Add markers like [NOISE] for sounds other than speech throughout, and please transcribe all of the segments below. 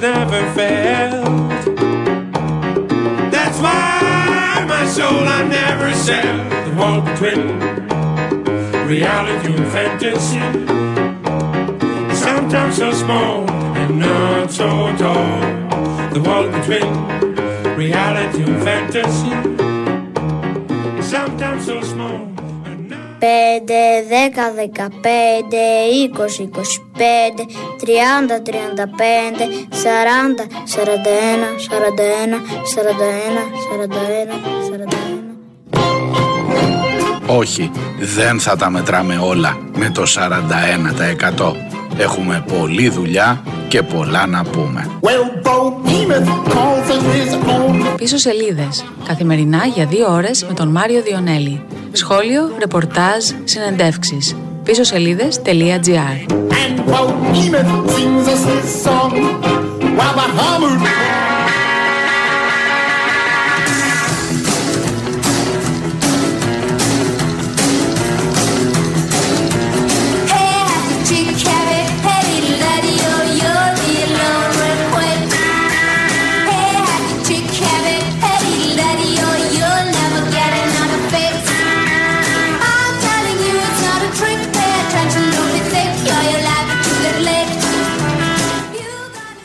never failed. That's why my soul I never sell. The wall between reality and fantasy. Sometimes so small and not so tall. The wall between reality and fantasy. Sometimes so small. 5, 10, 15, 20, 25, 30, 35, 40, 41, 41, 41, 41, 41. Όχι, δεν θα τα μετράμε όλα με το 41%. Έχουμε πολλή δουλειά και πολλά να πούμε. Πίσω σελίδες. Καθημερινά για δύο ώρες με τον Μάριο Διονέλη. Σχόλιο, ρεπορτάζ, συνεντεύξεις. Πίσω σελίδες.gr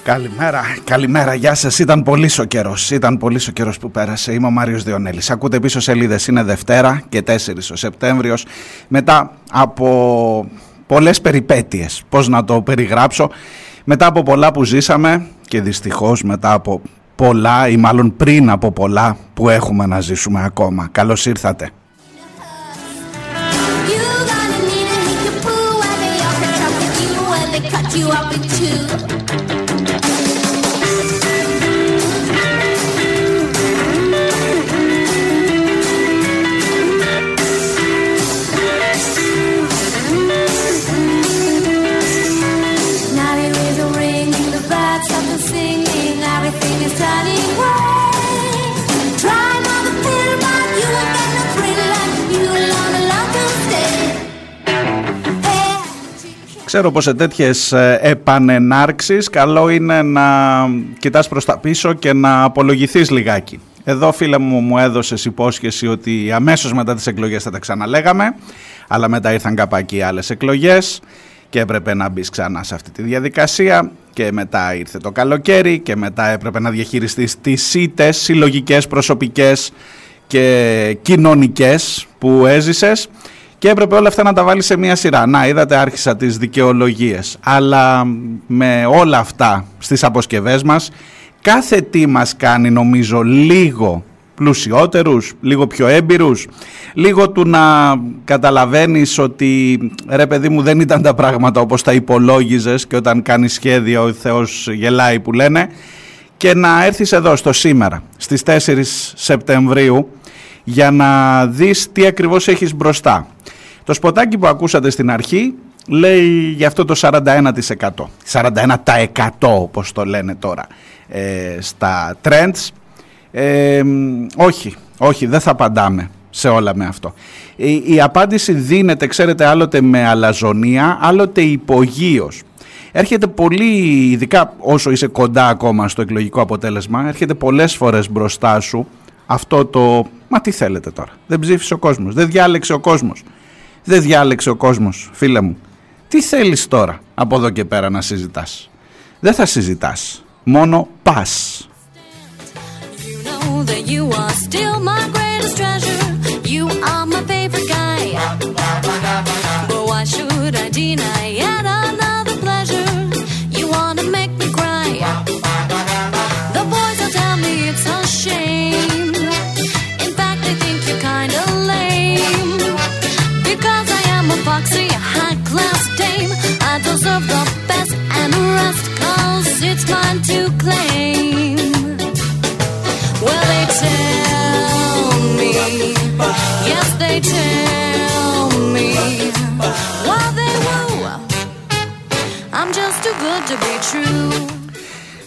Καλημέρα, καλημέρα, γεια σας. Ήταν πολύ ο καιρός. Ήταν πολύ ο καιρός που πέρασε. Είμαι ο Μάριος Διονέλης. Ακούτε πίσω σελίδες. Είναι Δευτέρα και 4 ο Σεπτέμβριος. Μετά από πολλές περιπέτειες. Πώς να το περιγράψω. Μετά από πολλά που ζήσαμε και δυστυχώς μετά από πολλά ή μάλλον πριν από πολλά που έχουμε να ζήσουμε ακόμα. Καλώς ήρθατε. Ξέρω πως σε τέτοιες ε, επανενάρξεις καλό είναι να κοιτάς προς τα πίσω και να απολογηθείς λιγάκι. Εδώ φίλε μου μου έδωσες υπόσχεση ότι αμέσως μετά τις εκλογές θα τα ξαναλέγαμε, αλλά μετά ήρθαν καπάκι άλλες εκλογές και έπρεπε να μπεις ξανά σε αυτή τη διαδικασία και μετά ήρθε το καλοκαίρι και μετά έπρεπε να διαχειριστείς τις σύντες συλλογικές, προσωπικές και κοινωνικές που έζησες και έπρεπε όλα αυτά να τα βάλει σε μία σειρά. Να, είδατε, άρχισα τις δικαιολογίες. Αλλά με όλα αυτά στις αποσκευές μας, κάθε τι μας κάνει νομίζω λίγο πλουσιότερους, λίγο πιο έμπειρους, λίγο του να καταλαβαίνεις ότι ρε παιδί μου δεν ήταν τα πράγματα όπως τα υπολόγιζες και όταν κάνεις σχέδια ο Θεός γελάει που λένε και να έρθεις εδώ στο σήμερα, στις 4 Σεπτεμβρίου για να δεις τι ακριβώς έχεις μπροστά. Το σποτάκι που ακούσατε στην αρχή λέει για αυτό το 41%. 41% όπως το λένε τώρα ε, στα trends. Ε, όχι, όχι, δεν θα απαντάμε σε όλα με αυτό. Η, η απάντηση δίνεται, ξέρετε, άλλοτε με αλαζονία, άλλοτε υπογείως. Έρχεται πολύ, ειδικά όσο είσαι κοντά ακόμα στο εκλογικό αποτέλεσμα, έρχεται πολλές φορές μπροστά σου αυτό το «Μα τι θέλετε τώρα, δεν ψήφισε ο κόσμος, δεν διάλεξε ο κόσμος» δεν διάλεξε ο κόσμος, φίλε μου. Τι θέλεις τώρα από εδώ και πέρα να συζητάς; Δεν θα συζητάς, μόνο πας.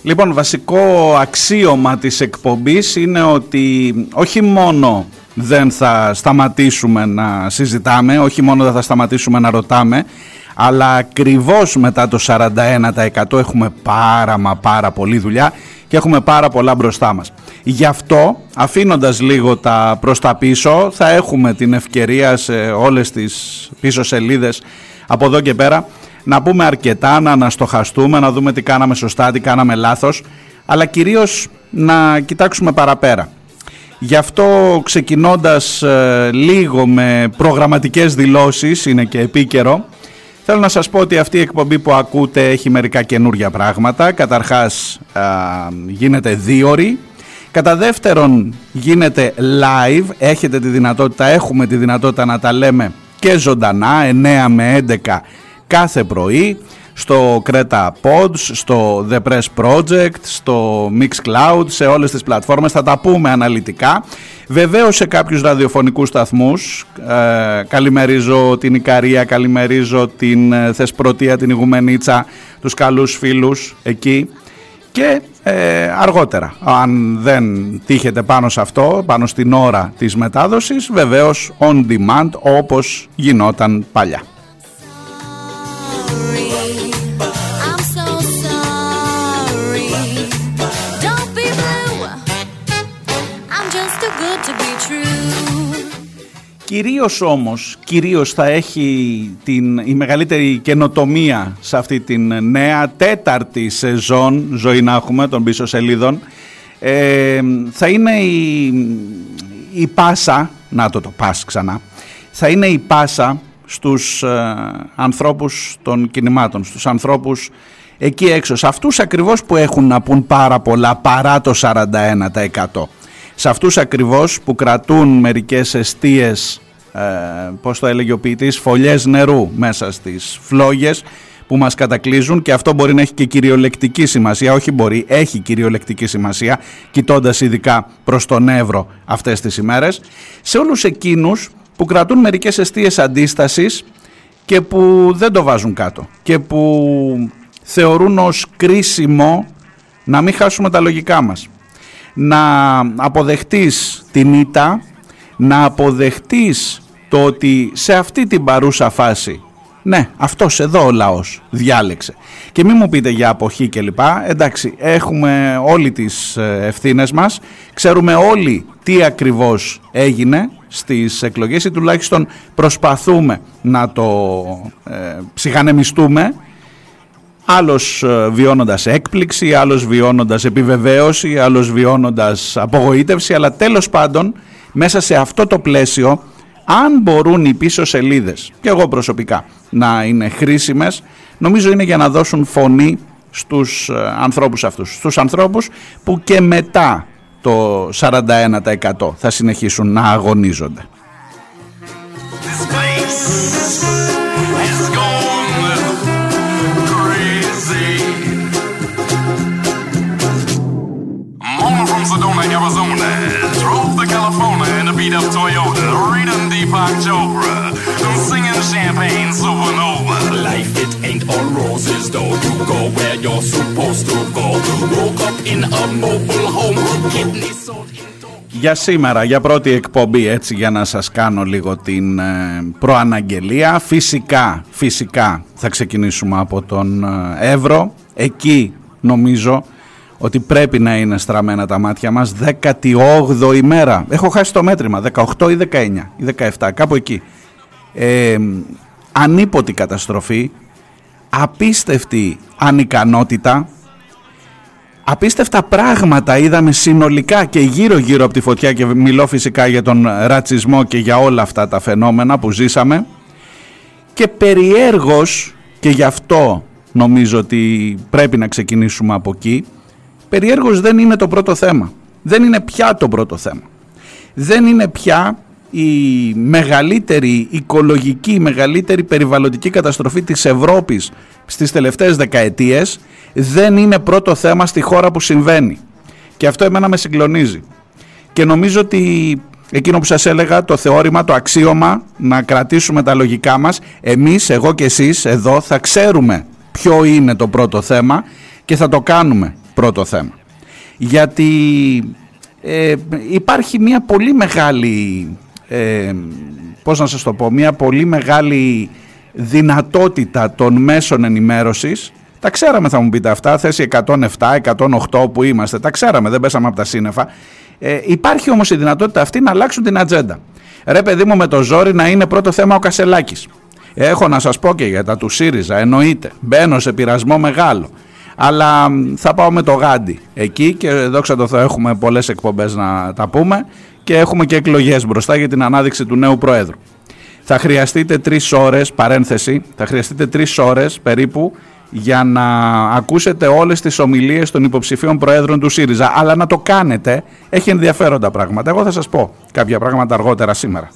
Λοιπόν, βασικό αξίωμα της εκπομπής είναι ότι όχι μόνο δεν θα σταματήσουμε να συζητάμε, όχι μόνο δεν θα σταματήσουμε να ρωτάμε, αλλά ακριβώς μετά το 41% έχουμε πάρα μα πάρα πολλή δουλειά και έχουμε πάρα πολλά μπροστά μας. Γι' αυτό αφήνοντας λίγο τα προς τα πίσω θα έχουμε την ευκαιρία σε όλες τις πίσω σελίδες από εδώ και πέρα να πούμε αρκετά, να αναστοχαστούμε, να δούμε τι κάναμε σωστά, τι κάναμε λάθος αλλά κυρίως να κοιτάξουμε παραπέρα. Γι' αυτό ξεκινώντας ε, λίγο με προγραμματικές δηλώσεις, είναι και επίκαιρο, θέλω να σας πω ότι αυτή η εκπομπή που ακούτε έχει μερικά καινούργια πράγματα. Καταρχάς γίνεται δίωρη. Κατά δεύτερον γίνεται live, έχετε τη δυνατότητα, έχουμε τη δυνατότητα να τα λέμε και ζωντανά, 9 με 11 κάθε πρωί στο Creta Pods, στο The Press Project, στο Mixcloud, σε όλες τις πλατφόρμες. Θα τα πούμε αναλυτικά. Βεβαίως σε κάποιους ραδιοφωνικούς σταθμούς. Ε, καλημερίζω την Ικαρία, καλημερίζω την ε, Θεσπρωτεία, την Ιγουμενίτσα, τους καλούς φίλους εκεί. Και ε, αργότερα, αν δεν τύχετε πάνω σε αυτό, πάνω στην ώρα της μετάδοσης, βεβαίως on demand όπως γινόταν παλιά. Κυρίως όμως, κυρίως θα έχει την, η μεγαλύτερη καινοτομία σε αυτή την νέα τέταρτη σεζόν, ζωή να έχουμε των πίσω σελίδων, ε, θα είναι η, η πάσα, να το το πας ξανά, θα είναι η πάσα στους ε, ανθρώπους των κινημάτων, στους ανθρώπους εκεί έξω, σε αυτούς ακριβώς που έχουν να πούν πάρα πολλά παρά το 41% σε αυτούς ακριβώς που κρατούν μερικές εστίες, ε, πώς το έλεγε ο ποιητής, φωλιές νερού μέσα στις φλόγες που μας κατακλείζουν και αυτό μπορεί να έχει και κυριολεκτική σημασία, όχι μπορεί, έχει κυριολεκτική σημασία, κοιτώντας ειδικά προς τον Εύρο αυτές τις ημέρες, σε όλους εκείνους που κρατούν μερικές αιστείες αντίστασης και που δεν το βάζουν κάτω και που θεωρούν ως κρίσιμο να μην χάσουμε τα λογικά μας να αποδεχτείς την ήττα, να αποδεχτείς το ότι σε αυτή την παρούσα φάση ναι, αυτός εδώ ο λαός διάλεξε. Και μην μου πείτε για αποχή κλπ. Εντάξει, έχουμε όλοι τις ε, ευθύνες μας. Ξέρουμε όλοι τι ακριβώς έγινε στις εκλογές ή τουλάχιστον προσπαθούμε να το ε, ψυχανεμιστούμε άλλος ε, βιώνοντας έκπληξη, άλλος βιώνοντας επιβεβαίωση, άλλος βιώνοντας απογοήτευση, αλλά τέλος πάντων μέσα σε αυτό το πλαίσιο αν μπορούν οι πίσω σελίδες και εγώ προσωπικά να είναι χρήσιμες νομίζω είναι για να δώσουν φωνή στους ε, ανθρώπους αυτούς. Στους ανθρώπους που και μετά το 41% θα συνεχίσουν να αγωνίζονται Για σήμερα, για πρώτη εκπομπή έτσι για να σας κάνω λίγο την ε, προαναγγελία. Φυσικά, φυσικά θα ξεκινήσουμε από τον ε, Εύρο. Εκεί νομίζω ότι πρέπει να είναι στραμμένα τα μάτια μας 18η ημέρα. Έχω χάσει το μέτρημα 18 ή 19 ή 17 κάπου εκεί. Ε, Ανίποτη καταστροφή Απίστευτη ανικανότητα Απίστευτα πράγματα είδαμε συνολικά και γύρω γύρω από τη φωτιά και μιλώ φυσικά για τον ρατσισμό και για όλα αυτά τα φαινόμενα που ζήσαμε. Και περιέργως και γι' αυτό νομίζω ότι πρέπει να ξεκινήσουμε από εκεί περιέργως δεν είναι το πρώτο θέμα. Δεν είναι πια το πρώτο θέμα. Δεν είναι πια η μεγαλύτερη οικολογική, η μεγαλύτερη περιβαλλοντική καταστροφή της Ευρώπης στις τελευταίες δεκαετίες δεν είναι πρώτο θέμα στη χώρα που συμβαίνει. Και αυτό εμένα με συγκλονίζει. Και νομίζω ότι εκείνο που σας έλεγα, το θεώρημα, το αξίωμα να κρατήσουμε τα λογικά μας, εμείς, εγώ και εσείς εδώ θα ξέρουμε ποιο είναι το πρώτο θέμα και θα το κάνουμε πρώτο θέμα. Γιατί ε, υπάρχει μια πολύ μεγάλη, ε, πώς να σας το πω, μια πολύ μεγάλη δυνατότητα των μέσων ενημέρωσης τα ξέραμε θα μου πείτε αυτά, θέση 107, 108 που είμαστε, τα ξέραμε, δεν πέσαμε από τα σύννεφα. Ε, υπάρχει όμως η δυνατότητα αυτή να αλλάξουν την ατζέντα. Ρε παιδί μου με το ζόρι να είναι πρώτο θέμα ο Κασελάκης. Έχω να σας πω και για τα του ΣΥΡΙΖΑ, εννοείται. Μπαίνω σε πειρασμό μεγάλο. Αλλά θα πάω με το γάντι εκεί και δόξα τω Θεώ έχουμε πολλές εκπομπές να τα πούμε και έχουμε και εκλογές μπροστά για την ανάδειξη του νέου Προέδρου. Θα χρειαστείτε τρεις ώρες, παρένθεση, θα χρειαστείτε τρεις ώρες περίπου για να ακούσετε όλες τις ομιλίες των υποψηφίων προέδρων του ΣΥΡΙΖΑ αλλά να το κάνετε, έχει ενδιαφέροντα πράγματα. Εγώ θα σας πω κάποια πράγματα αργότερα σήμερα.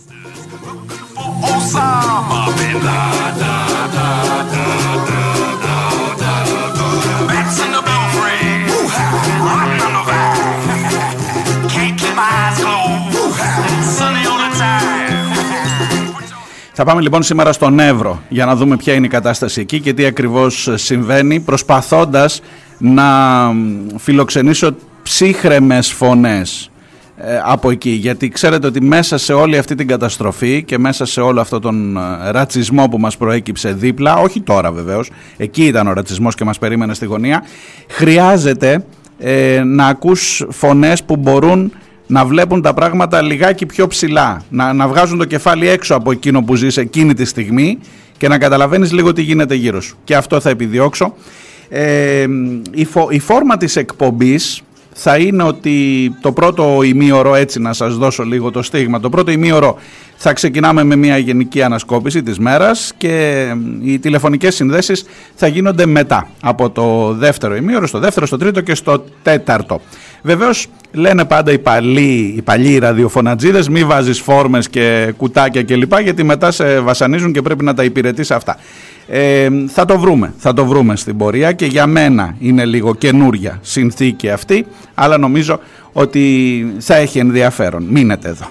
Θα πάμε λοιπόν σήμερα στον Εύρο για να δούμε ποια είναι η κατάσταση εκεί και τι ακριβώς συμβαίνει προσπαθώντας να φιλοξενήσω ψύχρεμες φωνές ε, από εκεί. Γιατί ξέρετε ότι μέσα σε όλη αυτή την καταστροφή και μέσα σε όλο αυτό τον ε, ρατσισμό που μας προέκυψε δίπλα όχι τώρα βεβαίως, εκεί ήταν ο ρατσισμός και μας περίμενε στη γωνία χρειάζεται ε, να ακούς φωνές που μπορούν να βλέπουν τα πράγματα λιγάκι πιο ψηλά, να, να βγάζουν το κεφάλι έξω από εκείνο που ζεις εκείνη τη στιγμή και να καταλαβαίνεις λίγο τι γίνεται γύρω σου. Και αυτό θα επιδιώξω. Ε, η, η φόρμα της εκπομπής θα είναι ότι το πρώτο ημίωρο, έτσι να σας δώσω λίγο το στίγμα, το πρώτο ημίωρο θα ξεκινάμε με μια γενική ανασκόπηση της μέρας και οι τηλεφωνικές συνδέσεις θα γίνονται μετά από το δεύτερο ημίωρο, στο δεύτερο, στο τρίτο και στο τέταρτο. Βεβαίως λένε πάντα οι παλιοί, οι παλιοί ραδιοφωνατζίδες μη βάζεις φόρμες και κουτάκια κλπ γιατί μετά σε βασανίζουν και πρέπει να τα υπηρετείς αυτά. Ε, θα το βρούμε, θα το βρούμε στην πορεία και για μένα είναι λίγο καινούρια συνθήκη αυτή αλλά νομίζω ότι θα έχει ενδιαφέρον. Μείνετε εδώ.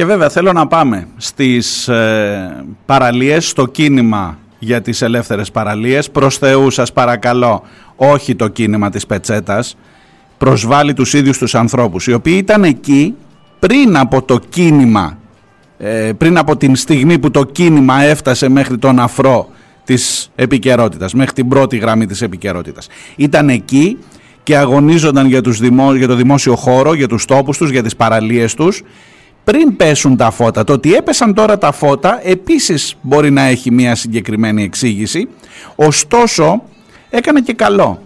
Και βέβαια θέλω να πάμε στις ε, παραλίες, στο κίνημα για τις ελεύθερες παραλίες. Προς Θεού σας παρακαλώ, όχι το κίνημα της Πετσέτας. Προσβάλλει τους ίδιους τους ανθρώπους, οι οποίοι ήταν εκεί πριν από το κίνημα, ε, πριν από την στιγμή που το κίνημα έφτασε μέχρι τον αφρό της επικαιρότητας, μέχρι την πρώτη γραμμή της επικαιρότητας. Ήταν εκεί και αγωνίζονταν για, τους δημο... για το δημόσιο χώρο, για τους τόπους τους, για τις παραλίες τους πριν πέσουν τα φώτα. Το ότι έπεσαν τώρα τα φώτα επίσης μπορεί να έχει μια συγκεκριμένη εξήγηση. Ωστόσο έκανε και καλό.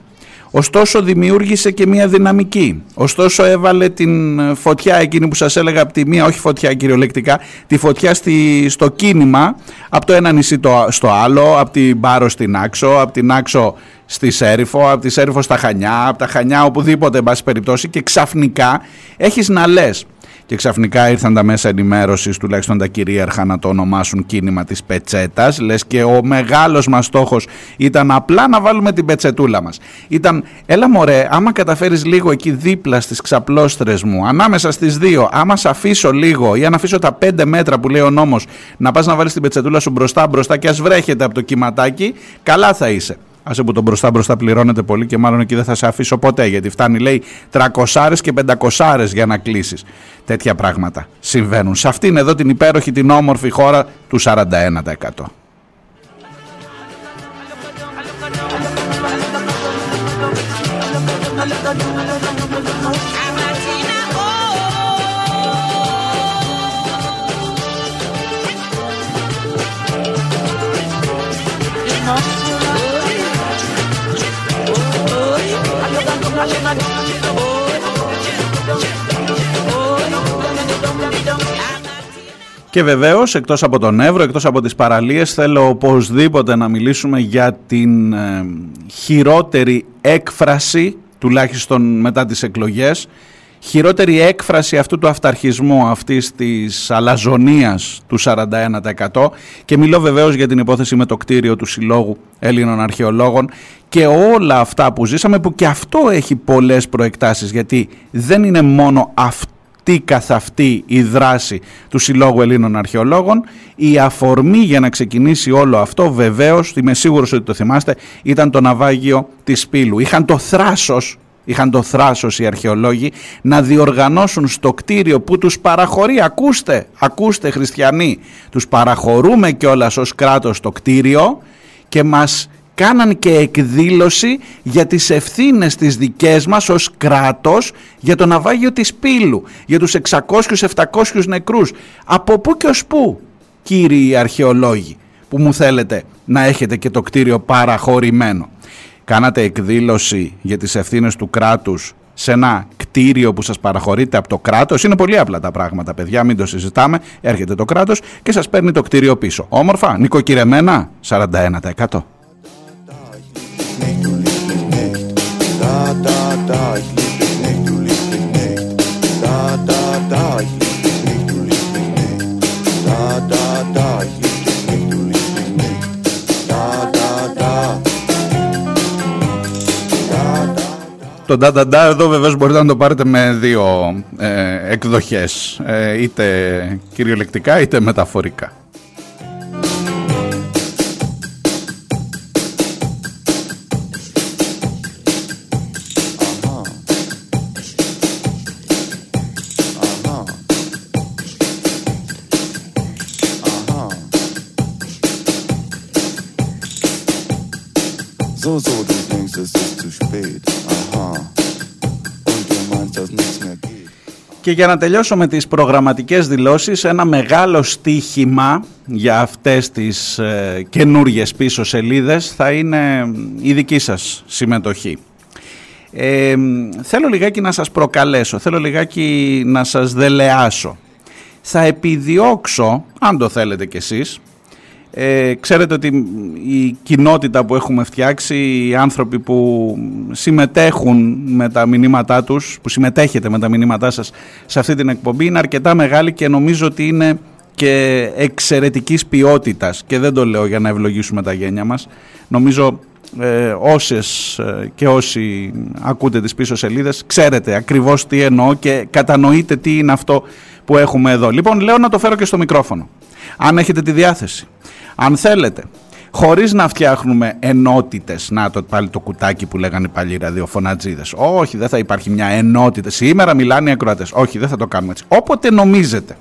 Ωστόσο δημιούργησε και μια δυναμική. Ωστόσο έβαλε την φωτιά εκείνη που σας έλεγα από τη μία, όχι φωτιά κυριολεκτικά, τη φωτιά στη, στο κίνημα από το ένα νησί το, στο άλλο, από την Πάρο στην Άξο, από την Άξο στη Σέριφο, από τη Σέριφο στα Χανιά, από τα Χανιά οπουδήποτε εν πάση περιπτώσει και ξαφνικά έχεις να λες και ξαφνικά ήρθαν τα μέσα ενημέρωσης, τουλάχιστον τα κυρίαρχα, να το ονομάσουν κίνημα της πετσέτας. Λες και ο μεγάλος μας στόχος ήταν απλά να βάλουμε την πετσετούλα μας. Ήταν, έλα μωρέ, άμα καταφέρεις λίγο εκεί δίπλα στις ξαπλώστρες μου, ανάμεσα στις δύο, άμα σε αφήσω λίγο ή αν αφήσω τα πέντε μέτρα που λέει ο νόμος να πας να βάλεις την πετσετούλα σου μπροστά μπροστά και ας βρέχεται από το κυματάκι, καλά θα είσαι. Άσε που τον μπροστά μπροστά πληρώνεται πολύ και μάλλον εκεί δεν θα σε αφήσω ποτέ γιατί φτάνει λέει 300 και 500 για να κλείσεις. Τέτοια πράγματα συμβαίνουν σε αυτήν εδώ την υπέροχη την όμορφη χώρα του 41%. Και βεβαίως εκτός από τον Εύρο, εκτός από τις παραλίες θέλω οπωσδήποτε να μιλήσουμε για την ε, χειρότερη έκφραση τουλάχιστον μετά τις εκλογές. Χειρότερη έκφραση αυτού του αυταρχισμού, αυτής της αλαζονίας του 41% και μιλώ βεβαίως για την υπόθεση με το κτίριο του Συλλόγου Έλληνων Αρχαιολόγων. Και όλα αυτά που ζήσαμε που και αυτό έχει πολλές προεκτάσεις γιατί δεν είναι μόνο αυτή καθ' αυτή η δράση του Συλλόγου Ελλήνων Αρχαιολόγων η αφορμή για να ξεκινήσει όλο αυτό βεβαίως, είμαι σίγουρος ότι το θυμάστε, ήταν το ναυάγιο της Πύλου. Είχαν το θράσος είχαν το θράσος οι αρχαιολόγοι να διοργανώσουν στο κτίριο που τους παραχωρεί, ακούστε, ακούστε χριστιανοί, τους παραχωρούμε κιόλας ως κράτος το κτίριο και μας κάναν και εκδήλωση για τις ευθύνες τις δικές μας ως κράτος για το ναυάγιο της Πύλου, για τους 600-700 νεκρούς. Από πού και ως πού, κύριοι αρχαιολόγοι, που μου θέλετε να έχετε και το κτίριο παραχωρημένο κάνατε εκδήλωση για τις ευθύνες του κράτους σε ένα κτίριο που σας παραχωρείται από το κράτος. Είναι πολύ απλά τα πράγματα, παιδιά, μην το συζητάμε. Έρχεται το κράτος και σας παίρνει το κτίριο πίσω. Όμορφα, νοικοκυρεμένα, 41%. Το ντανταντά εδώ βεβαίως μπορείτε να το πάρετε με δύο ε, εκδοχές, ε, είτε κυριολεκτικά είτε μεταφορικά. Και για να τελειώσω με τις προγραμματικές δηλώσεις, ένα μεγάλο στίχημα για αυτές τις ε, καινούργιες πίσω σελίδες θα είναι η δική σας συμμετοχή. Ε, θέλω λιγάκι να σας προκαλέσω, θέλω λιγάκι να σας δελεάσω. Θα επιδιώξω, αν το θέλετε κι εσείς, ε, ξέρετε ότι η κοινότητα που έχουμε φτιάξει, οι άνθρωποι που συμμετέχουν με τα μηνύματά τους, που συμμετέχετε με τα μηνύματά σας σε αυτή την εκπομπή είναι αρκετά μεγάλη και νομίζω ότι είναι και εξαιρετικής ποιότητας και δεν το λέω για να ευλογήσουμε τα γένια μας. Νομίζω ε, όσες ε, και όσοι ακούτε τις πίσω σελίδες ξέρετε ακριβώς τι εννοώ και κατανοείτε τι είναι αυτό που έχουμε εδώ. Λοιπόν λέω να το φέρω και στο μικρόφωνο. Αν έχετε τη διάθεση αν θέλετε, χωρίς να φτιάχνουμε ενότητες, να το πάλι το κουτάκι που λέγανε πάλι οι ραδιοφωνατζίδες, όχι δεν θα υπάρχει μια ενότητα, σήμερα μιλάνε οι ακροατές, όχι δεν θα το κάνουμε έτσι, όποτε νομίζετε,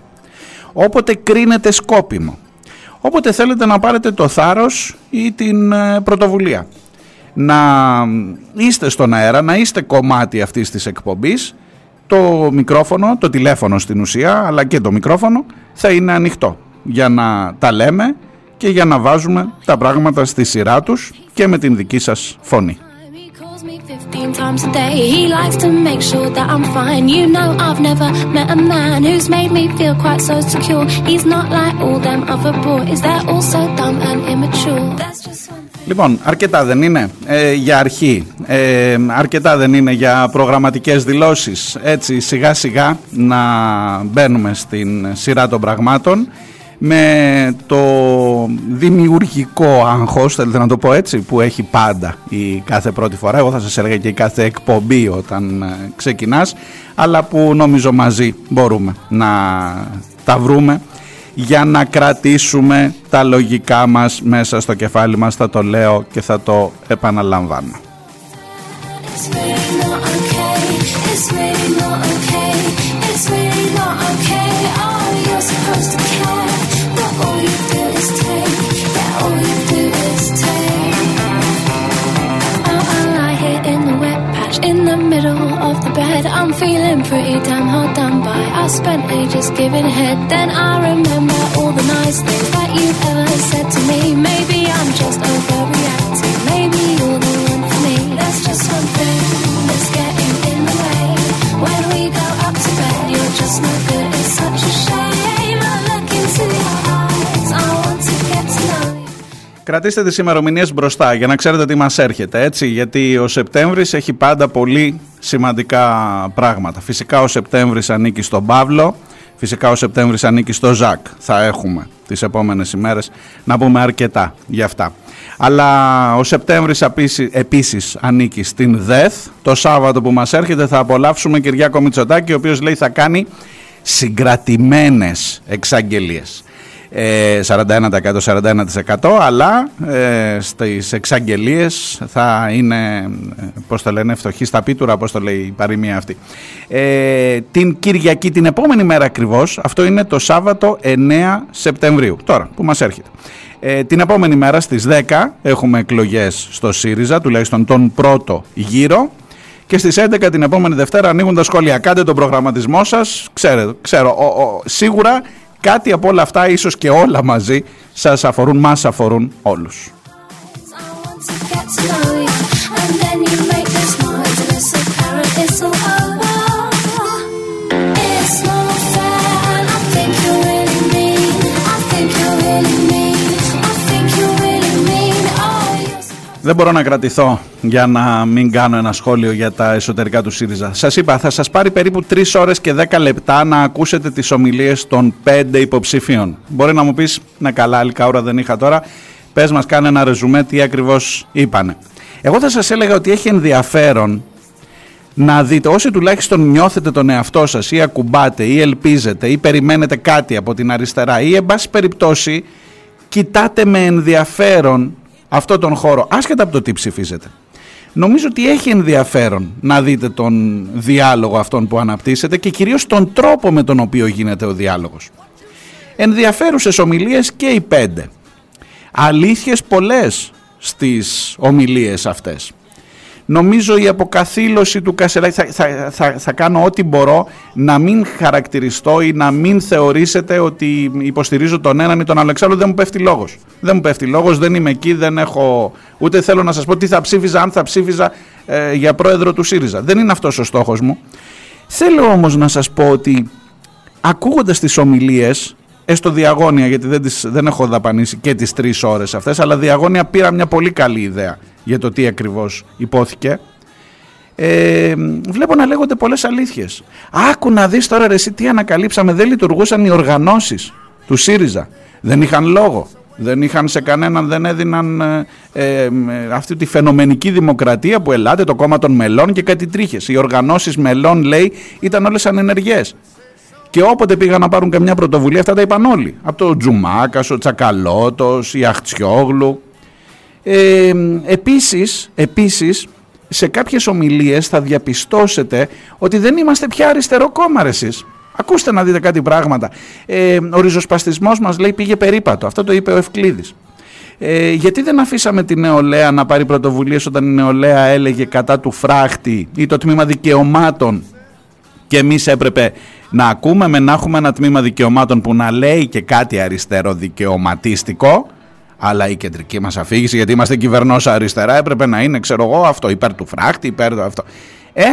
όποτε κρίνετε σκόπιμο, όποτε θέλετε να πάρετε το θάρρος ή την ε, πρωτοβουλία, να είστε στον αέρα, να είστε κομμάτι αυτής της εκπομπής, το μικρόφωνο, το τηλέφωνο στην ουσία, αλλά και το μικρόφωνο θα είναι ανοιχτό για να τα λέμε και για να βάζουμε τα πράγματα στη σειρά τους και με την δική σας φωνή. Λοιπόν, αρκετά δεν είναι ε, για αρχή, ε, αρκετά δεν είναι για προγραμματικές δηλώσεις. Έτσι σιγά σιγά να μπαίνουμε στην σειρά των πραγμάτων με το δημιουργικό άγχος, θέλετε να το πω έτσι, που έχει πάντα η κάθε πρώτη φορά. Εγώ θα σας έλεγα και η κάθε εκπομπή όταν ε, ξεκινάς, αλλά που νομίζω μαζί μπορούμε να τα βρούμε για να κρατήσουμε τα λογικά μας μέσα στο κεφάλι μας. Θα το λέω και θα το επαναλαμβάνω. Bed. I'm feeling pretty damn hard done by. I spent ages giving head. Then I remember all the nice things that you've ever said to me. Maybe I'm just overreacting. Κρατήστε τις ημερομηνίες μπροστά για να ξέρετε τι μας έρχεται, έτσι, γιατί ο Σεπτέμβρης έχει πάντα πολύ σημαντικά πράγματα. Φυσικά ο Σεπτέμβρης ανήκει στον Παύλο, φυσικά ο Σεπτέμβρης ανήκει στο Ζακ. Θα έχουμε τις επόμενες ημέρες να πούμε αρκετά για αυτά. Αλλά ο Σεπτέμβρης επίσης ανήκει στην ΔΕΘ. Το Σάββατο που μας έρχεται θα απολαύσουμε Κυριάκο Μητσοτάκη, ο οποίος λέει θα κάνει συγκρατημένες εξαγγελίες. 41% 41% αλλά ε, στις εξαγγελίες θα είναι πώς το λένε φτωχή στα πίτουρα πώς το λέει η παροιμία αυτή ε, την Κυριακή την επόμενη μέρα ακριβώς αυτό είναι το Σάββατο 9 Σεπτεμβρίου τώρα που μας έρχεται ε, την επόμενη μέρα στις 10 έχουμε εκλογές στο ΣΥΡΙΖΑ τουλάχιστον τον πρώτο γύρο και στις 11 την επόμενη Δευτέρα ανοίγουν τα σχόλια. Κάντε τον προγραμματισμό σας. Ξέρω, ξέρω ο, σίγουρα κάτι από όλα αυτά, ίσως και όλα μαζί, σας αφορούν, μας αφορούν όλους. Δεν μπορώ να κρατηθώ για να μην κάνω ένα σχόλιο για τα εσωτερικά του ΣΥΡΙΖΑ. Σας είπα, θα σας πάρει περίπου 3 ώρες και 10 λεπτά να ακούσετε τις ομιλίες των 5 υποψηφίων. Μπορεί να μου πεις, να καλά, άλλη καούρα δεν είχα τώρα. Πες μας, κάνε ένα ρεζουμέ τι ακριβώς είπανε. Εγώ θα σας έλεγα ότι έχει ενδιαφέρον να δείτε, όσοι τουλάχιστον νιώθετε τον εαυτό σας ή ακουμπάτε ή ελπίζετε ή περιμένετε κάτι από την αριστερά ή εν πάση περιπτώσει κοιτάτε με ενδιαφέρον αυτό τον χώρο, άσχετα από το τι ψηφίζετε. Νομίζω ότι έχει ενδιαφέρον να δείτε τον διάλογο αυτόν που αναπτύσσεται και κυρίως τον τρόπο με τον οποίο γίνεται ο διάλογος. Ενδιαφέρουσες ομιλίες και οι πέντε. Αλήθειες πολλές στις ομιλίες αυτές. Νομίζω η αποκαθήλωση του Κασελάκη θα, θα, θα, θα, κάνω ό,τι μπορώ να μην χαρακτηριστώ ή να μην θεωρήσετε ότι υποστηρίζω τον έναν ή τον άλλο. Εξάλλου δεν μου πέφτει λόγος. Δεν μου πέφτει λόγος, δεν είμαι εκεί, δεν έχω... Ούτε θέλω να σας πω τι θα ψήφιζα αν θα ψήφιζα ε, για πρόεδρο του ΣΥΡΙΖΑ. Δεν είναι αυτός ο στόχος μου. Θέλω όμως να σας πω ότι ακούγοντας τις ομιλίες έστω διαγώνια γιατί δεν, τις, δεν έχω δαπανίσει και τις τρεις ώρες αυτές αλλά διαγώνια πήρα μια πολύ καλή ιδέα για το τι ακριβώς υπόθηκε. Ε, βλέπω να λέγονται πολλές αλήθειες. Άκου να δεις τώρα ρε εσύ τι ανακαλύψαμε. Δεν λειτουργούσαν οι οργανώσεις του ΣΥΡΙΖΑ. Δεν είχαν λόγο. Δεν είχαν σε κανέναν, δεν έδιναν ε, ε, αυτή τη φαινομενική δημοκρατία που ελάτε το κόμμα των μελών και κάτι τρίχες. Οι οργανώσεις μελών λέει ήταν όλες ανενεργές. Και όποτε πήγαν να πάρουν καμιά πρωτοβουλία, αυτά τα είπαν όλοι. Από το Τζουμάκας, ο Τσακαλώτος, η Αχτσιόγλου. Ε, επίσης, επίσης, σε κάποιες ομιλίες θα διαπιστώσετε ότι δεν είμαστε πια αριστερό κόμμα εσείς. Ακούστε να δείτε κάτι πράγματα. Ε, ο ριζοσπαστισμός μας λέει πήγε περίπατο. Αυτό το είπε ο Ευκλήδης. Ε, γιατί δεν αφήσαμε τη νεολαία να πάρει πρωτοβουλίες όταν η νεολαία έλεγε κατά του φράχτη ή το τμήμα δικαιωμάτων και εμείς έπρεπε να ακούμε με να έχουμε ένα τμήμα δικαιωμάτων που να λέει και κάτι αριστερό δικαιωματίστικο αλλά η κεντρική μας αφήγηση γιατί είμαστε κυβερνός αριστερά έπρεπε να είναι ξέρω εγώ αυτό υπέρ του φράχτη υπέρ του αυτό. Ε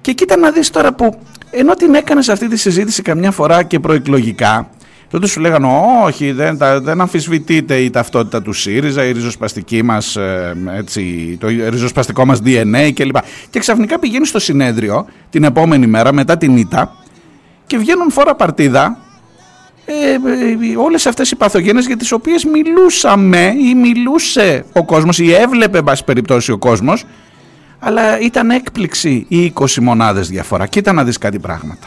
και κοίτα να δεις τώρα που ενώ την έκανες αυτή τη συζήτηση καμιά φορά και προεκλογικά τότε σου λέγανε όχι δεν, δεν αμφισβητείται η ταυτότητα του ΣΥΡΙΖΑ, η ριζοσπαστική μας, ε, έτσι, το ριζοσπαστικό μας DNA κλπ. Και ξαφνικά πηγαίνει στο συνέδριο την επόμενη μέρα μετά την ήττα και βγαίνουν φορά παρτίδα ε, ε, όλες αυτές οι παθογένειες για τις οποίες μιλούσαμε ή μιλούσε ο κόσμος ή έβλεπε εν πάση περιπτώσει ο κόσμος αλλά ήταν έκπληξη οι 20 μονάδες διαφορά. Κοίτα να δεις κάτι πράγματα.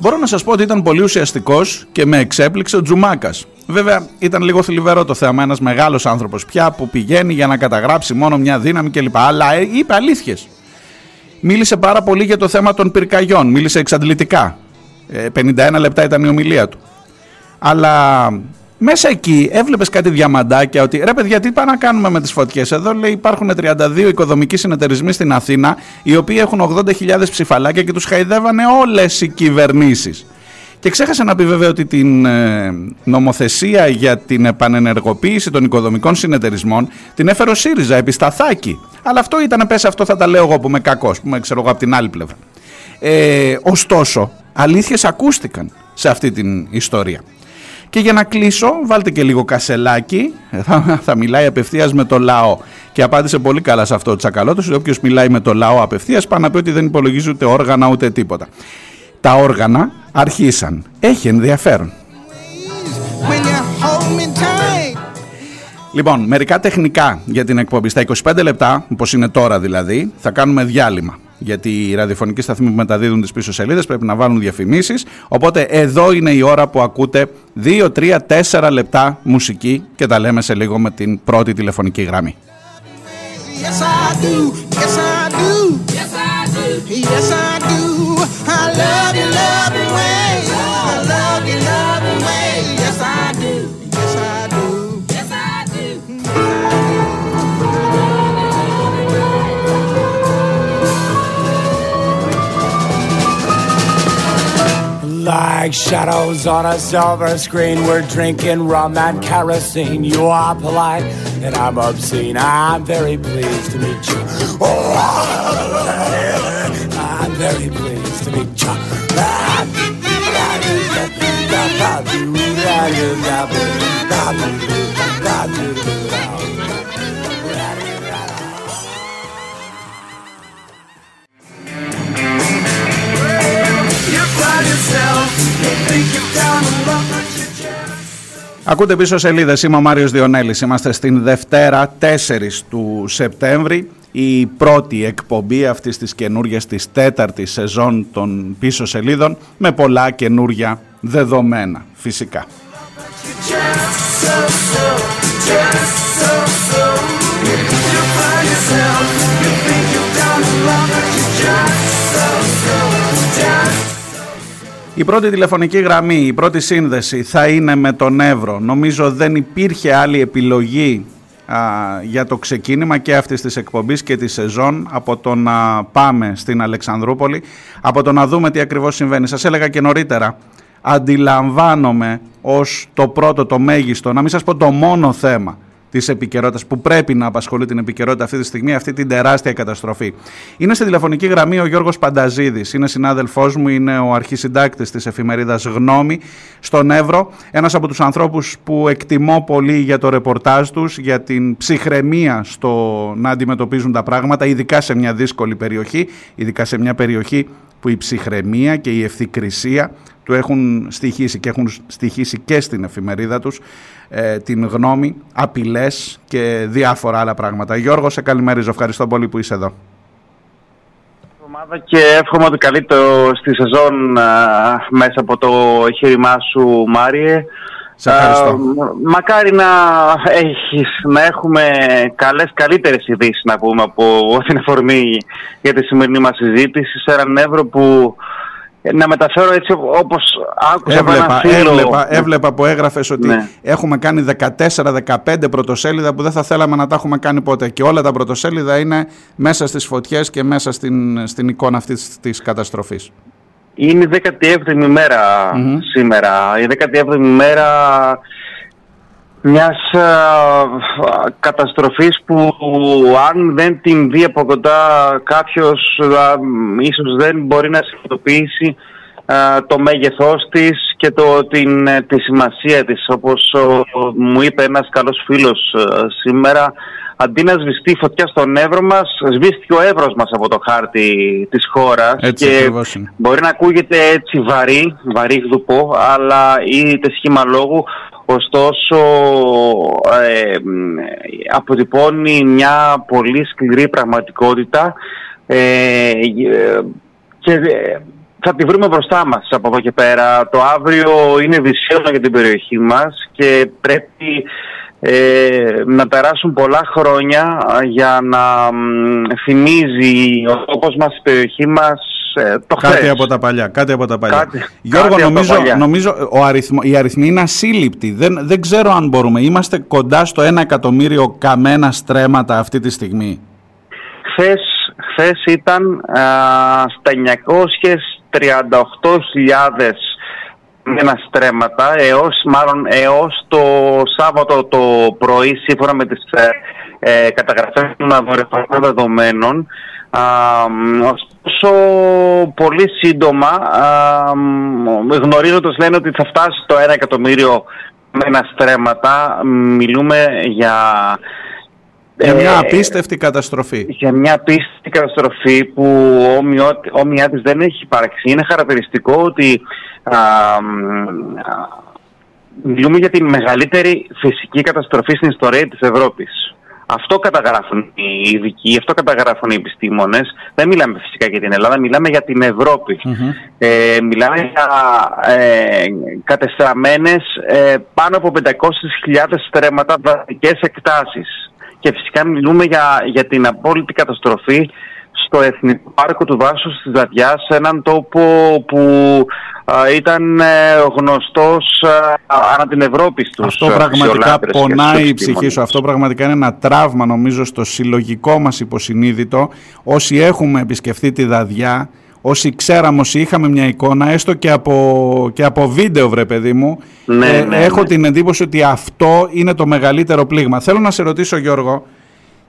Μπορώ να σας πω ότι ήταν πολύ ουσιαστικός και με εξέπληξε ο Τζουμάκας. Βέβαια ήταν λίγο θλιβερό το θέμα, ένας μεγάλος άνθρωπος πια που πηγαίνει για να καταγράψει μόνο μια δύναμη κλπ. Αλλά ε, είπε αλήθειες. Μίλησε πάρα πολύ για το θέμα των πυρκαγιών, μίλησε εξαντλητικά. 51 ε, λεπτά ήταν η ομιλία του. Αλλά μέσα εκεί έβλεπες κάτι διαμαντάκια ότι ρε παιδιά, τι πάμε να κάνουμε με τις φωτιές. Εδώ; Λέει υπάρχουν 32 οικοδομικοί συνεταιρισμοί στην Αθήνα, οι οποίοι έχουν 80.000 ψηφαλάκια και τους χαϊδεύανε όλες οι κυβερνήσεις. Και ξέχασε να πει βέβαια ότι την ε, νομοθεσία για την επανενεργοποίηση των οικοδομικών συνεταιρισμών την έφερε ο ΣΥΡΙΖΑ επί σταθάκι. Αλλά αυτό ήταν, πες αυτό θα τα λέω εγώ που είμαι κακός, που είμαι ξέρω εγώ από την άλλη πλευρά. Ε, ωστόσο, αλήθειες ακούστηκαν σε αυτή την ιστορία. Και για να κλείσω, βάλτε και λίγο κασελάκι. Θα, θα μιλάει απευθείας με το λαό. Και απάντησε πολύ καλά σε αυτό ο Τσακαλώτος. Όποιος μιλάει με το λαό απευθείας, πάει να πει ότι δεν υπολογίζει ούτε όργανα ούτε τίποτα. Τα όργανα αρχίσαν. Έχει ενδιαφέρον. Λοιπόν, μερικά τεχνικά για την εκπομπή. Στα 25 λεπτά, όπως είναι τώρα δηλαδή, θα κάνουμε διάλειμμα. Γιατί οι ραδιοφωνικοί σταθμοί που μεταδίδουν τις πίσω σελίδες πρέπει να βάλουν διαφημίσεις. Οπότε εδώ είναι η ώρα που ακούτε 2, 3, 4 λεπτά μουσική και τα λέμε σε λίγο με την πρώτη τηλεφωνική γραμμή. Yes, I do. Yes, I do. Yes, I do. Like shadows on a silver screen, we're drinking rum and kerosene. You are polite and I'm obscene. I'm very pleased to meet you. Oh, I'm very pleased to meet you. Ακούτε πίσω σελίδες. Είμαι ο Μάριος Διονέλης. Είμαστε στην Δευτέρα 4 του Σεπτέμβρη. Η πρώτη εκπομπή αυτής της καινούργιας της τέταρτης σεζόν των πίσω σελίδων με πολλά καινούργια δεδομένα φυσικά. Η πρώτη τηλεφωνική γραμμή, η πρώτη σύνδεση θα είναι με τον Εύρο. Νομίζω δεν υπήρχε άλλη επιλογή για το ξεκίνημα και αυτής της εκπομπής και της σεζόν από το να πάμε στην Αλεξανδρούπολη, από το να δούμε τι ακριβώς συμβαίνει. Σας έλεγα και νωρίτερα, αντιλαμβάνομαι ως το πρώτο, το μέγιστο, να μην σας πω το μόνο θέμα της επικαιρότητας που πρέπει να απασχολεί την επικαιρότητα αυτή τη στιγμή, αυτή την τεράστια καταστροφή. Είναι στη τηλεφωνική γραμμή ο Γιώργος Πανταζίδης. Είναι συνάδελφός μου, είναι ο αρχισυντάκτης της εφημερίδας Γνώμη στον Εύρο. Ένας από τους ανθρώπους που εκτιμώ πολύ για το ρεπορτάζ τους, για την ψυχραιμία στο να αντιμετωπίζουν τα πράγματα, ειδικά σε μια δύσκολη περιοχή, ειδικά σε μια περιοχή που η ψυχραιμία και η ευθυκρισία του έχουν στοιχήσει και έχουν στοιχήσει και στην εφημερίδα τους ε, την γνώμη, απειλές και διάφορα άλλα πράγματα. Γιώργο, σε καλημερίζω. Ευχαριστώ πολύ που είσαι εδώ. Και εύχομαι ότι καλύτερο στη σεζόν μέσα από το εγχείρημά σου, Μάριε. Σε ευχαριστώ. μακάρι να, έχεις, να έχουμε καλές, καλύτερες ειδήσεις να πούμε από την εφορμή για τη σημερινή μας συζήτηση σε έναν Εύρο που να μεταφέρω έτσι όπως άκουσα έβλεπα, από ένα φίλο. Έβλεπα, έβλεπα που έγραφες ότι ναι. έχουμε κάνει 14-15 πρωτοσέλιδα που δεν θα θέλαμε να τα έχουμε κάνει ποτέ και όλα τα πρωτοσέλιδα είναι μέσα στις φωτιές και μέσα στην, στην εικόνα αυτής της καταστροφής. Είναι η 17η μέρα σήμερα. Η 17η μέρα μιας καταστροφής που αν δεν την δει από κοντά κάποιος ίσως δεν μπορεί να συνειδητοποιήσει το μέγεθός της και το, την, τη σημασία της. Όπως μου είπε ένας καλός φίλος σήμερα, αντί να σβηστεί φωτιά στον Εύρο μας, σβήστηκε ο Εύρος μας από το χάρτη της χώρας και μπορεί να ακούγεται έτσι βαρύ, βαρύ γδουπό, αλλά είναι σχήμα λόγου ωστόσο ε, αποτυπώνει μια πολύ σκληρή πραγματικότητα ε, και ε, θα τη βρούμε μπροστά μας από εδώ και πέρα. Το αύριο είναι δυσίωνο για την περιοχή μας και πρέπει ε, να περάσουν πολλά χρόνια για να θυμίζει ο τόπος μας, η περιοχή μας ε, το κάτι από τα παλιά. Κάτι από τα παλιά. Κάτι, Γιώργο, κάτι νομίζω, νομίζω ο αριθμο, οι αριθμοί είναι ασύλληπτοι. Δεν, δεν ξέρω αν μπορούμε. Είμαστε κοντά στο 1 εκατομμύριο καμένα στρέμματα αυτή τη στιγμή. Χθες, χθες ήταν α, στα 938.000 ένα στρέμματα έως, μάλλον έως το Σάββατο το πρωί σύμφωνα με τις ε, ε καταγραφές των δεδομένων ωστόσο, πολύ σύντομα, γνωρίζοντας λένε ότι θα φτάσει το 1 εκατομμύριο με ένα στρέμματα, μιλούμε για... Για μια ε, απίστευτη καταστροφή. Για μια απίστευτη καταστροφή που όμοιά της δεν έχει υπάρξει. Είναι χαρακτηριστικό ότι μιλούμε για τη μεγαλύτερη φυσική καταστροφή στην ιστορία της Ευρώπης. Αυτό καταγράφουν οι ειδικοί, αυτό καταγράφουν οι επιστήμονες. Δεν μιλάμε φυσικά για την Ελλάδα, μιλάμε για την ευρωπη Ε, μιλάμε για ε, κατεστραμμένες ε, πάνω από 500.000 στρέμματα δασικές εκτάσεις. Και φυσικά μιλούμε για, για την απόλυτη καταστροφή στο Εθνικό Πάρκο του Βάσου της Δαδιάς, έναν τόπο που ήταν ε, γνωστός ανά την Ευρώπη στους Αυτό πραγματικά πονάει η ψυχή σου. Αυτό πραγματικά είναι ένα τραύμα νομίζω στο συλλογικό μας υποσυνείδητο. Όσοι έχουμε επισκεφθεί τη Δαδιά, όσοι ξέραμε, όσοι είχαμε μια εικόνα, έστω και από, και από βίντεο βρε παιδί μου, ναι, ε, ναι, έχω ναι. την εντύπωση ότι αυτό είναι το μεγαλύτερο πλήγμα. Θέλω να σε ρωτήσω Γιώργο,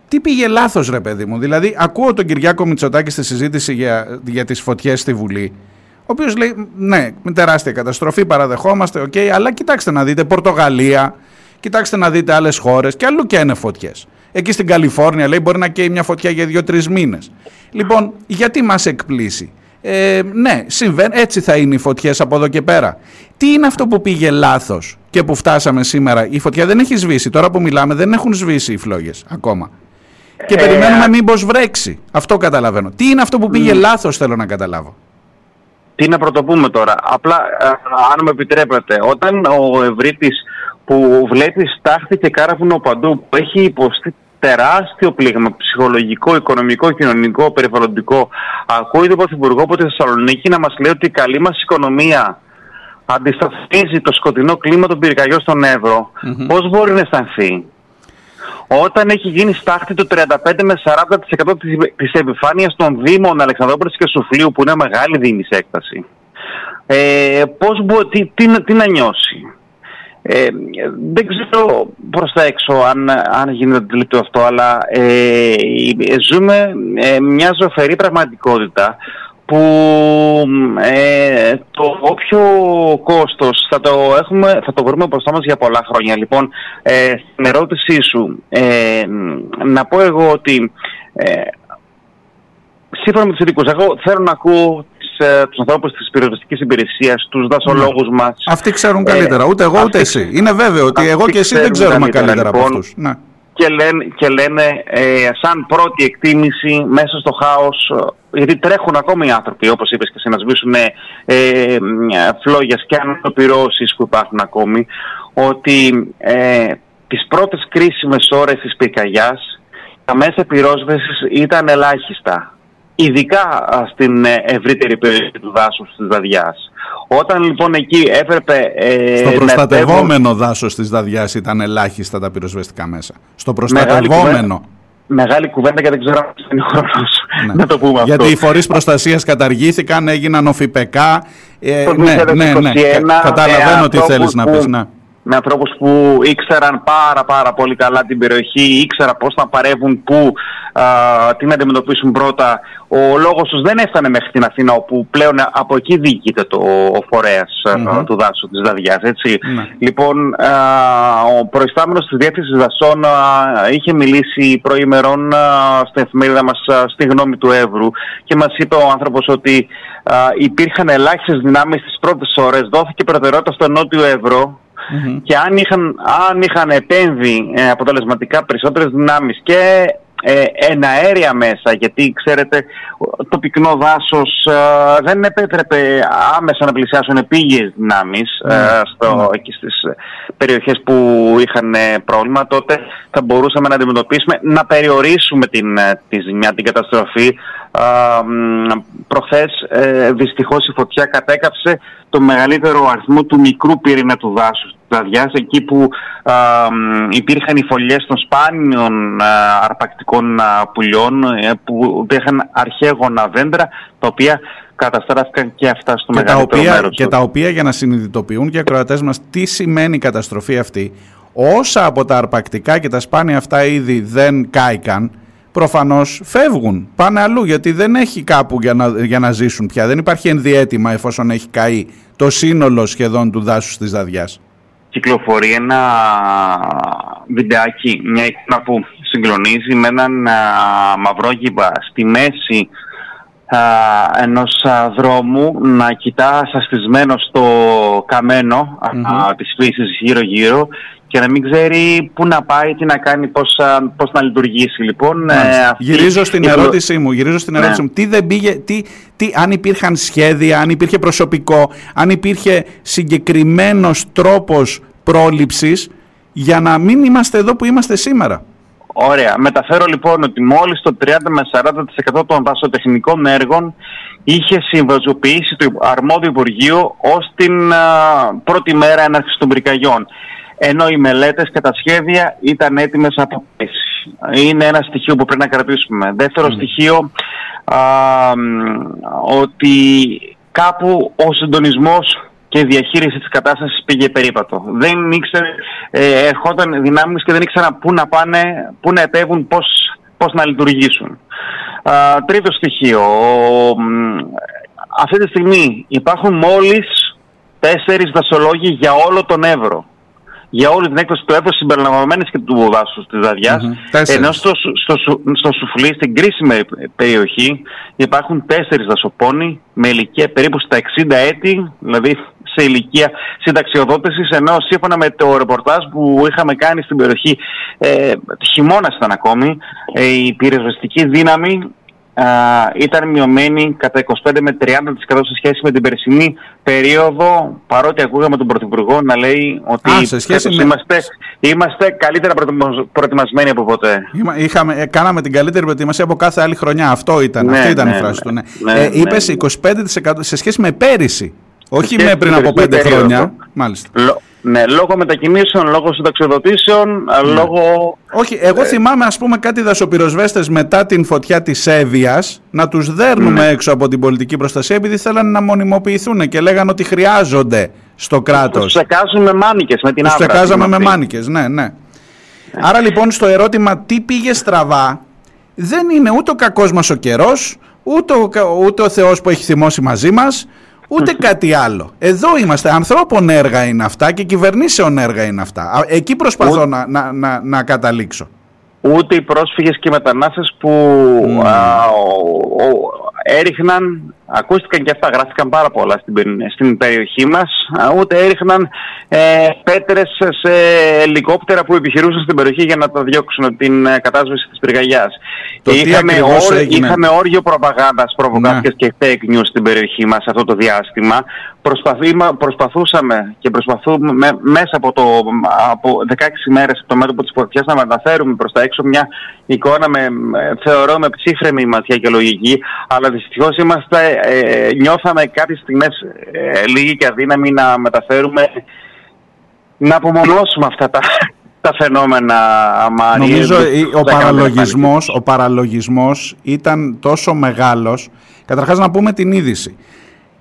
τι πήγε λάθος ρε παιδί μου; Δηλαδή ακούω τον Κυριάκο Μητσοτάκη στη συζήτηση για, για τις φωτιές στη Βουλή ο οποίος λέει, ναι, με τεράστια καταστροφή, παραδεχόμαστε, οκ, αλλά κοιτάξτε να δείτε Πορτογαλία, κοιτάξτε να δείτε άλλες χώρες και αλλού καίνε φωτιές. Εκεί στην Καλιφόρνια λέει μπορεί να καίει μια φωτιά για δύο-τρεις μήνες. Λοιπόν, γιατί μας εκπλήσσει; Ε, ναι, συμβαίνει, έτσι θα είναι οι φωτιές από εδώ και πέρα. Τι είναι αυτό που πήγε λάθος και που φτάσαμε σήμερα; Η φωτιά δεν έχει σβήσει. Τώρα που μιλάμε δεν έχουν σβήσει οι φλόγες ακόμα. Και ε, περιμένουμε μήπως βρέξει. Αυτό καταλαβαίνω. Τι είναι αυτό που πήγε λάθος, θέλω να καταλάβω. Τι να πρωτοπούμε τώρα. Απλά, ε, αν με επιτρέπετε, όταν ο ευρύτης που βλέπει στάχτη και κάραβουνο παντού, που έχει υποστεί τεράστιο πλήγμα ψυχολογικό, οικονομικό, κοινωνικό, περιβαλλοντικό, ακούει τον Πρωθυπουργό από τη Θεσσαλονίκη να μας λέει ότι η καλή μας οικονομία αντισταθμίζει το σκοτεινό κλίμα των πυρκαγιών στον Εύρο, mm πώς μπορεί να αισθανθεί; Όταν έχει γίνει στάχτη το 35 με 40% της επιφάνειας των Δήμων Αλεξανδρόπολης και Σουφλίου που είναι μεγάλη δήμη έκταση. Ε, πώς μπο, τι, τι, τι, να νιώσει; Ε, δεν ξέρω προς τα έξω αν, αν γίνεται αντιληπτό αυτό, αλλά ε, ζούμε ε, μια ζωφερή πραγματικότητα που ε, το όποιο κόστος θα το, έχουμε, θα το βρούμε μπροστά μας για πολλά χρόνια. Λοιπόν, ε, στην ερώτησή σου, ε, να πω εγώ ότι ε, σύμφωνα με τους ειδικούς, εγώ θέλω να ακούω τις, ε, τους ανθρώπους της πυροσβεστικής υπηρεσίας, τους δασολόγους ναι. μας. Αυτοί ξέρουν καλύτερα, ούτε εγώ ούτε εσύ. Είναι βέβαιο ότι εγώ και εσύ δεν ξέρουμε καλύτερα, καλύτερα λοιπόν, από αυτούς. Ναι και λένε, και λένε ε, σαν πρώτη εκτίμηση μέσα στο χάος, ε, γιατί τρέχουν ακόμη οι άνθρωποι, όπως είπες και εσύ, να σβήσουν ε, φλόγες και ανατοπυρώσεις που υπάρχουν ακόμη, ότι ε, τις πρώτες κρίσιμες ώρες της πυρκαγιάς τα μέσα πυρόσβεσης ήταν ελάχιστα, ειδικά στην ευρύτερη περιοχή του δάσους της Δαδιάς. Όταν λοιπόν εκεί έπρεπε. Ε, Στο προστατευόμενο δάσος της Δαδιάς ήταν ελάχιστα τα πυροσβεστικά μέσα. Στο προστατευόμενο. Μεγάλη κουβέντα και δεν ξέρω αν είναι χρόνος ναι. να το πούμε αυτό. Γιατί οι φορείς προστασίας καταργήθηκαν, έγιναν οφηπεκά. Ε, ναι, ναι, ναι, Καταλαβαίνω τι θέλεις να πεις. Ναι με ανθρώπους που ήξεραν πάρα πάρα πολύ καλά την περιοχή, ήξεραν πώς να παρεύουν, πού, τι να αντιμετωπίσουν πρώτα. Ο λόγος τους δεν έφτανε μέχρι την Αθήνα, όπου πλέον από εκεί διοικείται το, ο φορεας του δάσου της Δαδιάς, ναι. Λοιπόν, α, ο προϊστάμενος της Διεύθυνσης Δασών είχε μιλήσει προημερών στην εφημερίδα μας στη γνώμη του Εύρου και μας είπε ο άνθρωπος ότι υπήρχαν ελάχιστες δυνάμεις στις πρώτες ώρες, δόθηκε προτεραιότητα στο νότιο Εύρω, και αν είχαν, αν είχαν επέμβει ε, αποτελεσματικά περισσότερες δυνάμεις και ε, εναέρια μέσα, γιατί ξέρετε το πυκνό δάσος ε, δεν επέτρεπε άμεσα να πλησιάσουν επίγειες δυνάμεις ε, ναι. στο, ναι. εκεί στις περιοχές που είχαν πρόβλημα, τότε θα μπορούσαμε να αντιμετωπίσουμε, να περιορίσουμε την, τη ζημιά, την καταστροφή. Προχθές δυστυχώς η φωτιά κατέκαψε το μεγαλύτερο αριθμό του μικρού πυρήνα του δάσους Δαδιάς, εκεί που α, υπήρχαν οι φωλιές των σπάνιων αρπακτικών πουλιών ε, που είχαν αρχαίγωνα δέντρα τα οποία καταστράφηκαν και αυτά στο και μεγαλύτερο τα οποία, μέρος. Και τα οποία για να συνειδητοποιούν και οι ακροατές μας τι σημαίνει η καταστροφή αυτή όσα από τα αρπακτικά και τα σπάνια αυτά είδη δεν κάηκαν προφανώς φεύγουν, πάνε αλλού γιατί δεν έχει κάπου για να, για να ζήσουν πια. Δεν υπάρχει ενδιέτημα εφόσον έχει καεί το σύνολο σχεδόν του δάσους της Δαδιάς. Κυκλοφορεί ένα βιντεάκι, μια εικόνα που συγκλονίζει με έναν μαυρόγυμπα στη μέση α, ενός δρόμου να κοιτά σαστισμένο στο καμένο mm-hmm. της φύσης γύρω-γύρω και να μην ξέρει πού να πάει, τι να κάνει, πώς, πώς να λειτουργήσει. Λοιπόν, ε, γυρίζω στην ερώτησή μου, γυρίζω στην ναι. ερώτησή μου. Τι δεν πήγε, τι, τι, αν υπήρχαν σχέδια, αν υπήρχε προσωπικό, αν υπήρχε συγκεκριμένος τρόπος πρόληψης για να μην είμαστε εδώ που είμαστε σήμερα; Ωραία. Μεταφέρω λοιπόν ότι μόλις το 30 με 40% των δασοτεχνικών έργων είχε συμβαζοποιήσει το αρμόδιο Υπουργείο ως την πρώτη μέρα έναρξης των πυρκαγιών ενώ οι μελέτες και τα σχέδια ήταν έτοιμες από πέρσι. Είναι ένα στοιχείο που πρέπει να κρατήσουμε. Δεύτερο στοιχείο, α, ότι κάπου ο συντονισμός και η διαχείριση της κατάστασης πήγε περίπατο. Δεν ήξερε, ε, ερχόταν δυνάμεις και δεν ήξεραν πού να πάνε, πού να επέβουν, πώς, πώς να λειτουργήσουν. Α, τρίτο στοιχείο, αυτή τη στιγμή υπάρχουν μόλις τέσσερις δασολόγοι για όλο τον Εύρο για όλη την έκδοση του έδωσης συμπεριλαμβανομένης και του δάσου της δαδιά. Ενώ στο, στο, στο, σουφλί, στην κρίσιμη περιοχή, υπάρχουν τέσσερις δασοπόνοι με ηλικία περίπου στα 60 έτη, δηλαδή σε ηλικία συνταξιοδότησης. Ενώ σύμφωνα με το ρεπορτάζ που είχαμε κάνει στην περιοχή, ε, χειμώνας ήταν ακόμη, ε, η πυροσβεστική δύναμη ήταν μειωμένη κατά 25 με 30% σε σχέση με την περσινή περίοδο, παρότι ακούγαμε τον Πρωθυπουργό να λέει ότι Α, σε σχέση με... είμαστε, είμαστε καλύτερα προετοιμασμένοι από ποτέ. Είχαμε, ε, κάναμε την καλύτερη προετοιμασία από κάθε άλλη χρονιά. Αυτό ήταν, ναι, αυτή ήταν ναι, η φράση ναι, του. Ναι. ναι ε, είπες 25% σε σχέση με πέρυσι. Όχι με πριν από πέντε χρόνια. Μάλιστα. Ναι, λόγω μετακινήσεων, λόγω συνταξιοδοτήσεων, ναι. λόγω... Όχι, εγώ ε... θυμάμαι ας πούμε κάτι δασοπυροσβέστες μετά την φωτιά της Εύβοιας να τους δέρνουμε ναι. έξω από την πολιτική προστασία επειδή θέλαν να μονιμοποιηθούν και λέγανε ότι χρειάζονται στο κράτος. Τους στεκάζουν με μάνικες, με την άβρα. Τους στεκάζαμε με μάνικες, ναι, ναι, ναι. Άρα λοιπόν στο ερώτημα τι πήγε στραβά δεν είναι ούτε ο κακός μας ο καιρός, ούτε ο, ούτε ο Θεός που έχει θυμώσει μαζί μας, ούτε [LAUGHS] κάτι άλλο. Εδώ είμαστε. Ανθρώπων έργα είναι αυτά και κυβερνήσεων έργα είναι αυτά. Εκεί προσπαθώ να, να, να, να καταλήξω. Ούτε οι πρόσφυγες και οι μετανάστες που α, έριχναν, ακούστηκαν και αυτά, γράφτηκαν πάρα πολλά στην, στην περιοχή μας, ούτε έριχναν ε, πέτρες σε ελικόπτερα που επιχειρούσαν στην περιοχή για να τα διώξουν την ε, κατάσβεση της πυρκαγιάς. είχαμε, είχαμε όργιο προπαγάνδας, προβοκάτσιας ναι. και fake news στην περιοχή μας αυτό το διάστημα. Προσπαθούσαμε και προσπαθούμε μέσα από, το, από 16 μέρες από το μέτωπο της φωτιάς να μεταφέρουμε προς τα έξω μια εικόνα με, θεωρώ με ψύχρεμη ματιά και λογική, αλλά δυστυχώς είμαστε, ε, νιώθαμε κάποιες στιγμές ε, λίγοι και αδύναμοι να μεταφέρουμε, να απομονώσουμε αυτά τα, [LAUGHS] τα φαινόμενα Μάρια. Νομίζω ο παραλογισμός, ο παραλογισμός ήταν τόσο μεγάλος. Καταρχάς να πούμε την είδηση.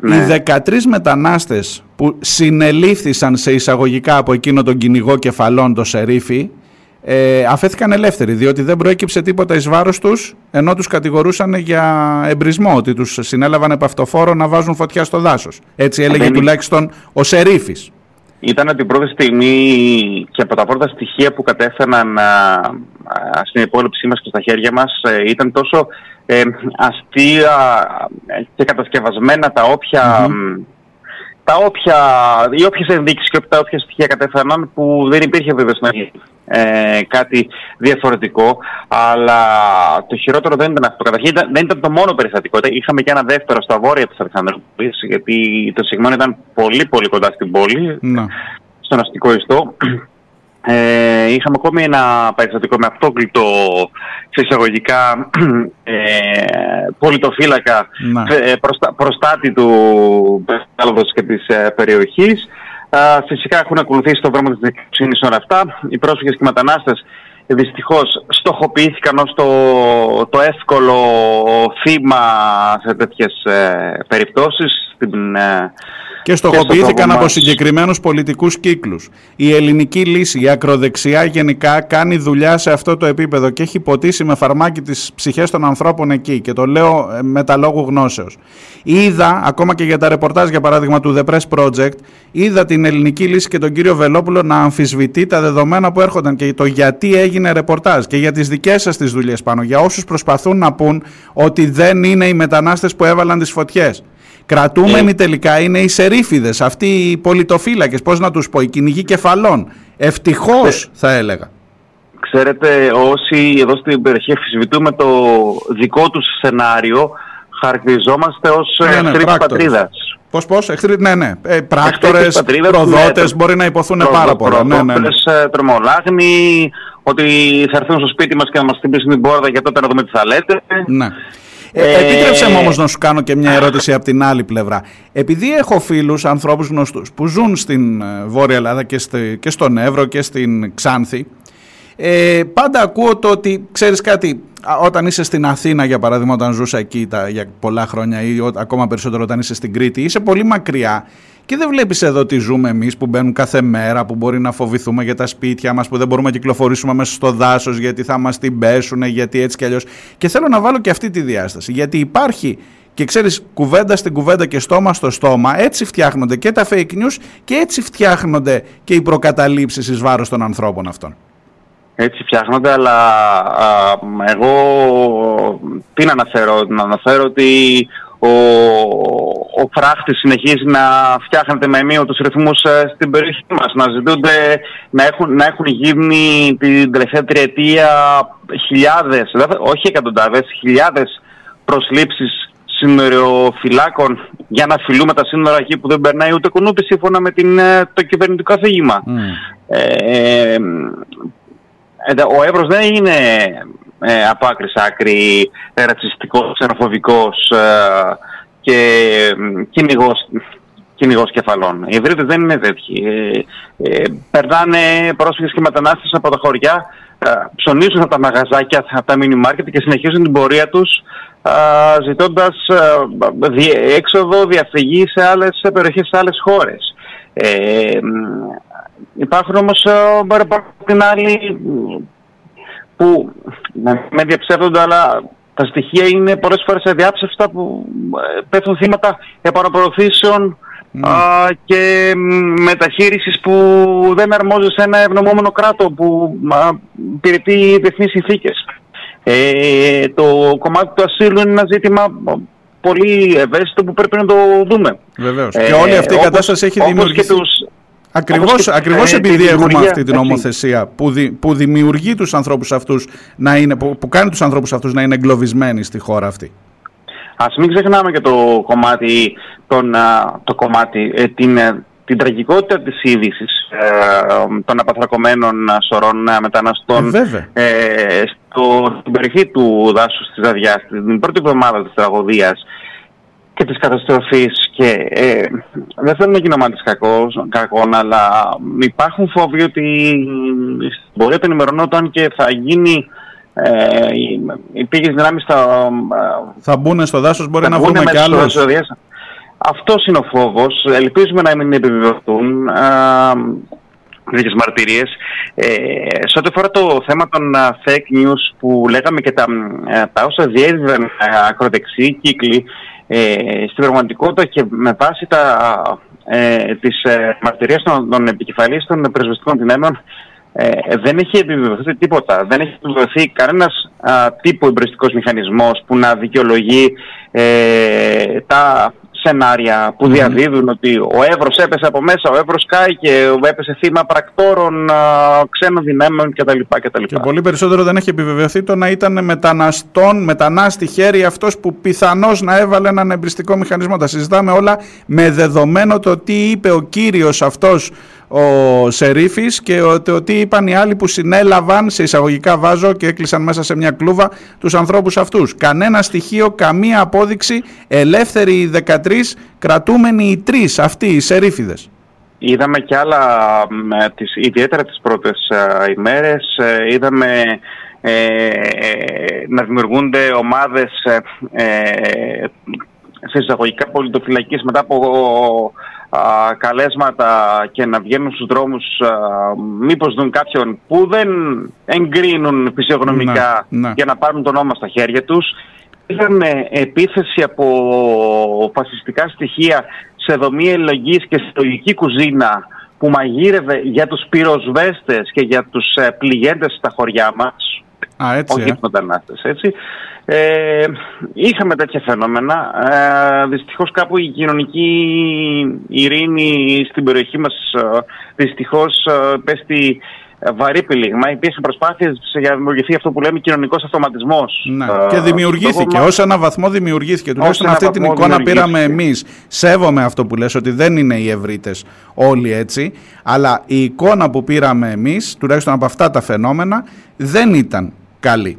Ναι. Οι 13 μετανάστες που συνελήφθησαν σε εισαγωγικά από εκείνο τον κυνηγό κεφαλών, το Σερίφη, ε, αφέθηκαν ελεύθεροι διότι δεν προέκυψε τίποτα εις βάρος τους ενώ τους κατηγορούσαν για εμπρισμό ότι τους συνέλαβαν επ' αυτοφόρο να βάζουν φωτιά στο δάσος. Έτσι έλεγε τουλάχιστον ο Σερίφης. Ήταν την πρώτη στιγμή και από τα πρώτα στοιχεία που κατέφθαναν στην υπόλοιψή μας και στα χέρια μας ε, ήταν τόσο ε, αστεία και κατασκευασμένα τα όποια τα όποια, οι όποιες ενδείξεις και τα όποια στοιχεία κατέφθαναν που δεν υπήρχε βέβαια στην αρχή ε, κάτι διαφορετικό, αλλά το χειρότερο δεν ήταν αυτό. Καταρχήν δεν ήταν το μόνο περιστατικό. Είχαμε και ένα δεύτερο στα βόρεια της Αλεξανδρούπολης, γιατί το Σιγμόν ήταν πολύ πολύ κοντά στην πόλη, ναι. στον αστικό ιστό. Ε, είχαμε ακόμη ένα περιστατικό με αυτόκλητο σε εισαγωγικά [CLEARS THROAT] ε, πολιτοφύλακα ναι. ε, προστάτη του Πέσταλδος και της ε, περιοχής. φυσικά έχουν ακολουθήσει τον δρόμο της δικαιοσύνης όλα αυτά. Οι πρόσφυγες και οι μετανάστες δυστυχώς στοχοποιήθηκαν ως το, το εύκολο θύμα σε τέτοιες ε, περιπτώσεις. Στην, Και στοχοποιήθηκαν από συγκεκριμένους πολιτικούς κύκλους. Η ελληνική λύση, η ακροδεξιά γενικά κάνει δουλειά σε αυτό το επίπεδο και έχει ποτίσει με φαρμάκι τις ψυχές των ανθρώπων εκεί. Και το λέω ε, με τα λόγου γνώσεως. Είδα, ακόμα και για τα ρεπορτάζ για παράδειγμα του The Press Project, είδα την ελληνική λύση και τον κύριο Βελόπουλο να αμφισβητεί τα δεδομένα που έρχονταν και το γιατί έγινε ρεπορτάζ και για τις δικές σας τις δουλειές πάνω. Για όσους προσπαθούν να πούν ότι δεν είναι οι μετανάστες που έβαλαν τις φωτιές. Κρατούμενοι ε. τελικά είναι οι σερίφιδες, αυτοί οι πολιτοφύλακες, πώς να τους πω, οι κυνηγοί κεφαλών. Ευτυχώς ε. θα έλεγα. Ξέρετε, όσοι εδώ στην περιοχή αφισβητούμε το δικό τους σενάριο, χαρακτηριζόμαστε ως ναι, ναι, εχθροί της πατρίδας. Πώς, πώς, εχθροί, ναι, ναι. Ε, πράκτορες, προδότες, μπορεί να υποθούν πάρα πολλά. Ναι, ναι, ναι. Ε, τρομολάγνοι, ότι θα έρθουν στο σπίτι μας και να μας χτυπήσουν την πόρτα για τότε να δούμε τι θα λέτε. Ναι. Ε, ε, επίτρεψε μου όμως να σου κάνω και μια ερώτηση από την άλλη πλευρά. Επειδή έχω φίλους, ανθρώπους γνωστούς που ζουν στην ε, Βόρεια Ελλάδα και, στη, και στον Εύρο και στην Ξάνθη, ε, πάντα ακούω το ότι, ξέρεις κάτι, όταν είσαι στην Αθήνα για παράδειγμα, όταν ζούσα εκεί τα, για πολλά χρόνια ή ακόμα περισσότερο όταν είσαι στην Κρήτη, είσαι πολύ μακριά και δεν βλέπεις εδώ τι ζούμε εμείς που μπαίνουν κάθε μέρα, που μπορεί να φοβηθούμε για τα σπίτια μας, που δεν μπορούμε να κυκλοφορήσουμε μέσα στο δάσος γιατί θα μας την πέσουν, γιατί έτσι κι αλλιώς. Και θέλω να βάλω και αυτή τη διάσταση, γιατί υπάρχει και ξέρεις κουβέντα στην κουβέντα και στόμα στο στόμα, έτσι φτιάχνονται και τα fake news και έτσι φτιάχνονται και οι προκαταλήψεις εις βάρος των ανθρώπων αυτών. Έτσι φτιάχνονται, αλλά εγώ τι να αναφέρω, να αναφέρω ότι ο, ο φράχτης συνεχίζει να φτιάχνεται με τους ρυθμούς ε, στην περιοχή μας, να ζητούνται να έχουν, να έχουν γίνει την τελευταία τριετία χιλιάδες, όχι εκατοντάδες, χιλιάδες προσλήψεις σύνοριοφυλάκων για να φιλούμε τα σύνορα εκεί που δεν περνάει ούτε κουνούπι σύμφωνα με την, ε, το κυβερνητικό αφήγημα. Mm. Ε, ο Εύρος δεν είναι ε, από άκρης άκρη ρατσιστικός, ξενοφοβικός ε, και κυνηγός, κυνηγός κεφαλών. Οι Ιδρύτες δεν είναι τέτοιοι. Ε, ε, περνάνε πρόσφυγες και μετανάστες από τα χωριά, ε, ψωνίζουν από τα μαγαζάκια, από τα μίνι μάρκετ και συνεχίζουν την πορεία τους ε, ζητώντας έξοδο, διαφυγή σε άλλες σε περιοχές, σε άλλες χώρες. Ε, υπάρχουν όμως από την άλλη που με διαψεύδονται, αλλά τα στοιχεία είναι πολλές φορές αδιάψευστα που ε, πέφτουν θύματα επαναπροωθήσεων mm. και μεταχείρισης που δεν αρμόζει σε ένα ευνομόμενο κράτο που υπηρετεί διεθνείς συνθήκες. Ε, το κομμάτι του ασύλου είναι ένα ζήτημα πολύ ευαίσθητο που πρέπει να το δούμε. Βεβαίως. Ε, και όλη αυτή η κατάσταση έχει δημιουργήσει... Ακριβώς, ακριβώς επειδή έχουμε αυτή την νομοθεσία που, που δημιουργεί τους ανθρώπους αυτούς να είναι, που, που κάνει τους ανθρώπους αυτούς να είναι εγκλωβισμένοι στη χώρα αυτή. Ας μην ξεχνάμε και το κομμάτι, τον, το κομμάτι ε, την, ε, την τραγικότητα της είδησης ε, των απαθρακωμένων σωρών μεταναστών ε, στο, στην περιοχή του δάσους της Δαδιάς την πρώτη εβδομάδα της τραγωδίας και της καταστροφής και ε, δεν θέλω να γίνω μάτις κακών, αλλά υπάρχουν φόβοι ότι μπορεί να ενημερωνόταν και θα γίνει ε, οι πήγες δυνάμεις θα... Θα μπουν στο δάσος, μπορεί να βρούμε κι άλλους. Αυτός είναι ο φόβος. Ελπίζουμε να μην επιβεβαιωθούν τέτοιες μαρτυρίες. Ε, σε ό,τι αφορά το θέμα των fake news που λέγαμε και τα, τα όσα διέδιδαν ακροδεξιοί κύκλοι, ε, στην πραγματικότητα και με βάση τα, ε, τις ε, μαρτυρίες των, των επικεφαλής των πρεσβευτικών δυνάμεων ε, δεν έχει επιβεβαιωθεί τίποτα. Δεν έχει επιβεβαιωθεί κανένας τύπου εμπριστικός μηχανισμός που να δικαιολογεί ε, τα σενάρια που διαδίδουν ότι ο Εύρος έπεσε από μέσα, ο Εύρος κάει και έπεσε θύμα πρακτόρων ξένων δυνάμεων κτλ. κτλ. Και πολύ περισσότερο δεν έχει επιβεβαιωθεί το να ήταν μεταναστών, μετανάστη χέρι αυτός που πιθανώς να έβαλε έναν εμπριστικό μηχανισμό. Τα συζητάμε όλα με δεδομένο το τι είπε ο κύριος αυτός ο Σερίφης και ότι, τι είπαν οι άλλοι που συνέλαβαν σε εισαγωγικά βάζω και έκλεισαν μέσα σε μια κλούβα τους ανθρώπους αυτούς. Κανένα στοιχείο, καμία απόδειξη, ελεύθεροι οι 13, κρατούμενοι οι τρεις αυτοί οι Σερίφιδες. Είδαμε και άλλα, τις, ιδιαίτερα τις πρώτες ημέρες, ε, είδαμε ε, να δημιουργούνται ομάδες ε, σε εισαγωγικά πολιτοφυλακής μετά από καλέσματα και να βγαίνουν στους δρόμους α, μήπως δουν κάποιον που δεν εγκρίνουν φυσιογνωμικά Ναι, ναι. για να πάρουν το νόμο στα χέρια τους. Είχαμε επίθεση από φασιστικά στοιχεία σε δομή ελλογής και συλλογική κουζίνα που μαγείρευε για τους πυροσβέστες και για τους ε, πληγέντες στα χωριά μας Α, έτσι, όχι ε. τους μετανάστες, έτσι. Ε, είχαμε τέτοια φαινόμενα. Ε, δυστυχώς κάπου η κοινωνική ειρήνη στην περιοχή μας ε, δυστυχώς ε, πέστη ε, βαρύ πυλίγμα. Υπήρχαν προσπάθειες για να δημιουργηθεί αυτό που λέμε κοινωνικός αυτοματισμός. Ναι. ε, και δημιουργήθηκε. στο κόμμα. Ω ένα βαθμό δημιουργήθηκε. Τουλάχιστον ένα αυτή την βαθμό εικόνα δημιουργήθηκε. πήραμε εμείς. Σέβομαι αυτό που λες ότι δεν είναι οι ευρύτες όλοι έτσι. Αλλά η εικόνα που πήραμε εμείς, τουλάχιστον από αυτά τα φαινόμενα, δεν ήταν καλή.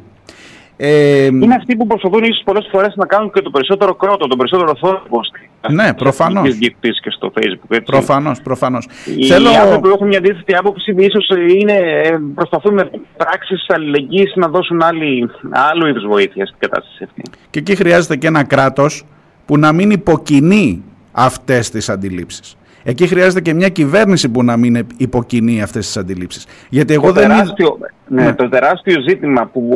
Ε, Είναι αυτοί που προσπαθούν ίσως πολλές φορές να κάνουν και το περισσότερο κρότο, το περισσότερο θόρυβο στις Ναι, προφανώς. εθνικές διοικητήσεις και στο facebook. Έτσι. προφανώς, προφανώς. Οι Θέλω... άνθρωποι που έχουν μια αντίθετη άποψη ίσως είναι, ε, προσπαθούν με πράξεις αλληλεγγύης να δώσουν άλλη, άλλου είδους βοήθεια στην κατάσταση αυτή. Και εκεί χρειάζεται και ένα κράτος που να μην υποκινεί αυτές τις αντιλήψεις. Εκεί χρειάζεται και μια κυβέρνηση που να μην υποκινεί αυτές τις αντιλήψεις. Γιατί εγώ το, δεν είδα... τεράστιο, ναι, Ναι. το τεράστιο ζήτημα που,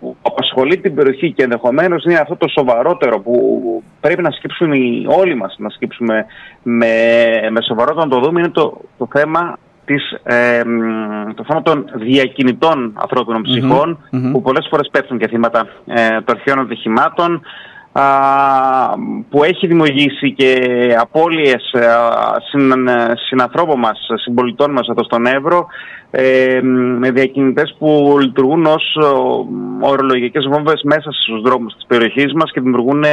που απασχολεί την περιοχή και ενδεχομένως είναι αυτό το σοβαρότερο που πρέπει να σκύψουν οι, όλοι μας να σκύψουμε με, με σοβαρότητα να το δούμε είναι το, το θέμα της, ε, μ, το θέμα των διακινητών ανθρώπινων ψυχών μμμ. που πολλές φορές πέφτουν και θύματα ε, των αρχαίων ατυχημάτων α, που έχει δημιουργήσει και απώλειες α, συν, συνανθρώπων μας, συμπολιτών μας εδώ στον Εύρο ε, με διακινητές που λειτουργούν ως ο, ορολογικές βόμβες μέσα στους δρόμους της περιοχής μας και δημιουργούν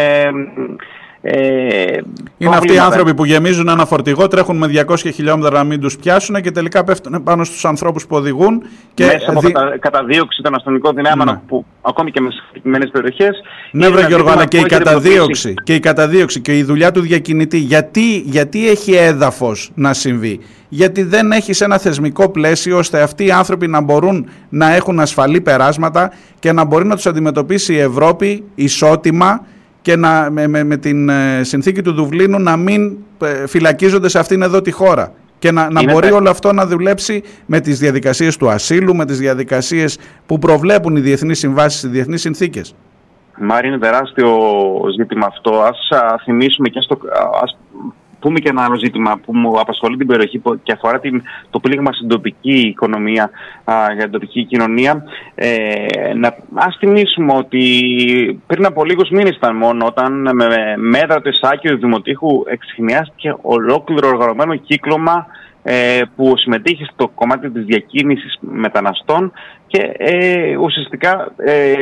ε, ε, Είναι αυτοί οι άνθρωποι που γεμίζουν ένα φορτηγό, τρέχουν με 200 χιλιόμετρα να μην τους πιάσουν και τελικά πέφτουν πάνω στους ανθρώπους που οδηγούν. Και μέσα από δι- κατα, καταδίωξη των αστυνομικών δυνάμεων Ναι. που ακόμη και με συγκεκριμένες περιοχές. Ναι, βρε Γιώργο, αλλά και η καταδίωξη. Και η καταδίωξη και η δουλειά του διακινητή. Γιατί, γιατί έχει έδαφος να συμβεί; Γιατί δεν έχεις ένα θεσμικό πλαίσιο ώστε αυτοί οι άνθρωποι να μπορούν να έχουν ασφαλή περάσματα και να μπορεί να τους αντιμετωπίσει η Ευρώπη ισότιμα και να, με, με, με την ε, συνθήκη του Δουβλίνου να μην ε, φυλακίζονται σε αυτήν εδώ τη χώρα. Και να, να Είναι μπορεί τε- όλο αυτό να δουλέψει με τις διαδικασίες του ασύλου, με τις διαδικασίες που προβλέπουν οι διεθνείς συμβάσεις, οι διεθνείς συνθήκες. Μάρι, είναι τεράστιο ζήτημα αυτό. Ας α, θυμίσουμε και στο, α, ας πούμε και ένα άλλο ζήτημα που μου απασχολεί την περιοχή που- και αφορά την, το πλήγμα στην τοπική οικονομία, α, για την τοπική κοινωνία. Ε, να, ας θυμίσουμε ότι πριν από λίγους μήνες ήταν μόνο όταν με μέτρα του Ισάκιου Δημοτήχου εξηχνιάστηκε ολόκληρο οργανωμένο κύκλωμα ε, που συμμετείχε στο κομμάτι της διακίνησης μεταναστών και ε, ουσιαστικά ε,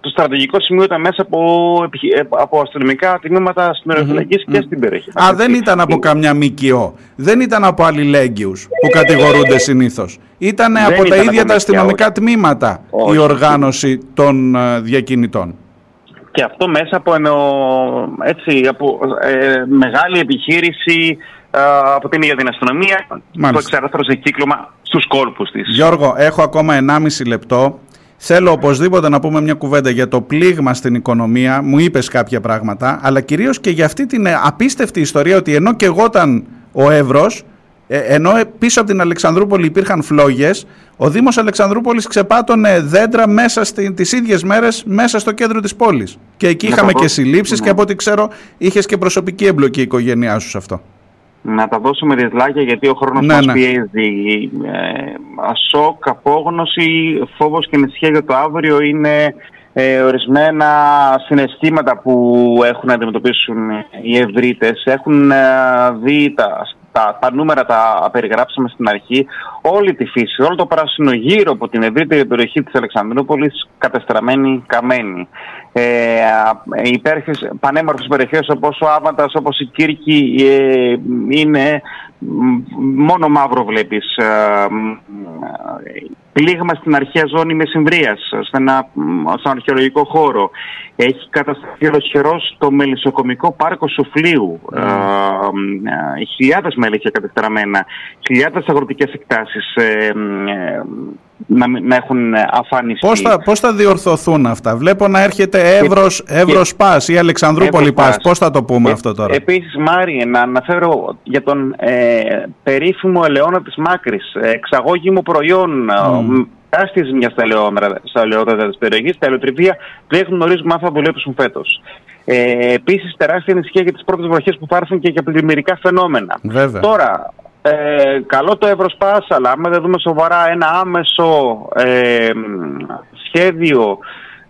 το στρατηγικό σημείο ήταν μέσα από, επιχει- ε, από αστυνομικά τμήματα συνοριοφυλακής και στην περιοχή. Α, δεν ήταν από καμιά ΜΚΟ. Δεν ήταν από αλληλέγγυους που κατηγορούνται συνήθως. Ήταν Δεν από τα ήταν ίδια από τα ΜΚΟ, αστυνομικά τμήματα η Όχι. οργάνωση των ε, διακινητών. Και αυτό μέσα από, εννο- έτσι, από ε, μεγάλη επιχείρηση ε, από την ίδια την αστυνομία που Μάλιστα. εξαρθρώσε κύκλωμα στους κόλπους της. Γιώργο, έχω ακόμα 1,5 λεπτό. Θέλω οπωσδήποτε να πούμε μια κουβέντα για το πλήγμα στην οικονομία. Μου είπες κάποια πράγματα, αλλά κυρίως και για αυτή την ε, απίστευτη ιστορία ότι ενώ και εγώ ήταν ο Εύρος, ε, ενώ ε, πίσω από την Αλεξανδρούπολη υπήρχαν φλόγες, ο Δήμος Αλεξανδρούπολης ξεπάτωνε δέντρα μέσα στι, τις ίδιες μέρες μέσα στο κέντρο της πόλης. Και εκεί Να είχαμε το και δω. συλλήψεις Ναι. και από ό,τι ξέρω είχες και προσωπική εμπλοκή η οικογένειά σου σε αυτό. Να τα δώσουμε διδλάκια γιατί ο χρόνος Ναι, μας ναι. πιέζει. Ε, ασόκ, απόγνωση, φόβος και ανησυχία για το αύριο είναι ε, ορισμένα συναισθήματα που έχουν να αντιμετωπίσουν οι ευρύτες. Έχουν ε, δει τα, τα, τα νούμερα τα περιγράψαμε στην αρχή. Όλη τη φύση, όλο το πράσινο γύρω από την ευρύτερη περιοχή της Αλεξανδρούπολης κατεστραμμένη, καμένη. Ε, οι υπέροχες, πανέμορφες περιοχές όπως ο Άβαντας, όπως η Κύρκη ε, είναι μόνο μαύρο βλέπεις. Ε, πλήγμα στην αρχαία ζώνη Μεσημβρίας, στον αρχαιολογικό χώρο. Έχει κατασταθεί ολοσχερός το μελισσοκομικό πάρκο Σουφλίου. Mm. Ε, χιλιάδες μέλη είχε κατεστραμμένα, χιλιάδες αγροτικές εκτάσεις ε, να, να έχουν αφάνιση. Πώς θα, πώς θα διορθωθούν αυτά; Βλέπω να έρχεται Εύρος, και, Εύρος Πας ή Αλεξανδρούπολη Πας. Πώς θα το πούμε αυτό τώρα; Επίσης Μάριε να αναφέρω για τον ε, περίφημο ελαιόνα της Μάκρης. Εξαγώγημο προϊόν mm. Τεράστιε ζημιά στα ελαιόδατα της περιοχής. Τα ελαιοτριβία δεν γνωρίζουμε αν θα δουλέψουν φέτος. Ε, Επίσης, τεράστια ανησυχία για τις πρώτες βροχές που υπάρχουν και για πλημμυρικά φαινόμενα. Βέβαια. Τώρα, ε, καλό το Ευρωσπάς, αλλά άμα δεν δούμε σοβαρά ένα άμεσο ε, σχέδιο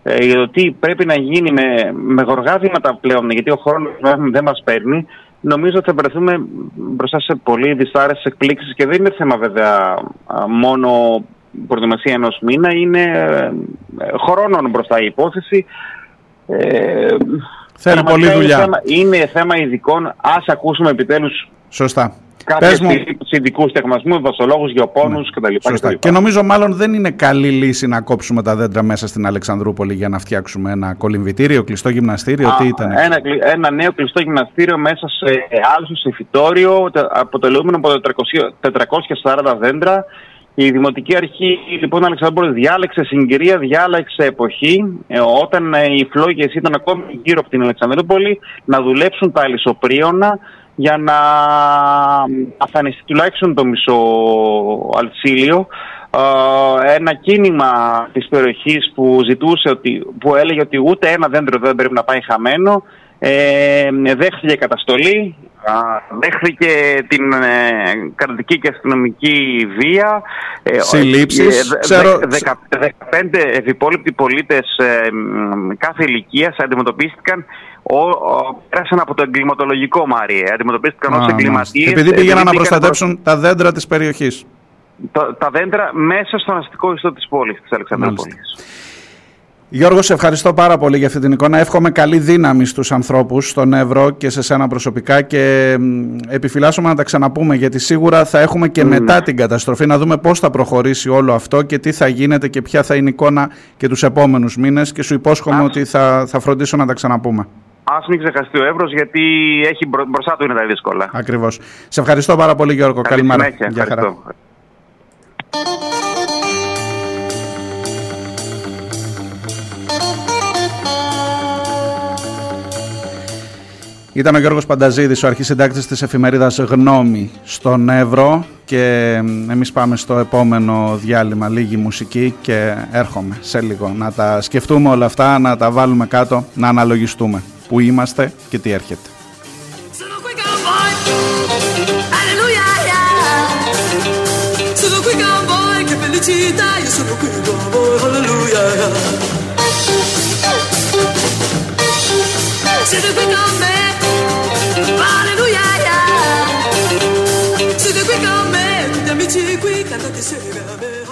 ε, για το τι πρέπει να γίνει με, με γοργά βήματα πλέον, γιατί ο χρόνος δεν μας παίρνει, νομίζω ότι θα βρεθούμε μπροστά σε πολύ δυσάρεστες εκπλήξεις και δεν είναι θέμα βέβαια μόνο προετοιμασία ενός μήνα, είναι ε, χρόνων μπροστά η υπόθεση. Ε, Θέλει πολλή δουλειά. Είναι θέμα, είναι θέμα ειδικών. Ας ακούσουμε επιτέλους Σωστά. Κάποιες μου... ειδικούς τεχνασμού, βασολόγου, γεωπόνους ναι. κτλ. Σωστά. Και νομίζω μάλλον δεν είναι καλή λύση να κόψουμε τα δέντρα μέσα στην Αλεξανδρούπολη για να φτιάξουμε ένα κολυμβητήριο, κλειστό γυμναστήριο. Α, τι ήταν. Ένα, ένα νέο κλειστό γυμναστήριο μέσα σε άλσο εφητόριο, αποτελούμενο από 440 δέντρα. Η Δημοτική Αρχή λοιπόν Αλεξανδρούπολη διάλεξε συγκυρία, διάλεξε εποχή ε, όταν ε, οι φλόγες ήταν ακόμη γύρω από την Αλεξανδρούπολη να δουλέψουν τα αλυσοπρίωνα για να αφανιστεί τουλάχιστον το μισό αλτσίλιο. Ε, ένα κίνημα της περιοχής που ζητούσε, ότι, που έλεγε ότι ούτε ένα δέντρο δεν πρέπει να πάει χαμένο, ε, δέχθηκε καταστολή, δέχθηκε την ε, κρατική και αστυνομική βία. Ε, Συλλήψεις. Ε, Ξέρω... 15 επιπόλοιπτοι πολίτες ε, κάθε ηλικία αντιμετωπίστηκαν πέρασαν από το εγκληματολογικό Μάριε. Αντιμετωπίστηκαν ως εγκληματίες. Επειδή πήγαιναν να προστατεύσουν τα δέντρα της περιοχής. Τα, τα δέντρα μέσα στον αστικό ιστό της πόλης της Αλεξανδρούπολης. Γιώργο, σε ευχαριστώ πάρα πολύ για αυτή την εικόνα. Εύχομαι καλή δύναμη στους ανθρώπους, στον Εύρο και σε σένα προσωπικά και επιφυλάσσομαι να τα ξαναπούμε γιατί σίγουρα θα έχουμε και μετά την καταστροφή να δούμε πώς θα προχωρήσει όλο αυτό και τι θα γίνεται και ποια θα είναι η εικόνα και τους επόμενους μήνες και σου υπόσχομαι ότι θα, θα φροντίσω να τα ξαναπούμε. Α μην ξεχαστεί ο Εύρος, γιατί έχει μπροστά του είναι τα δύσκολα. Ακριβώς. Σε ευχαριστώ πάρα πολύ, Γιώργο. Καλημέρα. Γεια χαρά. Ήταν ο Γιώργος Πανταζίδης, ο αρχισυντάκτης της εφημερίδας Γνώμη στον Εύρο και εμείς πάμε στο επόμενο διάλειμμα, λίγη μουσική και έρχομαι σε λίγο. Να τα σκεφτούμε όλα αυτά, να τα βάλουμε κάτω, να αναλογιστούμε που είμαστε και τι έρχεται. Alleluia! Siete qui con me, tutti amici qui, cantate insieme a me.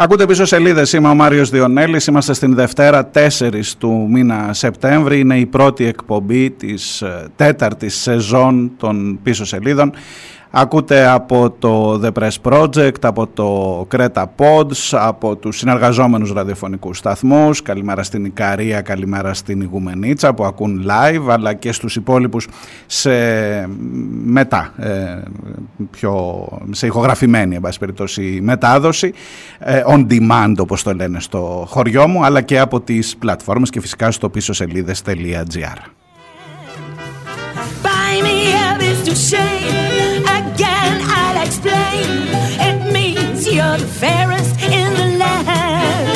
Ακούτε πίσω σελίδες. Είμαι ο Μάριος Διονέλης. Είμαστε στην Δευτέρα 4 του μήνα Σεπτέμβρη. Είναι η πρώτη εκπομπή της ε, τέταρτης σεζόν των πίσω σελίδων. Ακούτε από το The Press Project, από το Creta Pods, από τους συνεργαζόμενους ραδιοφωνικούς σταθμούς. Καλημέρα στην Ικαρία, καλημέρα στην Ιγουμενίτσα που ακούν live, αλλά και στους υπόλοιπους σε μετά, ε, πιο, σε ηχογραφημένη εν περιπτώσει, μετάδοση, ε, on demand όπως το λένε στο χωριό μου, αλλά και από τις πλατφόρμες και φυσικά στο πίσω σελίδες.gr. you're the fairest in the land.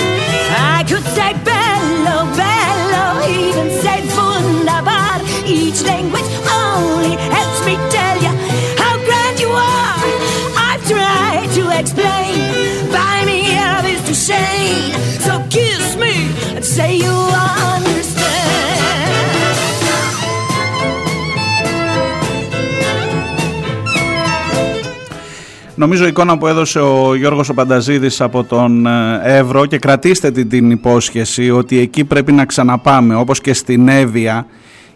I could say bello, bello, even say wunderbar. Each language only helps me tell you how grand you are. I've tried to explain. Buy me out is to shame. So kiss me and say you Νομίζω η εικόνα που έδωσε ο Γιώργος ο Πανταζίδης από τον ε, Εύρο και κρατήστε την, την υπόσχεση ότι εκεί πρέπει να ξαναπάμε όπως και στην Εύβοια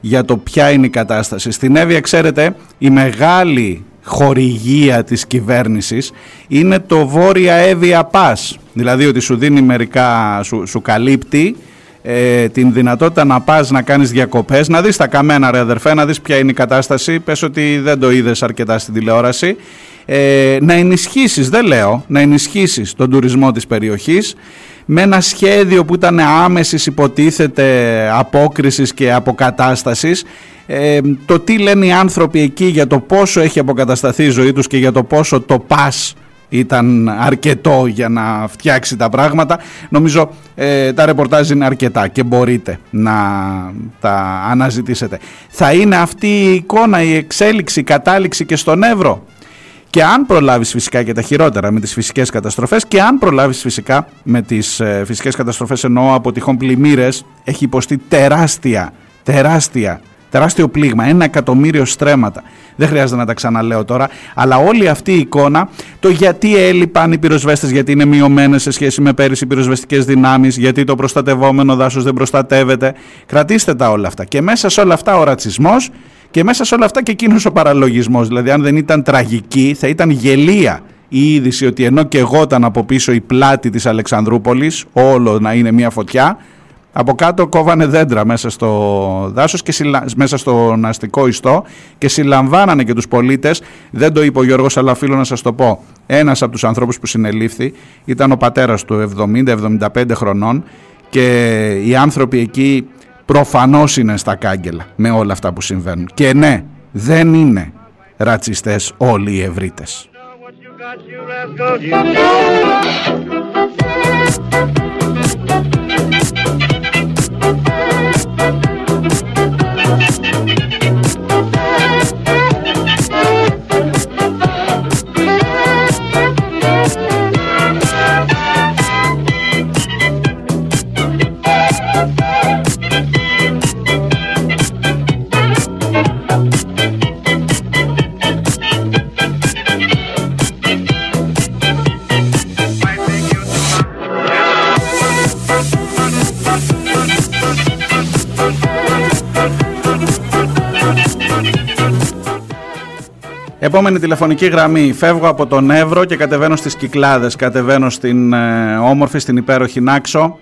για το ποια είναι η κατάσταση. Στην Εύβοια ξέρετε η μεγάλη χορηγία της κυβέρνησης είναι το Βόρεια Εύβοια Πας. Δηλαδή ότι σου δίνει μερικά, σου, σου καλύπτει ε, την δυνατότητα να πας να κάνεις διακοπές, να δεις τα καμένα ρε αδερφέ, να δεις ποια είναι η κατάσταση, πες ότι δεν το είδες αρκετά στην τηλεόραση, ε, να ενισχύσεις, δεν λέω, να ενισχύσεις τον τουρισμό της περιοχής, με ένα σχέδιο που ήταν άμεσης υποτίθεται απόκρισης και αποκατάστασης ε, το τι λένε οι άνθρωποι εκεί για το πόσο έχει αποκατασταθεί η ζωή τους και για το πόσο το πας ήταν αρκετό για να φτιάξει τα πράγματα. Νομίζω ε, τα ρεπορτάζ είναι αρκετά και μπορείτε να τα αναζητήσετε. Θα είναι αυτή η εικόνα, η εξέλιξη, η κατάληξη και στον Εύρο; Και αν προλάβεις φυσικά και τα χειρότερα με τις φυσικές καταστροφές και αν προλάβεις φυσικά με τις ε, φυσικές καταστροφές εννοώ από τυχόν πλημμύρες έχει υποστεί τεράστια, τεράστια τεράστιο πλήγμα, ένα εκατομμύριο στρέμματα. Δεν χρειάζεται να τα ξαναλέω τώρα, αλλά όλη αυτή η εικόνα, το γιατί έλειπαν οι πυροσβέστες, γιατί είναι μειωμένες σε σχέση με πέρυσι οι πυροσβεστικές δυνάμεις, γιατί το προστατευόμενο δάσος δεν προστατεύεται. Κρατήστε τα όλα αυτά. Και μέσα σε όλα αυτά ο ρατσισμός και μέσα σε όλα αυτά και εκείνος ο παραλογισμός. Δηλαδή αν δεν ήταν τραγική θα ήταν γελία η είδηση ότι ενώ και εγώ ήταν από πίσω η πλάτη της Αλεξανδρούπολης, όλο να είναι μια φωτιά, από κάτω κόβανε δέντρα μέσα στο δάσος και μέσα στο αστικό ιστό και συλλαμβάνανε και τους πολίτες. Δεν το είπε ο Γιώργος αλλά φίλο να σας το πω. Ένας από τους ανθρώπους που συνελήφθη ήταν ο πατέρας του 70-75 χρονών και οι άνθρωποι εκεί προφανώς είναι στα κάγκελα με όλα αυτά που συμβαίνουν. Και ναι, δεν είναι ρατσιστές όλοι οι ευρύτες. Επόμενη τηλεφωνική γραμμή. Φεύγω από τον Εύρο και κατεβαίνω στις Κυκλάδες. Κατεβαίνω στην ε, όμορφη, στην υπέροχη Νάξο.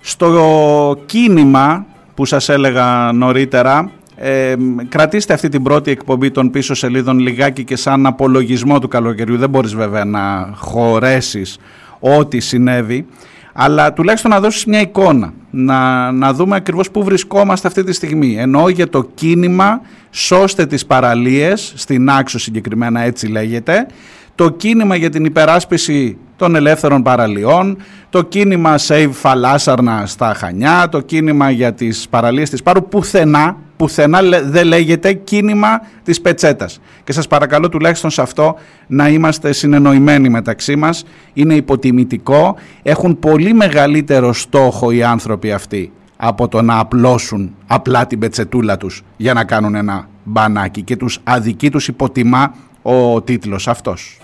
Στο κίνημα που σας έλεγα νωρίτερα, ε, κρατήστε αυτή την πρώτη εκπομπή των πίσω σελίδων λιγάκι και σαν απολογισμό του καλοκαιριού. Δεν μπορείς βέβαια να χωρέσεις ό,τι συνέβη αλλά τουλάχιστον να δώσεις μια εικόνα, να, να δούμε ακριβώς πού βρισκόμαστε αυτή τη στιγμή. Ενώ για το κίνημα «Σώστε τις παραλίες», στην Άξο συγκεκριμένα έτσι λέγεται, το κίνημα για την υπεράσπιση των ελεύθερων παραλιών, το κίνημα Save Φαλάσαρνα στα Χανιά, το κίνημα για τις παραλίες της Πάρου, πουθενά, πουθενά δεν λέγεται κίνημα της Πετσέτας. Και σας παρακαλώ τουλάχιστον σε αυτό να είμαστε συνεννοημένοι μεταξύ μας. Είναι υποτιμητικό, έχουν πολύ μεγαλύτερο στόχο οι άνθρωποι αυτοί από το να απλώσουν απλά την πετσετούλα τους για να κάνουν ένα μπανάκι και τους αδικεί, τους υποτιμά ο τίτλος αυτός.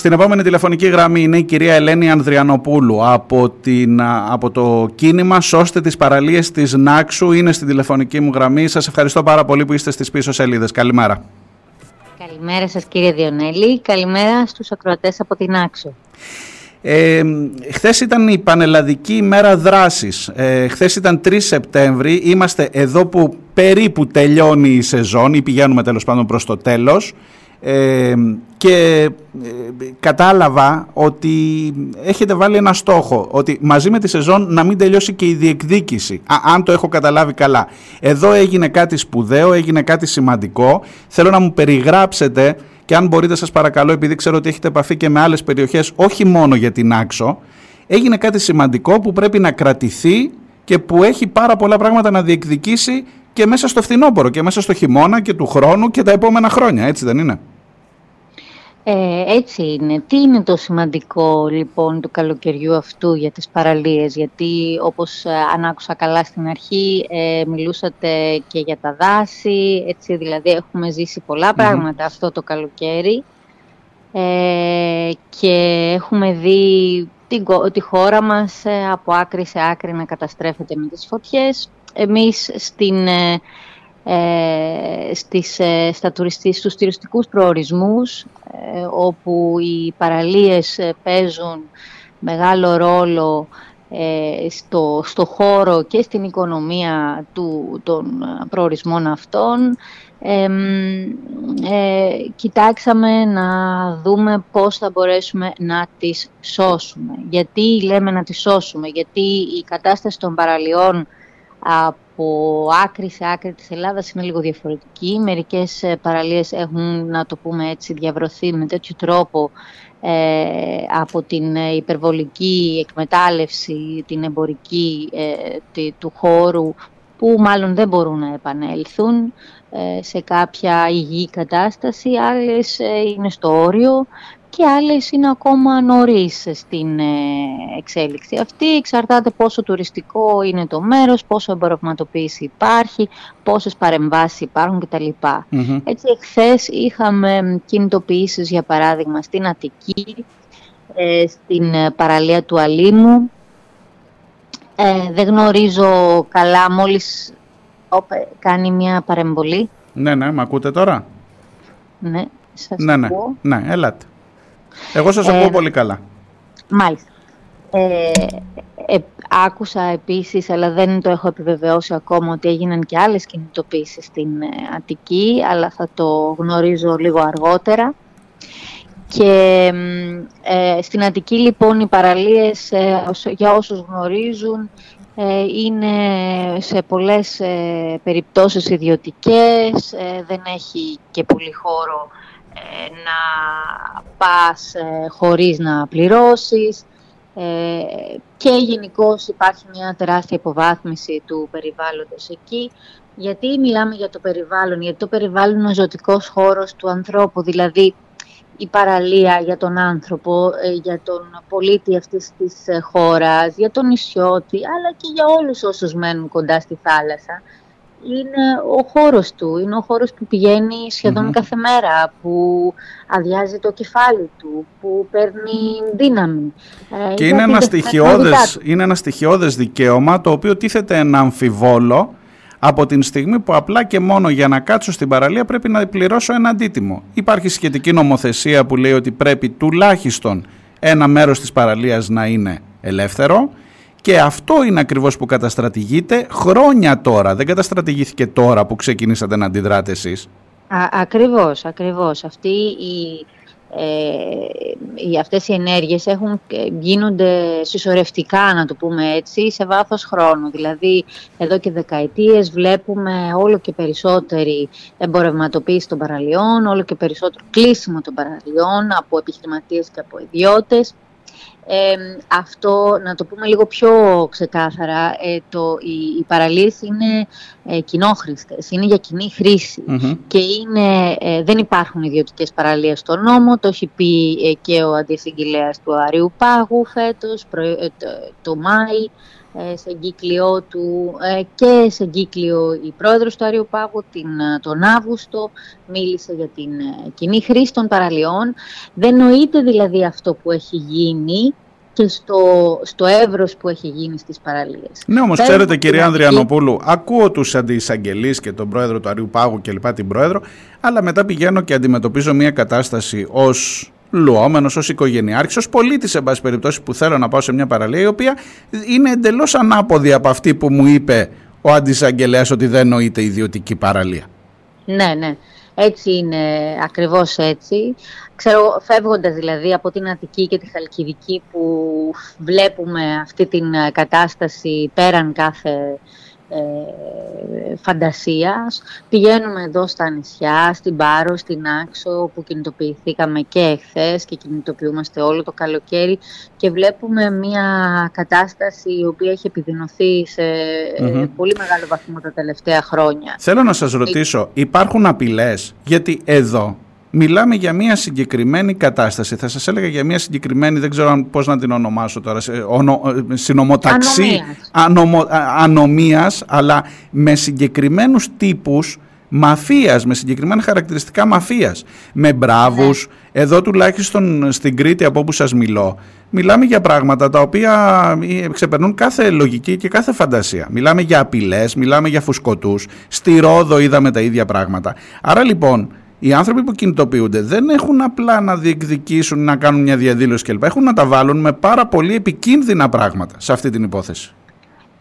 Στην επόμενη τηλεφωνική γραμμή είναι η κυρία Ελένη Ανδριανοπούλου από, την, από το κίνημα «Σώστε τις παραλίες της Νάξου». Είναι στην τηλεφωνική μου γραμμή. Σας ευχαριστώ πάρα πολύ που είστε στις πίσω σελίδες. Καλημέρα. Καλημέρα σας κύριε Διονέλη. Καλημέρα στους ακροατές από την Νάξο. Ε, χθες ήταν η Πανελλαδική ημέρα δράσης. Ε, χθες ήταν 3 Σεπτέμβρη. Είμαστε εδώ που περίπου τελειώνει η σεζόν ή πηγαίνουμε τέλος πάντων προς το τέλος. Ε, και ε, κατάλαβα ότι έχετε βάλει ένα στόχο ότι μαζί με τη σεζόν να μην τελειώσει και η διεκδίκηση αν το έχω καταλάβει καλά εδώ έγινε κάτι σπουδαίο, έγινε κάτι σημαντικό θέλω να μου περιγράψετε και αν μπορείτε σας παρακαλώ επειδή ξέρω ότι έχετε επαφή και με άλλες περιοχές όχι μόνο για την Άξο έγινε κάτι σημαντικό που πρέπει να κρατηθεί και που έχει πάρα πολλά πράγματα να διεκδικήσει και μέσα στο φθινόπωρο και μέσα στο χειμώνα και του χρόνου και τα επόμενα χρόνια, έτσι δεν είναι; Ε, έτσι είναι. Τι είναι το σημαντικό λοιπόν του καλοκαιριού αυτού για τις παραλίες, γιατί όπως ε, αν άκουσα καλά στην αρχή ε, μιλούσατε και για τα δάση, έτσι δηλαδή έχουμε ζήσει πράγματα αυτό το καλοκαίρι ε, και έχουμε δει την, τη χώρα μας από άκρη σε άκρη να καταστρέφεται με τις φωτιές. Εμείς στην ε, στις, ε, στα τουριστικούς, στους τουριστικούς προορισμούς ε, όπου οι παραλίες ε, παίζουν μεγάλο ρόλο στο, στο χώρο και στην οικονομία του, των προορισμών αυτών ε, κοιτάξαμε να δούμε πώς θα μπορέσουμε να τις σώσουμε. Γιατί λέμε να τις σώσουμε, γιατί η κατάσταση των παραλιών από άκρη σε άκρη της Ελλάδας είναι λίγο διαφορετική. Μερικές ε, παραλίες έχουν, να το πούμε έτσι, διαβρωθεί με τέτοιο τρόπο ε, από την ε, υπερβολική εκμετάλλευση, την εμπορική του χώρου, που μάλλον δεν μπορούν να επανέλθουν σε κάποια υγιή κατάσταση, άλλες είναι στο όριο και άλλες είναι ακόμα νωρίς στην ε, εξέλιξη αυτή. Εξαρτάται πόσο τουριστικό είναι το μέρος, πόσο εμπορευματοποίηση υπάρχει, πόσες παρεμβάσεις υπάρχουν κτλ. Έτσι, εχθές είχαμε κινητοποιήσεις, για παράδειγμα, στην Αττική, ε, στην ε, παραλία του Αλήμου. δεν γνωρίζω καλά, μόλις κάνει μια παρεμβολή. Ναι, ναι, με ακούτε τώρα; Ναι, σας ναι, ναι, ναι, ελάτε. Εγώ σας ακούω ε, πολύ καλά. Μάλιστα. Ε, ε, άκουσα επίσης, αλλά δεν το έχω επιβεβαιώσει ακόμα, ότι έγιναν και άλλες κινητοποίησεις στην ε, Αττική, αλλά θα το γνωρίζω λίγο αργότερα. Και στην Αττική λοιπόν οι παραλίες, για όσους γνωρίζουν, είναι σε πολλές περιπτώσεις ιδιωτικές, δεν έχει και πολύ χώρο ε, να πας ε, χωρίς να πληρώσεις. Ε, και γενικώ υπάρχει μια τεράστια υποβάθμιση του περιβάλλοντος εκεί. Γιατί μιλάμε για το περιβάλλον, γιατί το περιβάλλον είναι ο ζωτικός χώρος του ανθρώπου, δηλαδή η παραλία για τον άνθρωπο, για τον πολίτη αυτής της χώρας, για τον νησιώτη, αλλά και για όλους όσους μένουν κοντά στη θάλασσα είναι ο χώρος του, είναι ο χώρος που πηγαίνει κάθε μέρα, που αδειάζει το κεφάλι του, που παίρνει δύναμη. Ε, και είναι ένα, στοιχειώδες, είναι ένα στοιχειώδες δικαίωμα το οποίο τίθεται ένα αμφιβόλο από την στιγμή που απλά και μόνο για να κάτσω στην παραλία πρέπει να πληρώσω ένα αντίτιμο. Υπάρχει σχετική νομοθεσία που λέει ότι πρέπει τουλάχιστον ένα μέρος της παραλίας να είναι ελεύθερο και αυτό είναι ακριβώς που καταστρατηγείται χρόνια τώρα. Δεν καταστρατηγήθηκε τώρα που ξεκινήσατε να αντιδράτε εσείς. Α, ακριβώς, ακριβώς. Αυτή η, ε, οι, αυτές οι ενέργειες έχουν, ε, γίνονται συσσωρευτικά, να το πούμε έτσι, σε βάθος χρόνου. Δηλαδή, εδώ και δεκαετίες βλέπουμε όλο και περισσότερη εμπορευματοποίηση των παραλιών, όλο και περισσότερο κλείσιμο των παραλιών από επιχειρηματίες και από ιδιώτες αυτό, να το πούμε λίγο πιο ξεκάθαρα, ε, το, οι, οι παραλίες είναι ε, κοινόχρηστες, είναι για κοινή και είναι, ε, δεν υπάρχουν ιδιωτικές παραλίες στο νόμο, το έχει πει ε, και ο αντισυγγυλέας του Αριού Πάγου φέτος, το, το Μάη, σε εγκύκλιο του και σε εγκύκλιο η πρόεδρος του Αριού Πάγου την, τον Αύγουστο μίλησε για την κοινή χρήση των παραλιών. Δεν νοείται δηλαδή αυτό που έχει γίνει και στο, στο εύρος που έχει γίνει στις παραλίες. Ναι, όμως ξέρετε κυρία Ανδριανοπούλου, ακούω τους αντισαγγελείς και τον πρόεδρο του Αριού Πάγου και λοιπά την πρόεδρο, αλλά μετά πηγαίνω και αντιμετωπίζω μια κατάσταση ως λουόμενος, ως οικογενειάρχης, ως πολίτης σε πάση περιπτώσει που θέλω να πάω σε μια παραλία η οποία είναι εντελώς ανάποδη από αυτή που μου είπε ο αντισαγγελέας ότι δεν νοείται ιδιωτική παραλία. Ναι, ναι. Έτσι είναι, ακριβώς έτσι. Ξέρω, φεύγοντας δηλαδή από την Αττική και τη Χαλκιδική που βλέπουμε αυτή την κατάσταση πέραν κάθε ε, φαντασίας. Πηγαίνουμε εδώ στα νησιά, στην Πάρο, στην Άξο που κινητοποιηθήκαμε και εχθές και κινητοποιούμαστε όλο το καλοκαίρι και βλέπουμε μια κατάσταση η οποία έχει επιδεινωθεί σε ε, πολύ μεγάλο βαθμό τα τελευταία χρόνια. Θέλω να σας ρωτήσω, υπάρχουν απειλές; Γιατί εδώ Μιλάμε για μια συγκεκριμένη κατάσταση. Θα σας έλεγα για μια συγκεκριμένη, δεν ξέρω πώς να την ονομάσω τώρα, ονο, συνομοταξί ανομίας, αλλά με συγκεκριμένους τύπους μαφίας, με συγκεκριμένα χαρακτηριστικά μαφίας, με μπράβους. Ναι. Εδώ τουλάχιστον στην Κρήτη από όπου σας μιλώ, μιλάμε για πράγματα τα οποία ε, ξεπερνούν κάθε λογική και κάθε φαντασία. Μιλάμε για απειλές, μιλάμε για φουσκωτούς, στη Ρόδο είδαμε τα ίδια πράγματα. Άρα λοιπόν οι άνθρωποι που κινητοποιούνται δεν έχουν απλά να διεκδικήσουν, να κάνουν μια διαδήλωση κλπ. Έχουν να τα βάλουν με πάρα πολύ επικίνδυνα πράγματα σε αυτή την υπόθεση.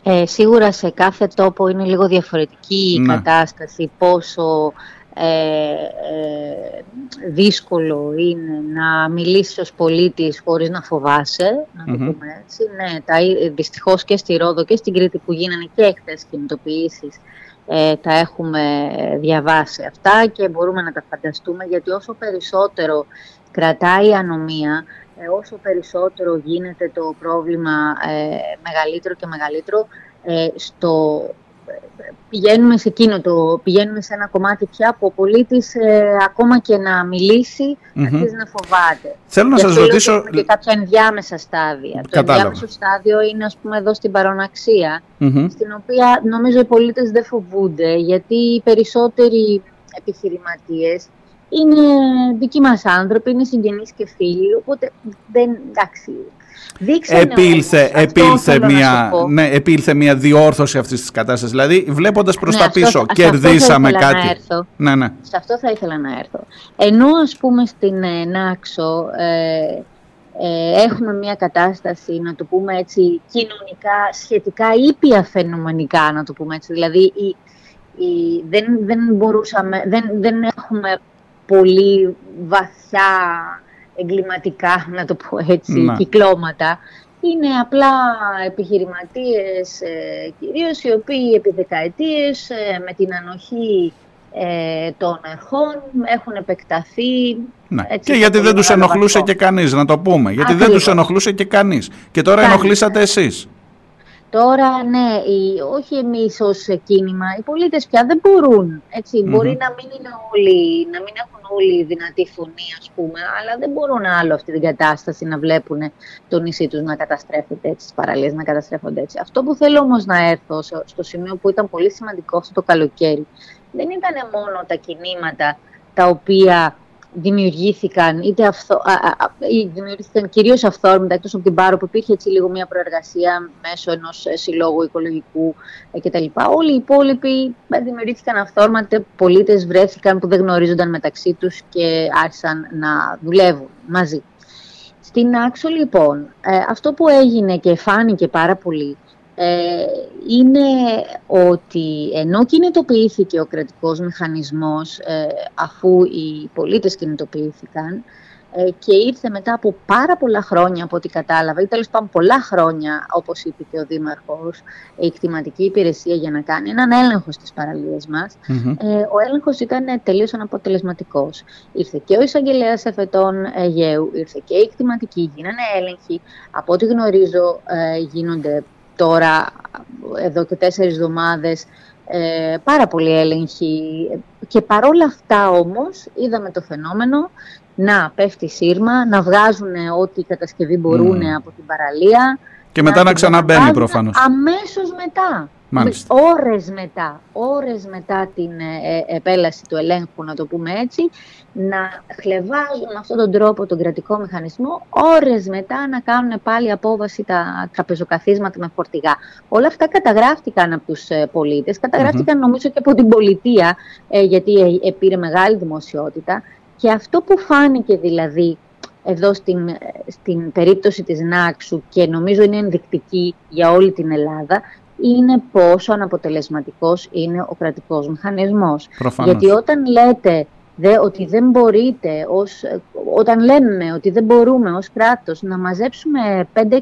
Ε, σίγουρα σε κάθε τόπο είναι λίγο διαφορετική η ναι. κατάσταση, πόσο ε, ε, δύσκολο είναι να μιλήσεις ως πολίτης χωρίς να φοβάσαι, να το πούμε έτσι. Ναι, τα, δυστυχώς και στη Ρόδο και στην Κρήτη που γίνανε και χθες κινητοποιήσεις ε, τα έχουμε διαβάσει αυτά και μπορούμε να τα φανταστούμε γιατί όσο περισσότερο κρατάει η ανομία, ε, όσο περισσότερο γίνεται το πρόβλημα ε, μεγαλύτερο και μεγαλύτερο, ε, στο, πηγαίνουμε σε εκείνο το, πηγαίνουμε σε ένα κομμάτι πια που ο πολίτης ακόμα και να μιλήσει mm-hmm. αρχίζει να φοβάται. Θέλω να σας ρωτήσω... Και κάποια ενδιάμεσα στάδια. Το ενδιάμεσο στάδιο είναι ας πούμε εδώ στην παροναξια στην οποία νομίζω οι πολίτες δεν φοβούνται γιατί οι περισσότεροι επιχειρηματίες είναι δικοί μας άνθρωποι, είναι συγγενείς και φίλοι, οπότε δεν, εντάξει, επήλθε, επήλθε, μια, ναι, επήλθε μια διόρθωση αυτής της κατάστασης. Δηλαδή, βλέποντας προς ναι, τα πίσω, κερδίσαμε κάτι. Ναι, ναι. Σε αυτό θα ήθελα να έρθω. Ενώ, ας πούμε, στην ε, Νάξο ε, ε, έχουμε μια κατάσταση, να το πούμε έτσι, κοινωνικά, σχετικά ήπια φαινομενικά, να το πούμε έτσι. Δηλαδή, η, η, δεν, δεν μπορούσαμε, δεν, δεν έχουμε πολύ βαθιά εγκληματικά, να το πω έτσι, να. κυκλώματα. Είναι απλά επιχειρηματίες ε, κυρίως, οι οποίοι επί δεκαετίες ε, με την ανοχή ε, των αρχών έχουν επεκταθεί. Ναι. Έτσι, και γιατί δεν τους ενοχλούσε και κανείς, να το πούμε. Γιατί δεν τους ενοχλούσε και κανείς. Και τώρα Κανείς. ενοχλήσατε εσείς. Τώρα, ναι, οι, όχι εμείς ως κίνημα, οι πολίτες πια δεν μπορούν. Μπορεί να μην είναι όλοι, να μην έχουν όλοι δυνατή φωνή, ας πούμε, αλλά δεν μπορούν άλλο αυτή την κατάσταση να βλέπουν το νησί τους να καταστρέφεται έτσι, τις παραλίες να καταστρέφονται έτσι. Αυτό που θέλω όμως να έρθω στο σημείο που ήταν πολύ σημαντικό αυτό το καλοκαίρι, δεν ήταν μόνο τα κινήματα τα οποία δημιουργήθηκαν, είτε αυθο, α, α, δημιουργήθηκαν κυρίως αυθόρμητα, εκτός από την Πάρο που υπήρχε έτσι λίγο μια προεργασία μέσω ενός ε, συλλόγου οικολογικού ε, κτλ. Όλοι οι υπόλοιποι ε, δημιουργήθηκαν αυθόρμητα, πολίτες βρέθηκαν που δεν γνωρίζονταν μεταξύ τους και άρχισαν να δουλεύουν μαζί. Στην Άξο λοιπόν, αυτό που έγινε και φάνηκε πάρα πολύ ε, είναι ότι ενώ κινητοποιήθηκε ο κρατικός μηχανισμός ε, αφού οι πολίτες κινητοποιήθηκαν ε, και ήρθε μετά από πάρα πολλά χρόνια από ό,τι κατάλαβα ή τέλος πάντων πολλά χρόνια όπως είπε και ο Δήμαρχος η κτηματική υπηρεσία για να κάνει έναν έλεγχο στις παραλίες μας ο έλεγχος ήταν τελείως αναποτελεσματικός. Ήρθε και ο εισαγγελέας εφετών Αιγαίου ήρθε και η κτηματική γίνανε έλεγχοι. Από ό,τι γνωρίζω γίνονται τώρα εδώ και τέσσερις εβδομάδες ε, πάρα πολύ έλεγχοι και παρόλα αυτά όμως είδαμε το φαινόμενο να πέφτει σύρμα, να βγάζουν ό,τι κατασκευή μπορούν από την παραλία. Και μετά να, να ξαναμπαίνει προφανώς. Αμέσως μετά. Μάλιστα. Ώρες μετά, ώρες μετά την ε, ε, επέλαση του ελέγχου, να το πούμε έτσι, να χλεβάζουν με αυτόν τον τρόπο τον κρατικό μηχανισμό, ώρες μετά να κάνουν πάλι απόβαση τα τραπεζοκαθίσματα με φορτηγά. Όλα αυτά καταγράφτηκαν από τους ε, πολίτες, νομίζω και από την πολιτεία, ε, γιατί ε, πήρε μεγάλη δημοσιότητα. Και αυτό που φάνηκε δηλαδή εδώ στην, στην περίπτωση της Νάξου και νομίζω είναι ενδεικτική για όλη την Ελλάδα, είναι πόσο αναποτελεσματικός είναι ο κρατικός μηχανισμός. Γιατί όταν λέτε δε, ότι δεν μπορείτε, ως, όταν λέμε ότι δεν μπορούμε ως κράτος να μαζέψουμε 5, 6,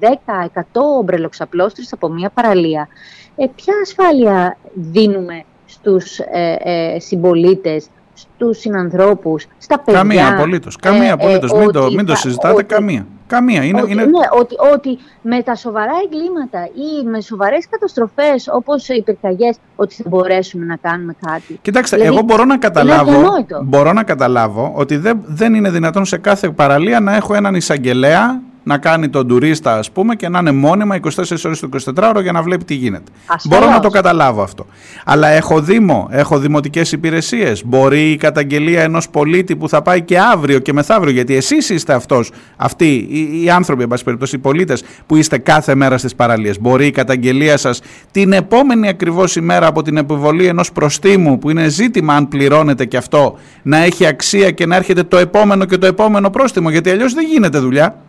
10, 100 ομπρελοξαπλώστρες από μια παραλία, ε, ποια ασφάλεια δίνουμε στους ε, ε, συμπολίτες, στους συνανθρώπους, στα παιδιά. Καμία απολύτως, καμία ε, απολύτως, μην, το, μην το συζητάτε, καμία Καμία. Είναι, ότι, είναι... Ναι, ότι, ότι με τα σοβαρά εγκλήματα ή με σοβαρές καταστροφές όπως οι πυρκαγιές, ότι θα μπορέσουμε να κάνουμε κάτι. Κοιτάξτε, δηλαδή, εγώ μπορώ να καταλάβω, μπορώ να καταλάβω ότι δεν, δεν είναι δυνατόν σε κάθε παραλία να έχω έναν εισαγγελέα να κάνει τον τουρίστα, ας πούμε, και να είναι μόνιμα 24 ώρες το 24 ώρο για να βλέπει τι γίνεται. Ασφαλώς. Μπορώ να το καταλάβω αυτό. Αλλά έχω Δήμο, έχω δημοτικές υπηρεσίες. Μπορεί η καταγγελία ενός πολίτη που θα πάει και αύριο και μεθαύριο, γιατί εσείς είστε αυτός, αυτοί οι, οι άνθρωποι, εν πάση περιπτώσει, οι πολίτες που είστε κάθε μέρα στις παραλίες. Μπορεί η καταγγελία σας την επόμενη ακριβώς ημέρα από την επιβολή ενός προστίμου, που είναι ζήτημα αν πληρώνετε και αυτό, να έχει αξία και να έρχεται το επόμενο και το επόμενο πρόστιμο, γιατί αλλιώς δεν γίνεται δουλειά.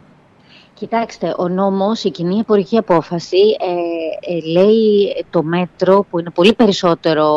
Κοιτάξτε, ο νόμος, η κοινή εμπορική απόφαση ε, ε, λέει το μέτρο που είναι πολύ περισσότερο,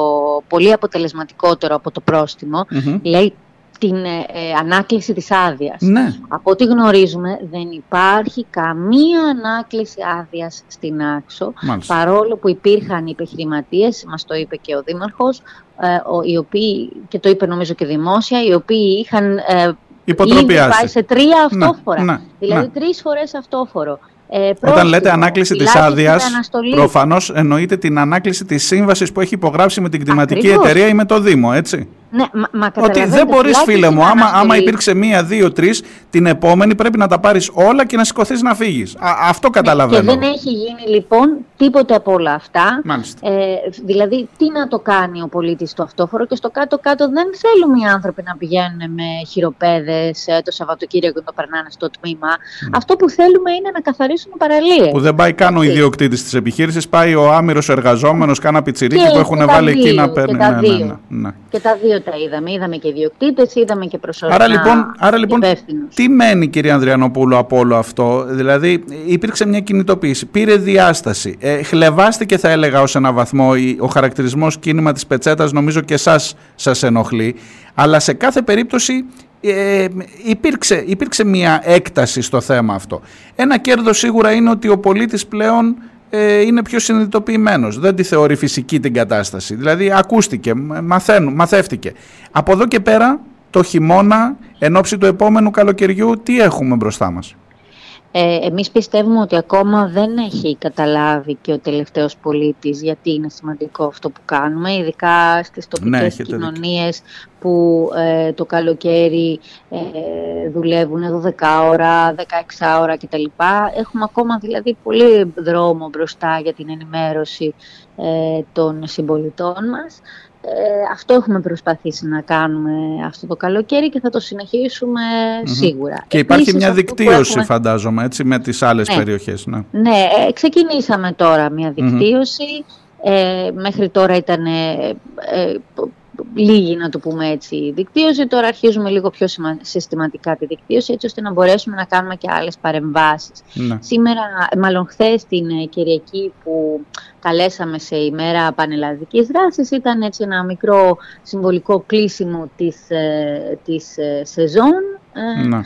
πολύ αποτελεσματικότερο από το πρόστιμο, λέει την ε, ανάκληση της άδειας. Ναι. Από ό,τι γνωρίζουμε δεν υπάρχει καμία ανάκληση άδειας στην άξο, Μάλιστα. παρόλο που υπήρχαν οι επιχειρηματίες, μας το είπε και ο Δήμαρχος, ε, οι οποίοι, και το είπε νομίζω και δημόσια, οι οποίοι είχαν ε, Ήδη πάει σε τρία αυτόφορα. Ναι, ναι, δηλαδή ναι. τρεις φορές αυτόφορο. Ε, Όταν λέτε ανάκληση της άδειας, προφανώς εννοείται την ανάκληση της σύμβασης που έχει υπογράψει με την κτηματική Ακριβώς. εταιρεία ή με το Δήμο, έτσι. Ναι, μα, μα Ότι δεν μπορείς, φίλε μου, άμα, άμα υπήρξε μία, δύο, τρεις, την επόμενη πρέπει να τα πάρεις όλα και να σηκωθείς να φύγεις. Αυτό καταλαβαίνω. Ναι, και δεν έχει γίνει λοιπόν τίποτε από όλα αυτά. Μάλιστα. Ε, δηλαδή, τι να το κάνει ο πολίτης στο αυτόφορο και στο κάτω-κάτω δεν θέλουμε οι άνθρωποι να πηγαίνουν με χειροπέδες το Σαββατοκύριακο και να το περνάνε στο τμήμα. Αυτό που θέλουμε είναι να καθαρίσουν παραλίες. Που δεν πάει καν ο ιδιοκτήτης της επιχείρησης, πάει ο άμυρος εργαζόμενος, κάνα πιτσιρίκι που έχουν βάλει εκεί να παίρνει. Και τα Ναι, δύο, ναι, ναι, ναι. Και τα δύο τα είδαμε. Είδαμε και ιδιοκτήτες, είδαμε και προσωρινά Άρα λοιπόν, άρα λοιπόν υπεύθυνους. τι μένει κυρία Ανδριανοπούλου από όλο αυτό; Δηλαδή υπήρξε μια κινητοποίηση, πήρε διάσταση, ε, χλεβάστηκε θα έλεγα ως ένα βαθμό η- ο χαρακτηρισμός κίνημα της πετσέτας νομίζω και εσάς σας ενοχλεί. Αλλά σε κάθε περίπτωση ε, υπήρξε, υπήρξε μια έκταση στο θέμα αυτό. Ένα κέρδος σίγουρα είναι ότι ο πολίτης πλέον ε, είναι πιο συνειδητοποιημένος. Δεν τη θεωρεί φυσική την κατάσταση. Δηλαδή ακούστηκε, μαθαίνουν, μαθεύτηκε. Από εδώ και πέρα το χειμώνα, εν ώψη του επόμενου καλοκαιριού, τι έχουμε μπροστά μας; Ε, εμείς πιστεύουμε ότι ακόμα δεν έχει καταλάβει και ο τελευταίος πολίτης γιατί είναι σημαντικό αυτό που κάνουμε, ειδικά στις τοπικές Ναι, έχετε δίκιο. κοινωνίες που ε, το καλοκαίρι ε, δουλεύουν 12 ώρα, 16 ώρα κτλ. Έχουμε ακόμα δηλαδή πολύ δρόμο μπροστά για την ενημέρωση ε, των συμπολιτών μας. Ε, αυτό έχουμε προσπαθήσει να κάνουμε αυτό το καλοκαίρι και θα το συνεχίσουμε σίγουρα. Και υπάρχει Επίσης, μια αυτό που δικτύωση έχουμε- φαντάζομαι έτσι με τις άλλες Ναι. περιοχές. Ναι. ναι, ε, ξεκινήσαμε τώρα μια δικτύωση. Ε, μέχρι τώρα ήταν ε, ε, π- π- λίγη, να το πούμε έτσι, η δικτύωση. Τώρα αρχίζουμε λίγο πιο σημα- συστηματικά τη δικτύωση, έτσι ώστε να μπορέσουμε να κάνουμε και άλλες παρεμβάσεις. Ναι. Σήμερα, μάλλον χθες την ε, Κυριακή που καλέσαμε σε ημέρα πανελλαδικής δράσης, ήταν έτσι ένα μικρό συμβολικό κλείσιμο της, ε, της ε, σεζόν. ε, Ναι. ε,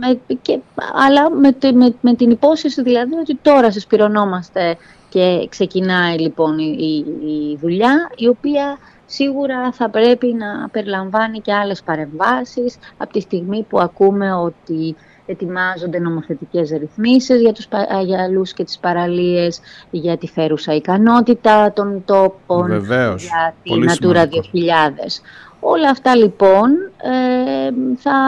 με, και, αλλά με, τε- με, με την υπόσχεση δηλαδή ότι τώρα συσπηρωνόμαστε και ξεκινάει λοιπόν η, η, η δουλειά η οποία σίγουρα θα πρέπει να περιλαμβάνει και άλλες παρεμβάσεις από τη στιγμή που ακούμε ότι ετοιμάζονται νομοθετικές ρυθμίσεις για τους πα- αγιαλούς και τις παραλίες, για τη φέρουσα ικανότητα των τόπων, Βεβαίως. για τη Πολύ Natura σημαντικό. 2000. Όλα αυτά λοιπόν ε, θα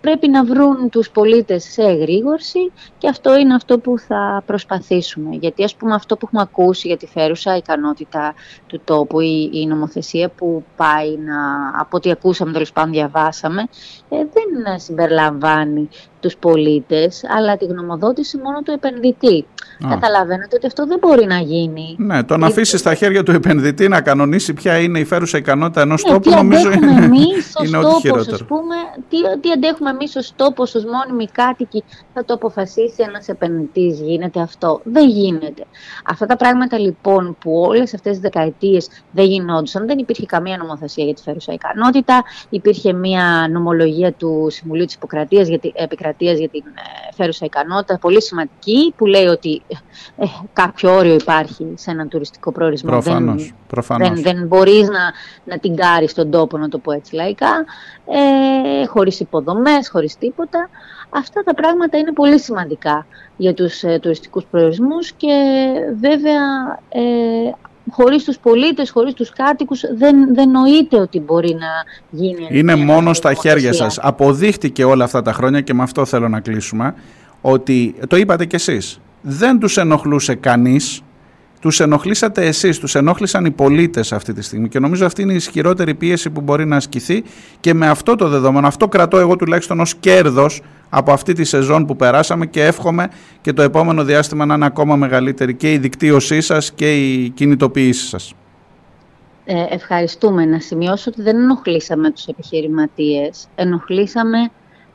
πρέπει να βρουν τους πολίτες σε εγρήγορση και αυτό είναι αυτό που θα προσπαθήσουμε. Γιατί ας πούμε αυτό που έχουμε ακούσει για τη φέρουσα ικανότητα του τόπου, η, η νομοθεσία που πάει να, από ό,τι ακούσαμε τέλος πάντων διαβάσαμε, ε, δεν συμπεριλαμβάνει τους πολίτες, αλλά τη γνωμοδότηση μόνο του επενδυτή. Α. Καταλαβαίνετε ότι αυτό δεν μπορεί να γίνει. Ναι, το να αφήσεις στα χέρια του επενδυτή να κανονίσει ποια είναι η φέρουσα ικανότητα ενός Ναι, τόπου, τι νομίζω αντέχουμε είναι, εμείς [LAUGHS] ως είναι ό,τι τόπος, χειρότερο. ας πούμε, τι, τι αντέχουμε εμείς ως τόπος, ως μόνιμοι κάτοικοι, θα το αποφασίσει ένας επενδυτής, γίνεται αυτό. Δεν γίνεται. Αυτά τα πράγματα λοιπόν που όλες αυτές τις δεκαετίες δεν γινόντουσαν, δεν υπήρχε καμία νομοθεσία για τη φέρουσα ικανότητα, υπήρχε μια νομολογία του Συμβουλίου της Υποκρατίας για τη, Επικρατείας για την ε, φέρουσα ικανότητα, πολύ σημαντική, που λέει ότι ε, κάποιο όριο υπάρχει σε έναν τουριστικό προορισμό. Δεν- Προφανώς, προφανώς. δεν, δεν μπορείς να, να την κάρεις τον τόπο, να το πω έτσι λαϊκά. ε, χωρίς υποδομές, χωρίς τίποτα. Αυτά τα πράγματα είναι πολύ σημαντικά για τους ε, τουριστικούς προορισμούς και βέβαια ε, χωρίς τους πολίτες, χωρίς τους κάτοικους δεν, δεν νοείται ότι μπορεί να γίνει. Είναι μόνο στα χέρια σας. Αποδείχτηκε όλα αυτά τα χρόνια και με αυτό θέλω να κλείσουμε ότι το είπατε κι εσείς. Δεν τους ενοχλούσε κανείς τους ενοχλήσατε εσείς, τους ενόχλησαν οι πολίτες αυτή τη στιγμή και νομίζω αυτή είναι η ισχυρότερη πίεση που μπορεί να ασκηθεί και με αυτό το δεδομένο, αυτό κρατώ εγώ τουλάχιστον ως κέρδος από αυτή τη σεζόν που περάσαμε και εύχομαι και το επόμενο διάστημα να είναι ακόμα μεγαλύτερη και η δικτύωσή σας και η κινητοποίηση σας. Ε, ευχαριστούμε. Να σημειώσω ότι δεν ενοχλήσαμε τους επιχειρηματίες, ενοχλήσαμε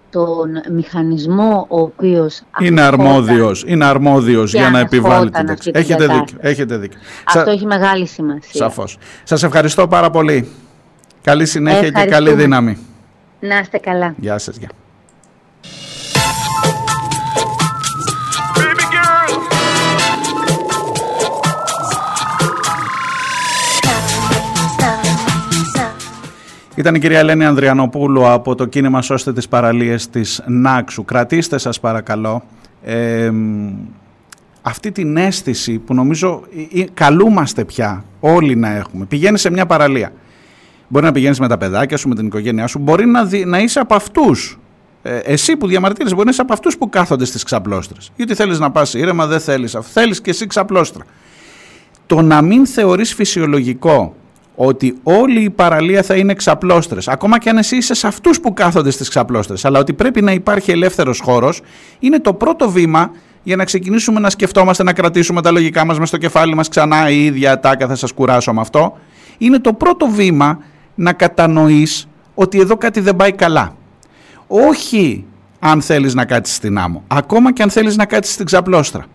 τον μηχανισμό ο οποίος είναι αρμόδιος, είναι αρμόδιος για να επιβάλλει την τάξη. Έχετε δίκιο, έχετε δίκιο. Αυτό έχει μεγάλη σημασία. Σαφώς. Σας ευχαριστώ πάρα πολύ. Καλή συνέχεια και καλή δύναμη. Να είστε καλά. Γεια σας. Γεια. Ήταν η κυρία Ελένη Ανδριανοπούλου από το κίνημα «Σώστε τις παραλίες» της Νάξου. Κρατήστε σας παρακαλώ αυτή την αίσθηση που νομίζω καλούμαστε πια όλοι να έχουμε. Πηγαίνεις σε μια παραλία. Μπορεί να πηγαίνεις με τα παιδάκια σου, με την οικογένειά σου. Μπορεί να, να είσαι από αυτούς ε, εσύ που διαμαρτύρεσαι μπορεί να είσαι από αυτούς που κάθονται στις ξαπλώστρες. Γιατί θέλεις να πας ήρεμα, δεν θέλεις. Θέλεις και εσύ ξαπλώστρα. Το να μην θεωρείς φυσιολογικό ότι όλη η παραλία θα είναι ξαπλώστρες. Ακόμα και αν εσύ είσαι σε αυτούς που κάθονται στις ξαπλώστρες. Αλλά ότι πρέπει να υπάρχει ελεύθερος χώρος είναι το πρώτο βήμα για να ξεκινήσουμε να σκεφτόμαστε, να κρατήσουμε τα λογικά μας μες στο κεφάλι μας ξανά η ίδια τάκα, θα σας κουράσω με αυτό. Είναι το πρώτο βήμα να κατανοείς ότι εδώ κάτι δεν πάει καλά. Όχι αν θέλεις να κάτσεις στην άμμο, ακόμα και αν θέλεις να κάτσεις στην ξαπλώστρα.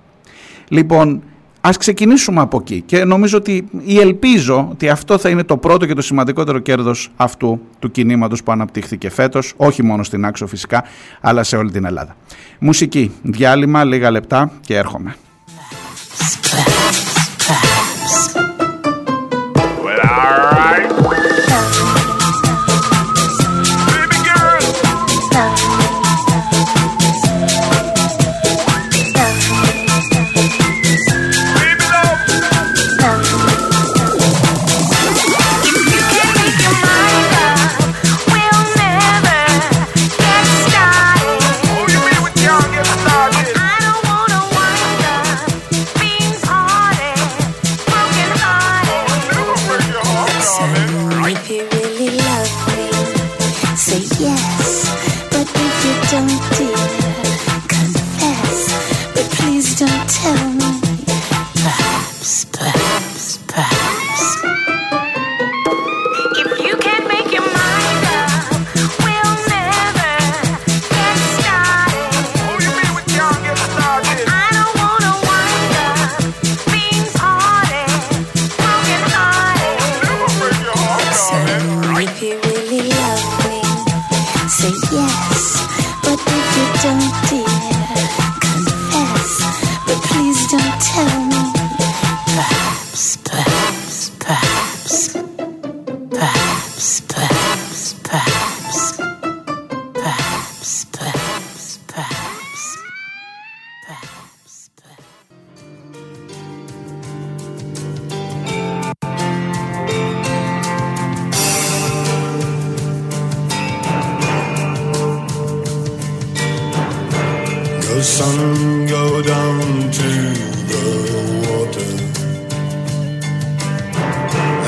Λοιπόν, Ας ξεκινήσουμε από εκεί και νομίζω ότι ή ελπίζω ότι αυτό θα είναι το πρώτο και το σημαντικότερο κέρδος αυτού του κινήματος που αναπτύχθηκε φέτος, όχι μόνο στην Άξο φυσικά, αλλά σε όλη την Ελλάδα. Μουσική, διάλειμμα, λίγα λεπτά και έρχομαι. sun go down to the water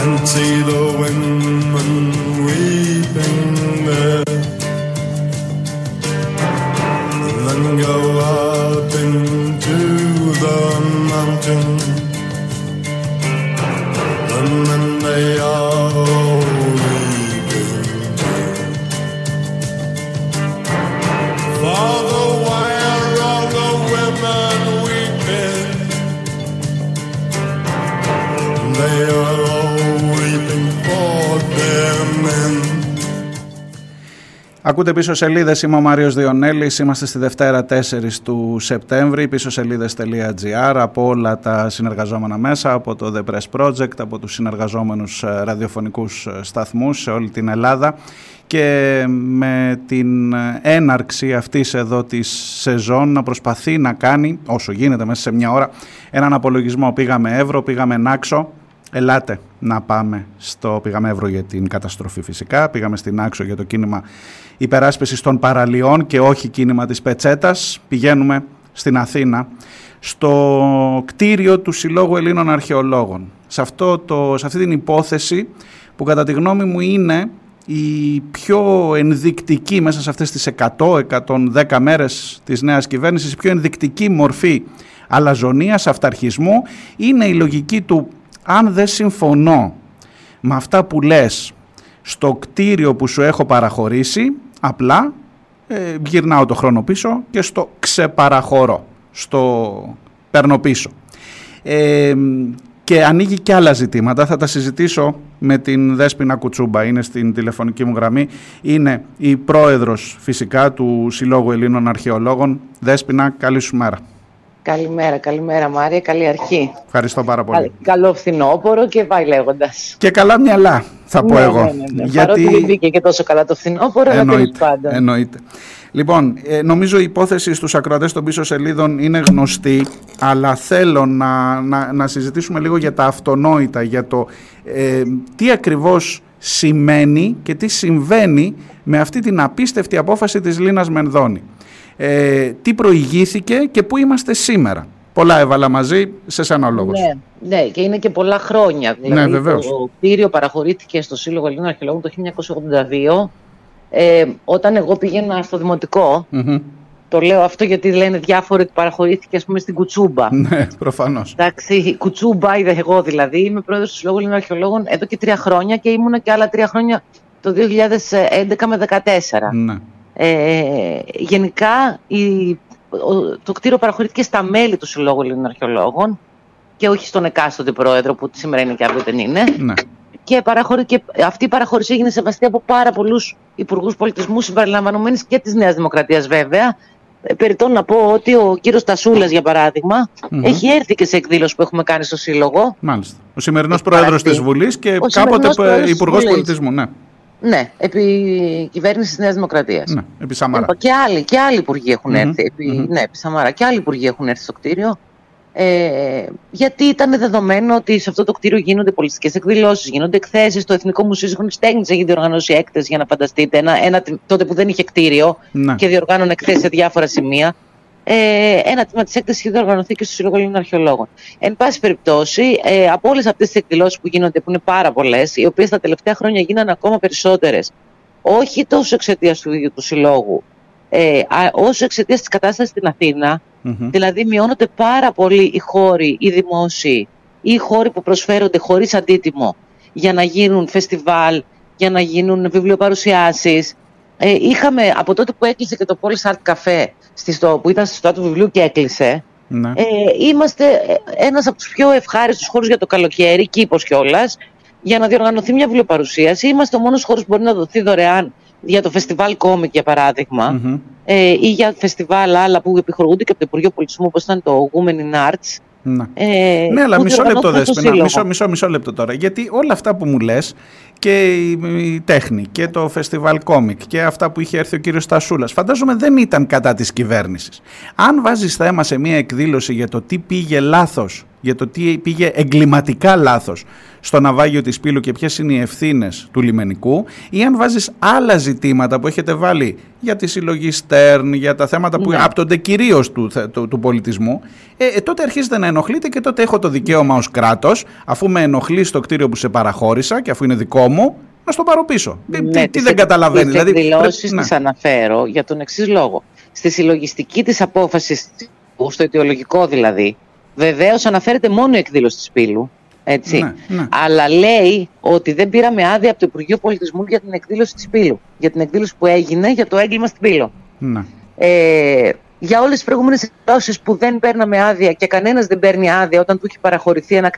and see the women weeping there and then go out Ακούτε πίσω σελίδες, είμαι ο Μάριος Διονέλης, είμαστε στη Δευτέρα 4 του Σεπτέμβρη, πίσω σελίδες.gr, από όλα τα συνεργαζόμενα μέσα, από το The Press Project, από τους συνεργαζόμενους ε, ραδιοφωνικούς ε, σταθμούς σε όλη την Ελλάδα και με την ε, έναρξη αυτής εδώ της σεζόν να προσπαθεί να κάνει, όσο γίνεται μέσα σε μια ώρα, έναν απολογισμό. Πήγαμε Εύρο, πήγαμε Νάξο, ελάτε να πάμε στο, πήγαμε Εύρο για την καταστροφή φυσικά, πήγαμε στην Άξο για το κίνημα υπεράσπισης των παραλιών και όχι κίνημα της Πετσέτας. Πηγαίνουμε στην Αθήνα, στο κτίριο του Συλλόγου Ελλήνων Αρχαιολόγων. Σε, αυτό το, σε αυτή την υπόθεση που κατά τη γνώμη μου είναι η πιο ενδεικτική μέσα σε αυτές τις 100-110 μέρες της νέας κυβέρνησης, η πιο ενδεικτική μορφή αλαζονίας, αυταρχισμού, είναι η λογική του αν δεν συμφωνώ με αυτά που λες στο κτίριο που σου έχω παραχωρήσει, απλά ε, γυρνάω το χρόνο πίσω και στο ξεπαραχωρώ, στο παίρνω πίσω. Ε, και ανοίγει και άλλα ζητήματα. Θα τα συζητήσω με την Δέσποινα Κουτσούμπα. Είναι στην τηλεφωνική μου γραμμή. Είναι η πρόεδρος φυσικά του Συλλόγου Ελλήνων Αρχαιολόγων. Δέσποινα, καλή σου μέρα. Καλημέρα, καλημέρα Μάρια, καλή αρχή. Ευχαριστώ πάρα πολύ. Καλό φθινόπωρο και πάει λέγοντας. Και καλά μυαλά, θα πω ναι, εγώ. Ναι, ναι, ναι. Γιατί... Παρότι δεν μπήκε και τόσο καλά το φθινόπωρο, αλλά τέλος πάντων. Εννοείται. Λοιπόν, ε, νομίζω η υπόθεση στους ακροατές των πίσω σελίδων είναι γνωστή, αλλά θέλω να, να, να συζητήσουμε λίγο για τα αυτονόητα, για το ε, τι ακριβώς σημαίνει και τι συμβαίνει με αυτή την απίστευτη απόφαση της Λίνας Μενδώνη ε, τι προηγήθηκε και πού είμαστε σήμερα. Πολλά έβαλα μαζί, σε σένα ο λόγος. Ναι, ναι, και είναι και πολλά χρόνια. Ναι, δηλαδή, ναι, Το κτίριο παραχωρήθηκε στο Σύλλογο Ελλήνων Αρχαιολόγων το 1982, ε, όταν εγώ πήγαινα στο δημοτικο Το λέω αυτό γιατί λένε διάφοροι ότι παραχωρήθηκε ας πούμε στην Κουτσούμπα. Ναι, προφανώς. Εντάξει, η Κουτσούμπα είδα εγώ δηλαδή. Είμαι πρόεδρος του Συλλόγου Ελλήνων Αρχαιολόγων εδώ και τρία χρόνια και ήμουνα και άλλα τρία χρόνια το 2011 με 2014. Ναι. Ε, γενικά η, το κτίριο παραχωρήθηκε στα μέλη του Συλλόγου Ελλήνων Αρχαιολόγων και όχι στον εκάστοτε πρόεδρο που σήμερα είναι και αύριο δεν είναι. Ναι. Και, και αυτή η παραχώρηση έγινε σεβαστή από πάρα πολλούς υπουργούς πολιτισμού, συμπεριλαμβανομένης και της Νέας Δημοκρατίας βέβαια. Ε, περιττώ να πω ότι ο κύριος Τασούλας, για παραδειγμα έχει έρθει και σε εκδήλωση που έχουμε κάνει στο Σύλλογο. Μάλιστα. Ο σημερινός πρόεδρος της Βουλής και κάποτε υπουργός πολιτισμού. Ναι. Ναι, επί κυβέρνησης τη Νέας Δημοκρατίας. Ναι, επί Σαμάρα. Και άλλοι, και άλλοι υπουργοί έχουν έρθει. Επί, Ναι, επί Σαμάρα. Και άλλοι υπουργοί έχουν έρθει στο κτίριο. Ε, γιατί ήταν δεδομένο ότι σε αυτό το κτίριο γίνονται πολιτιστικέ εκδηλώσεις, γίνονται εκθέσεις. Το Εθνικό Μουσείο Σύγχρονης Τέχνης έχει διοργανώσει έκθεση, για να φανταστείτε. Ένα, ένα, τότε που δεν είχε κτίριο ναι. και διοργάνωνε εκθέσεις σε διάφορα σημεία ε, ένα τμήμα της έκθεσης έχει διοργανωθεί και στο Σύλλογο Ελλήνων Αρχαιολόγων. Εν πάση περιπτώσει, ε, από όλες αυτές τις εκδηλώσεις που γίνονται, που είναι πάρα πολλές, οι οποίες τα τελευταία χρόνια γίνανε ακόμα περισσότερες, όχι τόσο εξαιτίας του ίδιου του Συλλόγου, ε, όσο εξαιτίας της κατάστασης στην αθηνα Δηλαδή, μειώνονται πάρα πολύ οι χώροι, οι δημόσιοι ή οι χώροι που προσφέρονται χωρίς αντίτιμο για να γίνουν φεστιβάλ, για να γίνουν βιβλιοπαρουσιάσεις. Ε, είχαμε από τότε που έκλεισε και το Polish Art Cafe στο, που ήταν στο του βιβλίου και έκλεισε. Ναι. Ε, είμαστε ένας από τους πιο ευχάριστους χώρους για το καλοκαίρι, κήπος κιόλας, για να διοργανωθεί μια βιβλιοπαρουσίαση. Είμαστε ο μόνος χώρος που μπορεί να δοθεί δωρεάν για το φεστιβάλ κόμικ, για παραδειγμα ε, ή για φεστιβάλ άλλα που επιχορηγούνται και από το Υπουργείο Πολιτισμού, όπως ήταν το Women in Arts. Ναι, ε, ναι αλλά μισό λεπτό δέσποινα, μισό, μισό, μισό λεπτό τώρα. Γιατί όλα αυτά που μου λες και η, τέχνη και το φεστιβάλ κόμικ και αυτά που είχε έρθει ο κύριος Στασούλας φαντάζομαι δεν ήταν κατά της κυβέρνησης. Αν βάζεις θέμα σε μια εκδήλωση για το τι πήγε λάθος για το τι πήγε εγκληματικά λάθος στο ναυάγιο της Πύλου και ποιες είναι οι ευθύνες του λιμενικού ή αν βάζεις άλλα ζητήματα που έχετε βάλει για τη συλλογή Στέρν, για τα θέματα που ναι. άπτονται κυρίως του, του, του, πολιτισμού, ε, ε, τότε αρχίζετε να ενοχλείτε και τότε έχω το δικαίωμα ως κράτος, αφού με ενοχλεί στο κτίριο που σε παραχώρησα και αφού είναι δικό μου, να στο πάρω πίσω. Ναι, τι, δεν καταλαβαίνει. Δηλαδή, εκδηλώσεις πρέπει... τις αναφέρω για τον εξής λόγο. Στη συλλογιστική της απόφασης, στο αιτιολογικό δηλαδή, Βεβαίως αναφέρεται μόνο η εκδήλωση της Πύλου. Έτσι. Ναι, ναι. Αλλά λέει ότι δεν πήραμε άδεια από το Υπουργείο Πολιτισμού για την εκδήλωση της Πύλου. Για την εκδήλωση που έγινε για το έγκλημα στην Πύλο. Ναι. Ε, για όλες τις προηγούμενες εκδηλώσεις που δεν παίρναμε άδεια και κανένας δεν παίρνει άδεια όταν του έχει παραχωρηθεί ένα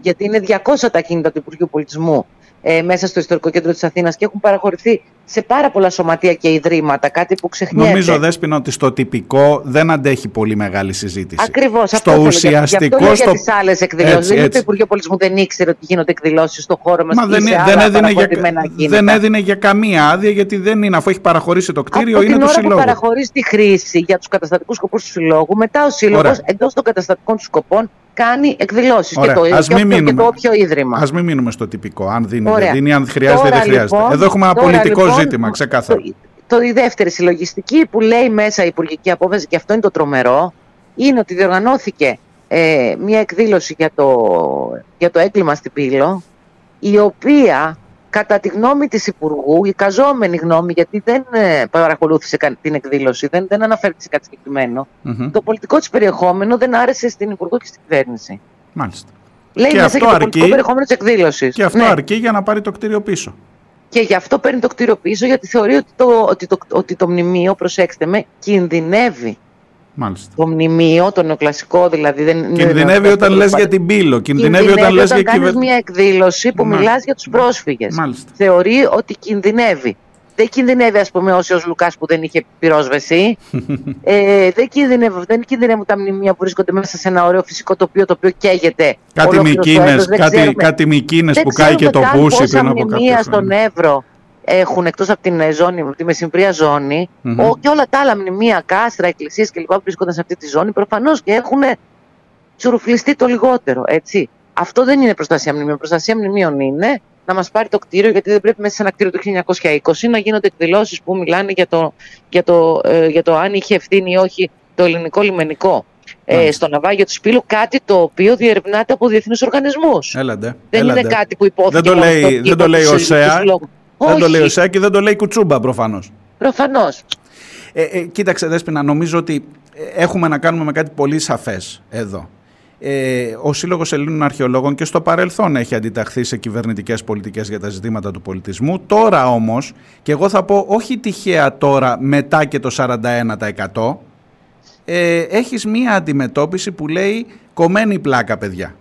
γιατί είναι 200 τα κίνητα του Υπουργείου Πολιτισμού ε, μέσα στο ιστορικό κέντρο της Αθήνας και έχουν παραχωρηθεί σε πάρα πολλά σωματεία και ιδρύματα, κάτι που ξεχνιέται. Νομίζω, Δέσποινα, ότι στο τυπικό δεν αντέχει πολύ μεγάλη συζήτηση. Ακριβώς. Στο ουσιαστικό. Γι' αυτό στο... για τις άλλες εκδηλώσεις. Δεν είναι το Υπουργείο Πολιτισμού δεν ήξερε ότι γίνονται εκδηλώσεις στον χώρο μας. Μα δεν, δεν, έδινε για, δεν έδινε για καμία άδεια, γιατί δεν είναι, αφού έχει παραχωρήσει το κτίριο, Από είναι την του ώρα συλλόγου. Που παραχωρήσει τη χρήση για τους καταστατικούς σκοπούς του συλλόγου, μετά ο σύλλογος εντός των καταστατικών του σκοπών κάνει εκδηλώσεις και, το, Ας και, μην όποιο, και το όποιο ίδρυμα. Α μην μείνουμε στο τυπικό. Αν δίνει, Ωραία. δεν δίνει, αν χρειάζεται, Τώρα, δεν χρειάζεται. λοιπόν, Εδώ έχουμε ένα τώρα, πολιτικό λοιπόν, ζήτημα, ξεκάθαρα. Το, το, η δεύτερη συλλογιστική που λέει μέσα η υπουργική απόφαση, και αυτό είναι το τρομερό, είναι ότι διοργανώθηκε ε, μια εκδήλωση για το, για το έγκλημα στην Πύλο, η οποία κατά τη γνώμη της Υπουργού, η καζόμενη γνώμη, γιατί δεν ε, παρακολούθησε κα- την εκδήλωση, δεν, δεν αναφέρθηκε σε κάτι συγκεκριμένο, Μμμ. το πολιτικό της περιεχόμενο δεν άρεσε στην Υπουργό και στην κυβέρνηση. Μάλιστα. Λέει Και μέσα αυτό και το αρκεί- πολιτικό περιεχόμενο της εκδήλωσης. Και αυτό Ναι. αρκεί για να πάρει το κτίριο πίσω. Και γι' αυτό παίρνει το κτίριο πίσω, γιατί θεωρεί ότι το, ότι το, ότι το μνημείο, προσέξτε με, κινδυνεύει. Μάλιστα. Το μνημείο, το νεοκλασικό δηλαδή. Δεν είναι Κινδυνεύει νεοκλασικό, όταν λες τέλος για την πύλο. Κινδυνεύει Κινδυνεύει όταν λες για κάνεις κυβέρνηση. μια εκδήλωση που Ναι. μιλάς για τους πρόσφυγες. Μάλιστα. Θεωρεί ότι κινδυνεύει. Δεν κινδυνεύει, ας πούμε, ο Λουκάς που δεν είχε πυρόσβεση. [LAUGHS] ε, δεν, κινδυνεύουν, δεν κινδυνεύουν τα μνημεία που βρίσκονται μέσα σε ένα ωραίο φυσικό τοπίο το οποίο καίγεται. Κάτι ολόκληρο το μικίνες, έτος. Δεν κάτι, ξέρουμε- κάτι μικίνες δεν που κάει και το ξέρουμε καν πούσι πόσα πριν από μνημεία κάποια στον χρόνια. Εύρο έχουν εκτός από την ε, ζώνη, από τη μεσημβρία ζώνη, Μμμ. ο, και όλα τα άλλα μνημεία, κάστρα, εκκλησίες κλπ. που βρίσκονται σε αυτή τη ζώνη, προφανώς και έχουν τσουρουφλιστεί το λιγότερο, έτσι. Αυτό δεν είναι προστασία μνημείων. Προστασία μνημείων είναι να μας πάρει το κτίριο, γιατί δεν πρέπει μέσα σε ένα κτίριο του 1920 να γίνονται εκδηλώσεις που μιλάνε για το, για το, ε, για το αν είχε ευθύνη ή όχι το ελληνικό λιμενικό. Ε, Μάλιστα. στο ναυάγιο του Σπύλου, κάτι το οποίο διερευνάται από διεθνείς οργανισμούς. Έλαντε. Δεν έλαντε. είναι κάτι που υπόθηκε. Δεν το μόνο λέει- στο δεν κήπο το λέει του ο Συλλογικού ΣΕΑ. Συλλόγου. Δεν το Όχι, λέει ο ΣΕΑ και δεν το λέει Κουτσούμπα προφανώς. Προφανώς. Ε, ε, κοίταξε Δέσποινα, νομίζω ότι ε, έχουμε να κάνουμε με κάτι πολύ σαφές εδώ. Ε, ο Σύλλογος Ελλήνων Αρχαιολόγων και στο παρελθόν έχει αντιταχθεί σε κυβερνητικές πολιτικές για τα ζητήματα του πολιτισμού. Τώρα όμως, και εγώ θα πω όχι τυχαία τώρα μετά και το 41%, ε, έχεις μία αντιμετώπιση που λέει κομμένη πλάκα παιδιά.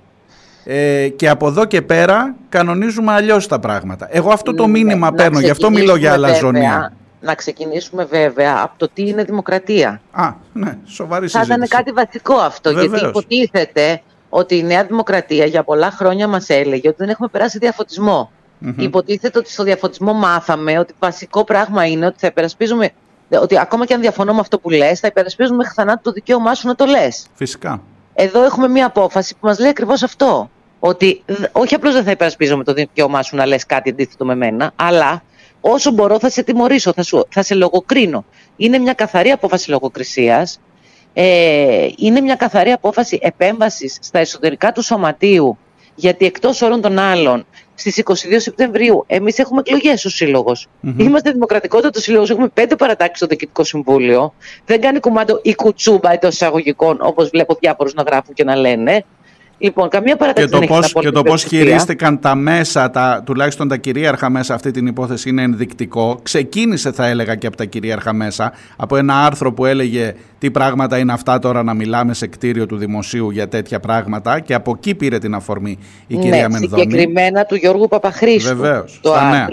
Ε, και από εδώ και πέρα κανονίζουμε αλλιώς τα πράγματα. Εγώ αυτό το Ναι, μήνυμα να παίρνω, γι' αυτό μιλώ για ξεκινήσουμε βέβαια- αλαζονία. Να ξεκινήσουμε βέβαια από το τι είναι δημοκρατία. Α, ναι, σοβαρή Θα συζήτηση. ήταν κάτι βασικό αυτό, γιατί Βεβαίως. υποτίθεται ότι η Νέα Δημοκρατία για πολλά χρόνια μας έλεγε ότι δεν έχουμε περάσει διαφωτισμό. Μμμ. Υποτίθεται ότι στο διαφωτισμό μάθαμε ότι βασικό πράγμα είναι ότι θα υπερασπίζουμε, ότι ακόμα και αν διαφωνώ με αυτό που λες, θα υπερασπίζουμε μέχρι θανάτου το δικαίωμά σου να το λες. Φυσικά. Εδώ έχουμε μια απόφαση που μας λέει ακριβώς αυτό. Ότι δ- όχι απλώς δεν θα υπερασπίζομαι το δικαίωμά σου να λες κάτι αντίθετο με μένα, αλλά όσο μπορώ θα σε τιμωρήσω, θα, σου, θα σε λογοκρίνω. Είναι μια καθαρή απόφαση λογοκρισίας, ε, είναι μια καθαρή απόφαση επέμβασης στα εσωτερικά του σωματείου, γιατί εκτός όλων των άλλων, στις 22 Σεπτεμβρίου, εμείς έχουμε εκλογές ως σύλλογος. Μμμ. Είμαστε δημοκρατικότατο σύλλογος, έχουμε πέντε παρατάξεις στο Διοικητικό Συμβούλιο. Δεν κάνει κουμάντο η κουτσούμπα εντός εισαγωγικών, όπως βλέπω διάφορους να γράφουν και να λένε. Λοιπόν, καμία Και παρατάξη το, δεν έχει πώς, την και απόλυτη το πώς πλειοψηφία. χειρίστηκαν τα μέσα, τα, τουλάχιστον τα κυρίαρχα μέσα αυτή την υπόθεση είναι ενδεικτικό. Ξεκίνησε θα έλεγα και από τα κυρίαρχα μέσα, από ένα άρθρο που έλεγε τι πράγματα είναι αυτά τώρα να μιλάμε σε κτίριο του δημοσίου για τέτοια πράγματα και από εκεί πήρε την αφορμή η κυρία ναι, Μενδώνη. συγκεκριμένα του Γιώργου Παπαχρήστου. Βεβαίως, το στα νέα.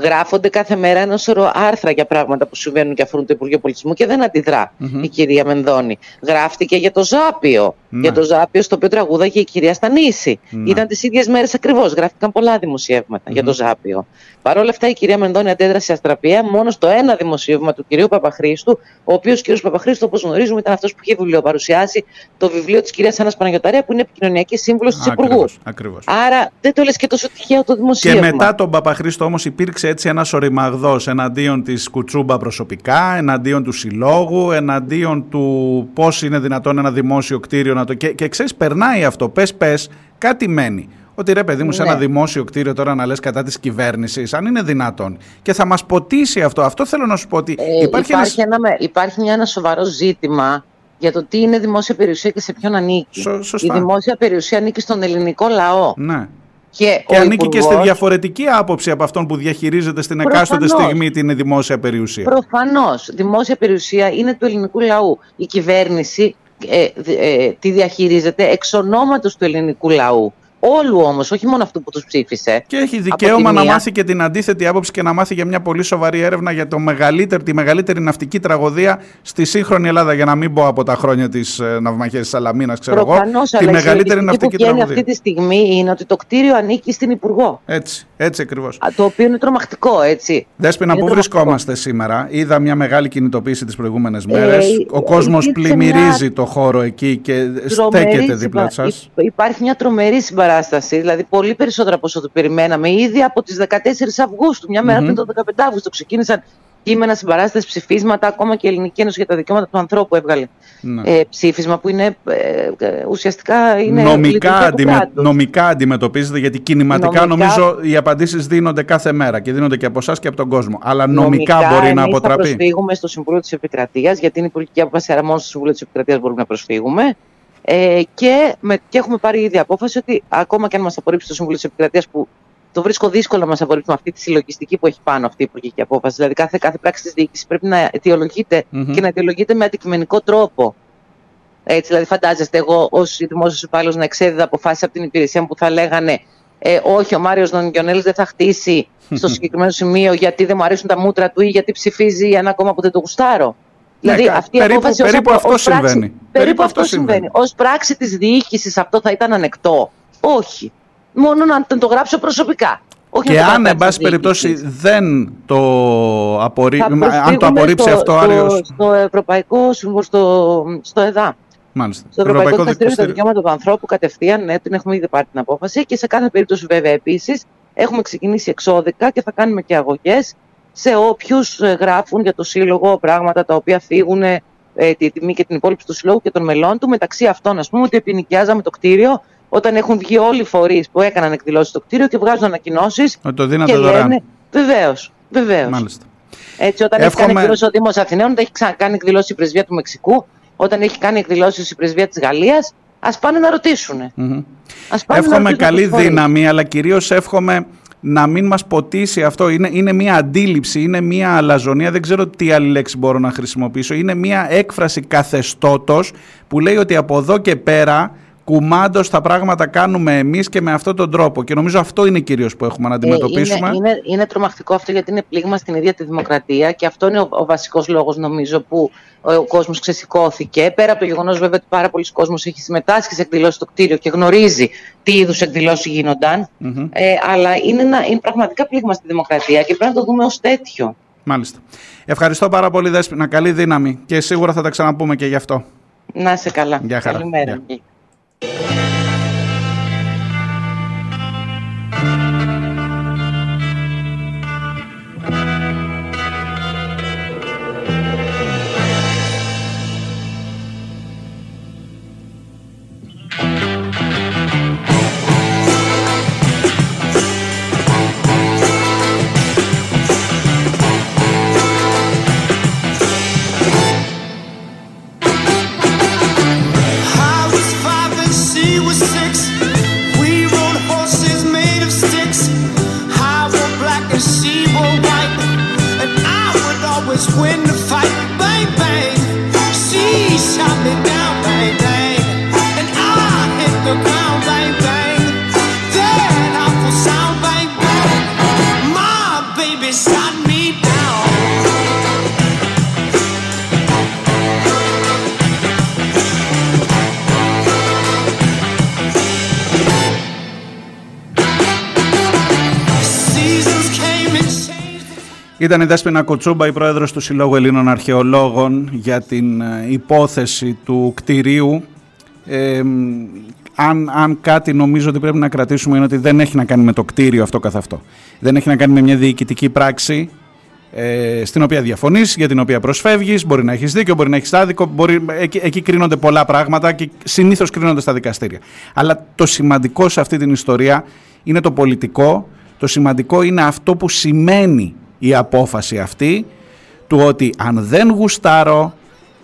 Άρθρο. Γράφονται κάθε μέρα ένα σωρό άρθρα για πράγματα που συμβαίνουν και αφορούν το Υπουργείο Πολιτισμού και δεν αντιδρά Μμμ. η κυρία Μενδώνη. Γράφτηκε για το Ζάπιο. Ναι. Για το Ζάπιο, στο οποίο τραγούδαγε η κυρία Στανίση. Ναι. Ήταν τις ίδιες μέρες ακριβώς. Γράφτηκαν πολλά δημοσιεύματα για το Ζάπιο. Παρ' όλα αυτά, η κυρία Μενδώνη αντέδρασε αστραπία μόνο στο ένα δημοσίευμα του κυρίου Παπαχρήστου, ο οποίος κύριος Παπαχρήστου, όπως γνωρίζουμε, ήταν αυτός που είχε βιβλιοπαρουσιάσει το βιβλίο της κυρίας Άννας Παναγιοταρέα, που είναι επικοινωνιακή σύμβουλος της Υπουργού. Ακριβώς, ακριβώς. Άρα δεν το λες και τόσο τυχαίο το Και δημοσίευμα. μετά τον Παπαχρήστο όμως υπήρξε έτσι ένας οριμαγδός εναντίον της Κουτσούμπα προσωπικά, εναντίον του συλλόγου, εναντίον του πώς είναι δυνατόν ένα δημόσιο κτίριο να το... Και, και ξέρεις, περνάει αυτό, πες πες, κάτι μένει. Ότι ρε παιδί μου σε Ναι. ένα δημόσιο κτίριο τώρα να λες κατά της κυβέρνησης, αν είναι δυνατόν. Και θα μας ποτίσει αυτό. Αυτό θέλω να σου πω ότι Ε, υπάρχει, υπάρχει, ένας... ένα, με- υπάρχει μια, ένα σοβαρό ζήτημα για το τι είναι δημόσια περιουσία και σε ποιον ανήκει. Σω- σωστά. Η δημόσια περιουσία ανήκει στον ελληνικό λαό. Ναι. Και, Και ο ανήκει και στη Υπουργός- διαφορετική άποψη από αυτόν που διαχειρίζεται στην εκάστοτε Προφανώς. στιγμή την δημόσια περιουσία. Προφανώς. Δημόσια περιουσία είναι του ελληνικού λαού. Η κυβέρνηση ε, δ- ε, τη διαχειρίζεται εξ ονόματος του ελληνικού λαού. Όλου όμως, όχι μόνο αυτού που τους ψήφισε. Και έχει δικαίωμα να μάθει και την αντίθετη άποψη και να μάθει για μια πολύ σοβαρή έρευνα για το μεγαλύτερη, τη μεγαλύτερη ναυτική τραγωδία στη σύγχρονη Ελλάδα. Για να μην πω από τα χρόνια της ε, ναυμαχίας της Σαλαμίνας, ξέρω Προφανώς, εγώ. Τη μεγαλύτερη ναυτική που τραγωδία. αυτή τη στιγμή είναι ότι το κτίριο ανήκει στην Υπουργό. Έτσι, έτσι ακριβώς. Το οποίο είναι τρομακτικό, έτσι. Δέσποινα, πού βρισκόμαστε σήμερα; Είδα μια μεγάλη κινητοποίηση τις προηγούμενες μέρες. Ε, Ο κόσμος πλημμυρίζει μια... το χώρο εκεί και στέκεται δίπλα σας. Υπάρχει μια τρομερή συμπαράσταση, δηλαδή πολύ περισσότερα από όσο το περιμέναμε. Ήδη από τις 14 Αυγούστου, μια μέρα mm-hmm. πριν το 15 Αύγουστο, ξεκίνησαν κείμενα, συμπαράστασης, ψηφίσματα. Ακόμα και η Ελληνική Ένωση για τα Δικαιώματα του Ανθρώπου έβγαλε ναι. ε, ψήφισμα που είναι ε, ουσιαστικά είναι νομικά, αντιμε, νομικά αντιμετωπίζεται γιατί κινηματικά νομικά, νομίζω οι απαντήσεις δίνονται κάθε μέρα και δίνονται και από εσάς και από τον κόσμο. Αλλά νομικά, νομικά μπορεί να αποτραπεί. Θα προσφύγουμε στο Συμβούλιο της Επικρατείας, γιατί είναι η πολιτική απόφαση, αλλά μόνος στο Συμβούλιο της Επικρατείας μπορούμε να προσφύγουμε. Ε, και, με, και έχουμε πάρει ήδη απόφαση ότι ακόμα και αν μας απορρίψει το Συμβούλιο της Επικρατείας, που το βρίσκω δύσκολο να μας απορρίψει με αυτή τη συλλογιστική που έχει πάνω αυτή η υπουργική απόφαση. Δηλαδή, κάθε, κάθε πράξη της διοίκησης πρέπει να αιτιολογείται mm-hmm. και να αιτιολογείται με αντικειμενικό τρόπο. Έτσι, δηλαδή, φαντάζεστε εγώ ως δημόσιος υπάλληλος να εξέδιδα αποφάσεις από την υπηρεσία μου που θα λέγανε ε, Όχι, ο Μάριος Νονικιονέλη δεν θα χτίσει στο συγκεκριμένο σημείο γιατί δεν μου αρέσουν τα μούτρα του ή γιατί ψηφίζει ένα κόμμα που δεν το γουστάρω. Δηλαδή ναι, αυτή η περίπου, απόφαση περίπου, αυτό ως συμβαίνει. Πράξη, περίπου αυτό συμβαίνει. Ω πράξη της διοίκησης αυτό θα ήταν ανεκτό; Όχι. Μόνο να το γράψω προσωπικά. Όχι και αν, εν πάση περιπτώσει, δεν το, απορρί... αν το απορρίψει στο, αυτό ο Άριος... Στο Ευρωπαϊκό Σύμβολο, στο, στο ΕΔΑ. Μάλιστα. Στο Ευρωπαϊκό, Ευρωπαϊκό Δικαστήριο για τα Δικαιώματα του Ανθρώπου, κατευθείαν, ναι, την έχουμε ήδη πάρει την απόφαση και σε κάθε περίπτωση, βέβαια, επίσης, έχουμε ξεκινήσει εξώδικα και θα κάνουμε και αγωγές σε όποιους ε, γράφουν για το Σύλλογο πράγματα τα οποία φύγουν ε, τη τιμή και την υπόλοιψη του Συλλόγου και των μελών του. Μεταξύ αυτών, ας πούμε, ότι επινοικιάζαμε το κτίριο όταν έχουν βγει όλοι οι φορείς που έκαναν εκδηλώσεις στο κτίριο και βγάζουν ανακοινώσεις. Ότι το δίνατε δωρεάν. Βεβαίως. Βεβαίως. Μάλιστα. Έτσι, όταν Εύχομαι... έχει κάνει εκδηλώσεις ο Δήμος Αθηναίων, όταν έχει κάνει εκδηλώσεις η πρεσβεία του Μεξικού, όταν έχει κάνει εκδηλώσεις η πρεσβεία της Γαλλίας, ας πάνε να ρωτήσουν. Mm-hmm. εύχομαι καλή δύναμη, αλλά κυρίως εύχομαι να μην μας ποτίσει αυτό. Είναι, είναι μια αντίληψη, είναι μια αλαζονία, δεν ξέρω τι άλλη λέξη μπορώ να χρησιμοποιήσω. Είναι μια έκφραση καθεστώτος που λέει ότι από εδώ και πέρα κουμάντος τα πράγματα κάνουμε εμείς και με αυτόν τον τρόπο. Και νομίζω αυτό είναι κυρίως που έχουμε να αντιμετωπίσουμε. Ε, είναι, είναι, είναι τρομακτικό αυτό γιατί είναι πλήγμα στην ίδια τη δημοκρατία και αυτό είναι ο, ο βασικός λόγος νομίζω που ο, ο κόσμος ξεσηκώθηκε. Πέρα από το γεγονός βέβαια ότι πάρα πολλοί κόσμος έχει συμμετάσχει σε εκδηλώσεις στο κτίριο και γνωρίζει τι είδους εκδηλώσεις γίνονταν. Mm-hmm. Ε, αλλά είναι, ένα, είναι πραγματικά πλήγμα στη δημοκρατία και πρέπει να το δούμε ως τέτοιο. Μάλιστα. Ευχαριστώ πάρα πολύ Δέσποινα. Καλή δύναμη και σίγουρα θα τα ξαναπούμε και γι' αυτό. Να είσαι καλά. Γεια χαρά. Καλημέρα. Ήταν η Δέσποινα Κουτσούμπα, η πρόεδρος του Συλλόγου Ελλήνων Αρχαιολόγων για την ε, υπόθεση του κτηρίου. Ε, αν, αν κάτι νομίζω ότι πρέπει να κρατήσουμε είναι ότι δεν έχει να κάνει με το κτίριο αυτό καθ' αυτό. Δεν έχει να κάνει με μια διοικητική πράξη ε, στην οποία διαφωνείς, για την οποία προσφεύγεις. Μπορεί να έχεις δίκιο, μπορεί να έχεις άδικο. Μπορεί, εκεί, εκεί κρίνονται πολλά πράγματα και συνήθως κρίνονται στα δικαστήρια. Αλλά το σημαντικό σε αυτή την ιστορία είναι το πολιτικό. Το σημαντικό είναι αυτό που σημαίνει η απόφαση αυτή του ότι αν δεν γουστάρω,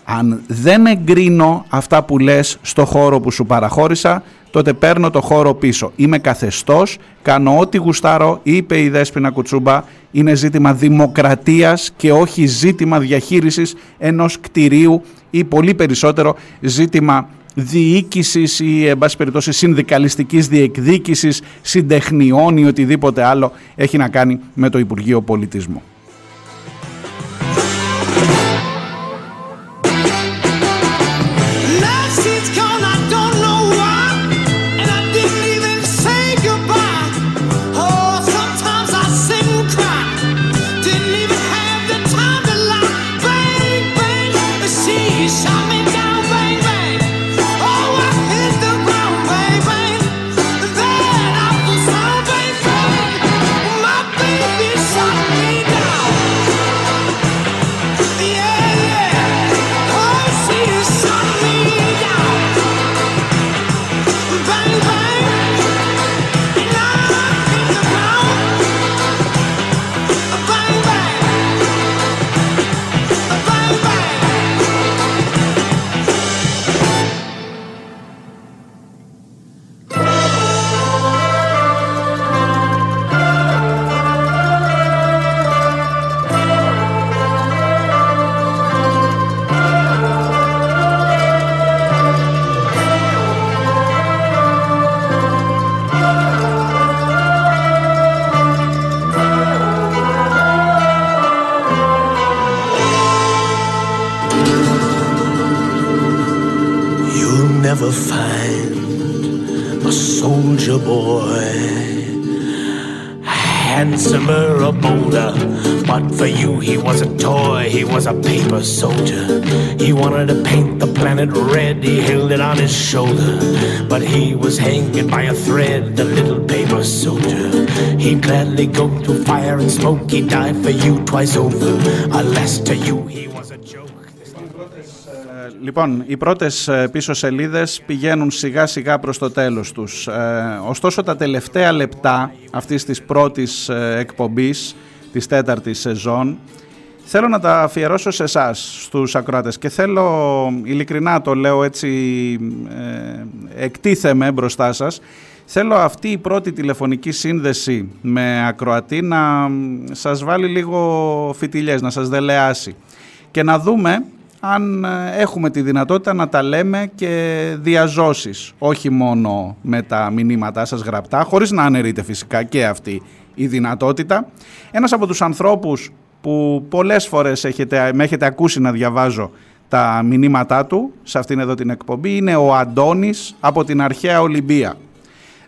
αν δεν εγκρίνω αυτά που λες στο χώρο που σου παραχώρησα, τότε παίρνω το χώρο πίσω. Είμαι καθεστώς, κάνω ό,τι γουστάρω, είπε η Δέσποινα Κουτσούμπα, είναι ζήτημα δημοκρατίας και όχι ζήτημα διαχείρισης ενός κτηρίου ή πολύ περισσότερο ζήτημα διοίκησης ή εν πάση περιπτώσει συνδικαλιστικής διεκδίκησης, συντεχνιών ή οτιδήποτε άλλο έχει να κάνει με το Υπουργείο Πολιτισμού. A paper soldier. He wanted to paint the planet red, he held it on his shoulder. But he was hanging by a thread, the little paper soldier. He'd gladly go through fire and smoke, he'd die for you twice over. Alas, to you, he was a joke. Λοιπόν, οι πρώτες πίσω σελίδες πηγαίνουν σιγά σιγά προς το τέλος τους. Ε, ωστόσο τα τελευταία λεπτά αυτής της πρώτης εκπομπής της τέταρτης σεζόν Θέλω να τα αφιερώσω σε εσάς, στους ακροάτες και θέλω, ειλικρινά το λέω έτσι, ε, εκτίθεμαι μπροστά σας, θέλω αυτή η πρώτη τηλεφωνική σύνδεση με ακροατή να σας βάλει λίγο φιτιλιές, να σας δελεάσει. Και να δούμε αν ε, έχουμε τη δυνατότητα να τα λέμε και διαζώσεις, όχι μόνο με τα μηνύματά σας γραπτά, χωρίς να αναιρείτε φυσικά και αυτή η δυνατότητα. Ένας από τους ανθρώπους που πολλές φορές έχετε, με έχετε ακούσει να διαβάζω τα μηνύματά του σε αυτήν εδώ την εκπομπή είναι ο Αντώνης από την αρχαία Ολυμπία.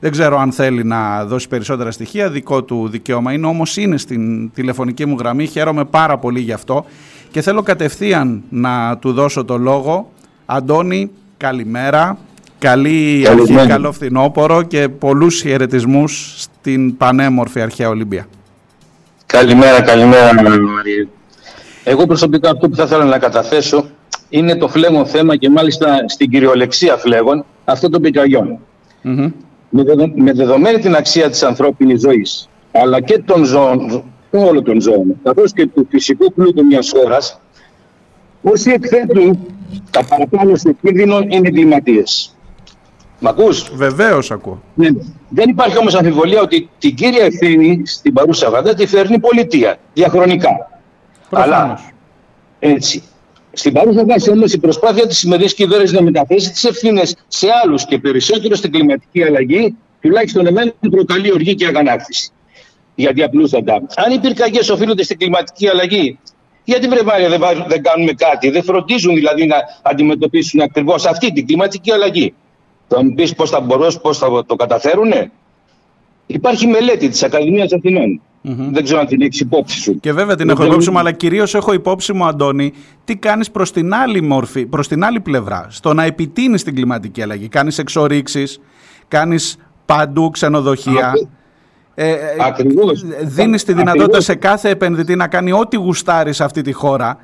Δεν ξέρω αν θέλει να δώσει περισσότερα στοιχεία, δικό του δικαίωμα είναι, όμως είναι στην τηλεφωνική μου γραμμή, χαίρομαι πάρα πολύ γι' αυτό και θέλω κατευθείαν να του δώσω το λόγο. Αντώνη, καλημέρα, καλή αρχή, καλό φθινόπωρο και πολλούς χαιρετισμούς στην πανέμορφη αρχαία Ολυμπία. Καλημέρα, καλημέρα Μαρία. Εγώ προσωπικά αυτό που θα ήθελα να καταθέσω είναι το φλέγον θέμα και μάλιστα στην κυριολεξία φλέγον αυτό των πικαγιών. Mm-hmm. Με, με δεδομένη την αξία της ανθρώπινης ζωής αλλά και των ζώων, όλων των ζώων καθώς και του φυσικού πλούτου μιας χώρας όσοι εκθέτουν τα παραπάνω στο κίνδυνο είναι εγκληματίες. Μ' ακούς; Βεβαίως ακούω. Ναι. Δεν υπάρχει όμως αμφιβολία ότι την κύρια ευθύνη στην παρούσα βαδά τη φέρνει η πολιτεία, διαχρονικά. Αλλά, έτσι. Στην παρούσα βάση όμως η προσπάθεια της σημερινής κυβέρνησης να μεταθέσει τις ευθύνες σε άλλους και περισσότερο στην κλιματική αλλαγή, τουλάχιστον εμένα προκαλεί οργή και αγανάκτηση. Γιατί απλούστατα, αν οι πυρκαγιές οφείλονται στην κλιματική αλλαγή, γιατί βρε δεν, δεν κάνουμε κάτι, δεν φροντίζουν δηλαδή να αντιμετωπίσουν ακριβώς αυτή την κλιματική αλλαγή. Θα μου πεις πώς θα μπορούσαν, πώς θα το καταφέρουν. Υπάρχει μελέτη της Ακαδημίας Αθηνών. Mm-hmm. Δεν ξέρω αν την έχεις υπόψη σου. Και βέβαια την έχω υπόψη μου, αλλά κυρίως έχω υπόψη μου, Αντώνη, τι κάνεις προς την άλλη μορφή, προς την άλλη πλευρά. Στο να επιτείνεις την κλιματική αλλαγή. Κάνεις εξορίξεις, κάνεις παντού ξενοδοχεία. Ε, ε, Ακριβώς. Δίνεις τη δυνατότητα σε κάθε επενδυτή να κάνει ό,τι γουστάρει σε αυτή τη χώρα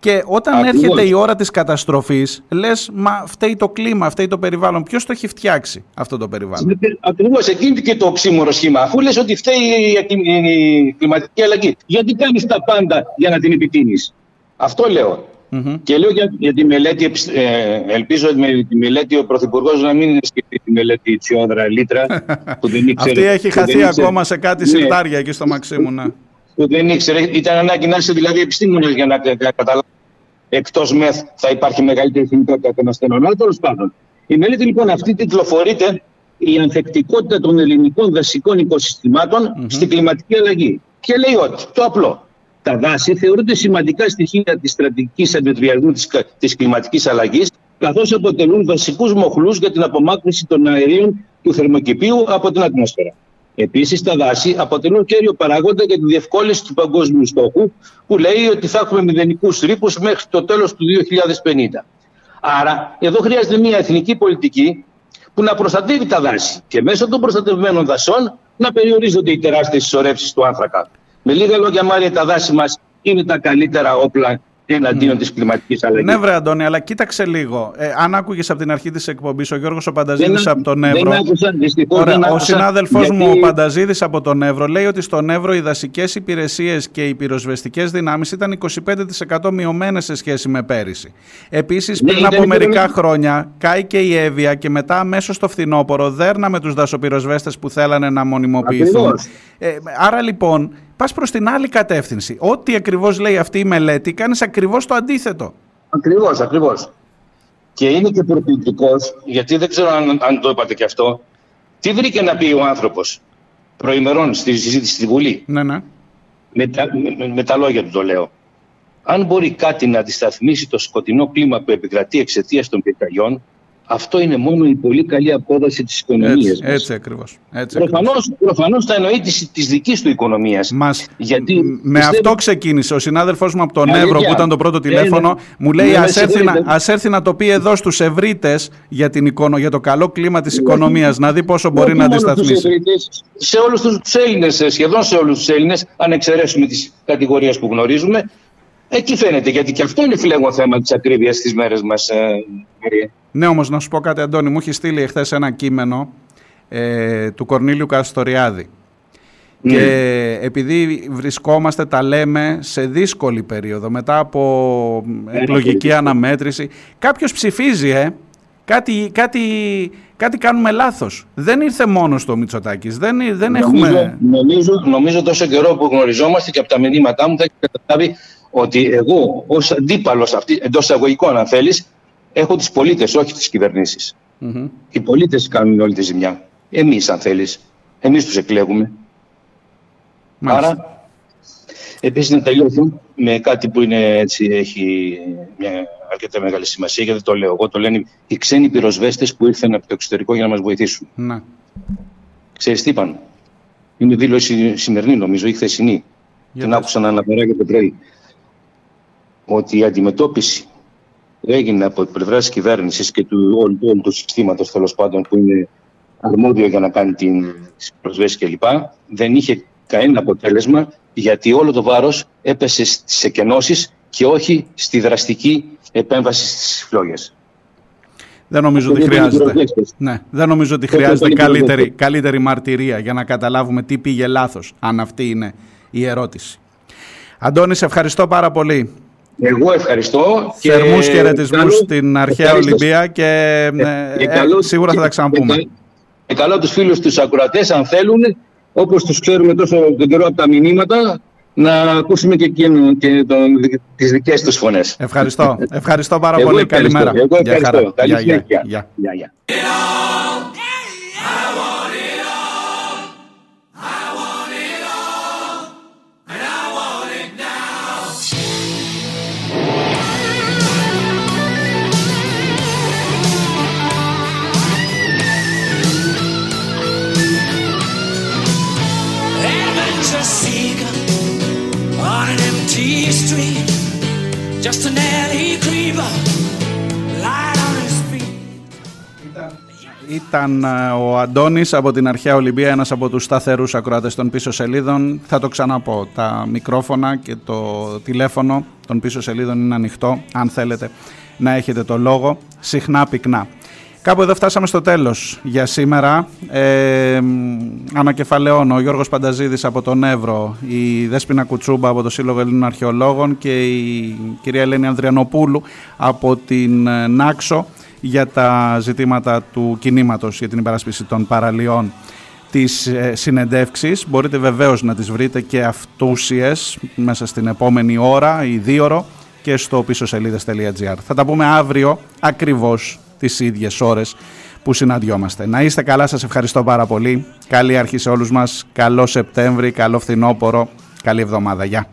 και όταν Ακριβώς. έρχεται η ώρα της καταστροφής, λες, μα φταίει το κλίμα, φταίει το περιβάλλον. Ποιος το έχει φτιάξει αυτό το περιβάλλον; Ακριβώς, εκείνη και το οξύμορο σχήμα. Αφού λες ότι φταίει η κλιματική αλλαγή, γιατί κάνεις τα πάντα για να την επιτείνεις. Αυτό λέω. Mm-hmm. Και λέω για, για τη μελέτη, ε, ελπίζω με τη μελέτη ο Πρωθυπουργός να μην σκεφτεί τη μελέτη Τσιόδρα Λίτρα. που δεν [LAUGHS] ήξερε, Αυτή έχει χαθεί ακόμα σε κάτι ναι. σιρτάρια εκεί στο Μαξίμου. Ναι που δεν ήξερε. Ήταν ανάγκη να είσαι δηλαδή επιστήμονε για να καταλάβεις. Εκτός μεθ θα υπάρχει μεγαλύτερη θυμικότητα των ασθενών. Αλλά τέλος πάντων, Η μελέτη λοιπόν αυτή τιτλοφορείται η ανθεκτικότητα των ελληνικών δασικών οικοσυστημάτων mm-hmm. στην κλιματική αλλαγή. Και λέει ότι, το απλό, τα δάση θεωρούνται σημαντικά στοιχεία της στρατηγικής αντιμετωπιασμού της, της κλιματικής αλλαγής καθώς αποτελούν βασικούς μοχλούς για την απομάκρυνση των αερίων του θερμοκηπίου από την ατμόσφαιρα. Επίσης, τα δάση αποτελούν κέριο παράγοντα για τη διευκόλυνση του παγκόσμιου στόχου, που λέει ότι θα έχουμε μηδενικούς ρήπους μέχρι το τέλος του 2050. Άρα, εδώ χρειάζεται μια εθνική πολιτική που να προστατεύει τα δάση και μέσω των προστατευμένων δασών να περιορίζονται οι τεράστιες συσσωρεύσεις του άνθρακα. Με λίγα λόγια, Μάρια, τα δάση μας είναι τα καλύτερα όπλα εναντίον mm. της κλιματικής αλλαγής. Ναι, βρε Αντώνη, αλλά κοίταξε λίγο. Ε, αν άκουγες από την αρχή της εκπομπής ο Γιώργος ο Πανταζίδης από τον Εύρο. Δεν άκουσα, Ωραία, δεν άκουσα, ο συνάδελφός γιατί... μου ο Πανταζίδης από τον Εύρο λέει ότι στον Εύρο οι δασικές υπηρεσίες και οι πυροσβεστικές δυνάμεις ήταν 25% μειωμένες σε σχέση με πέρυσι. Επίσης, ναι, πριν από μερικά χρόνια κάηκε η Εύβοια και μετά αμέσως το φθινόπωρο δέρναμε τους δασοπυροσβέστες που θέλανε να μονιμοποιηθούν. Ε, άρα λοιπόν πας προς την άλλη κατεύθυνση. Ό,τι ακριβώς λέει αυτή η μελέτη, κάνεις ακριβώς το αντίθετο. Ακριβώς, ακριβώς. Και είναι και προκλητικός, γιατί δεν ξέρω αν, αν το είπατε και αυτό. Τι βρήκε να πει ο άνθρωπος προημερών στη συζήτηση στη Βουλή; Ναι, ναι. Με τα, με, με τα λόγια του το λέω. Αν μπορεί κάτι να αντισταθμίσει το σκοτεινό κλίμα που επικρατεί εξαιτίας των πυρκαγιών, αυτό είναι μόνο η πολύ καλή απόδοση της οικονομίας έτσι, μας. Έτσι ακριβώς. Έτσι προφανώς, προφανώς θα εννοεί της, της δικής του οικονομίας. Μας, γιατί, με πιστεύω... αυτό ξεκίνησε. Ο συνάδελφός μου από τον Εύρο που ήταν το πρώτο ε, τηλέφωνο ναι, μου λέει ναι, ας, έρθει να, ας έρθει να το πει εδώ στους ευρύτες για, την εικονο, για το καλό κλίμα της οικονομίας να δει πόσο μπορεί να αντισταθμίσει. Σε όλους τους Έλληνες, σχεδόν σε όλους τους Έλληνες, αν εξαιρέσουμε τις κατηγορίες που γνωρίζουμε, Εκεί φαίνεται, γιατί και αυτό είναι φλέγον θέμα της ακρίβειας στις μέρες μας, ε, Μαρία. Ναι, όμως να σου πω κάτι, Αντώνη. Μου έχει στείλει εχθές ένα κείμενο ε, του Κορνίλιου Καστοριάδη. Ναι. Και επειδή βρισκόμαστε, τα λέμε, σε δύσκολη περίοδο, μετά από εκλογική αναμέτρηση, κάποιος ψηφίζει, ε, κάτι, κάτι, κάτι κάνουμε λάθος. Δεν ήρθε μόνος στο Μητσοτάκης. Δεν, δεν νομίζω, έχουμε... νομίζω, νομίζω τόσο καιρό που γνωριζόμαστε και από τα μηνύματά μου θα έχεις καταλάβει ότι εγώ ως αντίπαλος εντός εισαγωγικών, αν θέλεις, έχω του πολίτες, όχι τις κυβερνήσεις. Mm-hmm. Οι πολίτες κάνουν όλη τη ζημιά. Εμείς, αν θέλεις. Εμείς τους εκλέγουμε. Μάλιστα. Άρα, επίσης να τελειώσω με κάτι που είναι, έτσι, έχει μια αρκετά μεγάλη σημασία, γιατί το λέω εγώ. Το λένε οι ξένοι πυροσβέστες που ήρθαν από το εξωτερικό για να μας βοηθήσουν. Ναι. Ξέρεις τι είπαν; Είναι δήλωση σημερινή, νομίζω, ή χθεσινή. Την άκουσα να αναφερά και το πρωί ότι η αντιμετώπιση έγινε από την πλευράς τη κυβέρνησης και του όλου, όλου του συστήματος τέλος πάντων που είναι αρμόδιο για να κάνει την προσβέση κλπ. δεν είχε κανένα αποτέλεσμα γιατί όλο το βάρος έπεσε στις εκενώσεις και όχι στη δραστική επέμβαση στις φλόγες. Δεν νομίζω ότι χρειάζεται. Ναι, δεν νομίζω ότι χρειάζεται καλύτερη, καλύτερη μαρτυρία για να καταλάβουμε τι πήγε λάθος, αν αυτή είναι η ερώτηση. Αντώνη, σε ευχαριστώ πάρα πολύ. Εγώ ευχαριστώ. Θερμούς και χαιρετισμούς στην αρχαία Ολυμπία και ε, ε, ε σίγουρα θα τα ξαναπούμε. Και καλό τους φίλους τους ακουρατές αν θέλουν, όπως τους ξέρουμε τόσο τον καιρό από τα μηνύματα, να ακούσουμε και, εκείνο, και τον, τις δικές τους φωνές. Ευχαριστώ. [LAUGHS] Ευχαριστώ πάρα πολύ. Καλημέρα. Εγώ ευχαριστώ. Καλή συνέχεια. Ήταν ε, ο Αντώνης από την Αρχαία Ολυμπία, ένας από τους σταθερούς ακροατές των πίσω σελίδων. Θα το ξαναπώ, τα μικρόφωνα και το τηλέφωνο των πίσω σελίδων είναι ανοιχτό, αν θέλετε να έχετε το λόγο, συχνά πυκνά. Κάπου εδώ φτάσαμε στο τέλος για σήμερα. Ε, ανακεφαλαιώνω ο Γιώργος Πανταζίδης από τον Εύρο, η Δέσποινα Κουτσούμπα από το Σύλλογο Ελλήνων Αρχαιολόγων και η κυρία Ελένη Ανδριανοπούλου από την ε, Νάξο για τα ζητήματα του κινήματος για την υπεράσπιση των παραλιών τις ε, συνεντεύξεις. Μπορείτε βεβαίως να τις βρείτε και αυτούσιες μέσα στην επόμενη ώρα ή δύο και στο πίσω σελίδες.gr. Θα τα πούμε αύριο ακριβώς τις ίδιες ώρες που συναντιόμαστε. Να είστε καλά, σας ευχαριστώ πάρα πολύ. Καλή αρχή σε όλους μας. Καλό Σεπτέμβρη, καλό φθινόπωρο, καλή εβδομάδα. Γεια.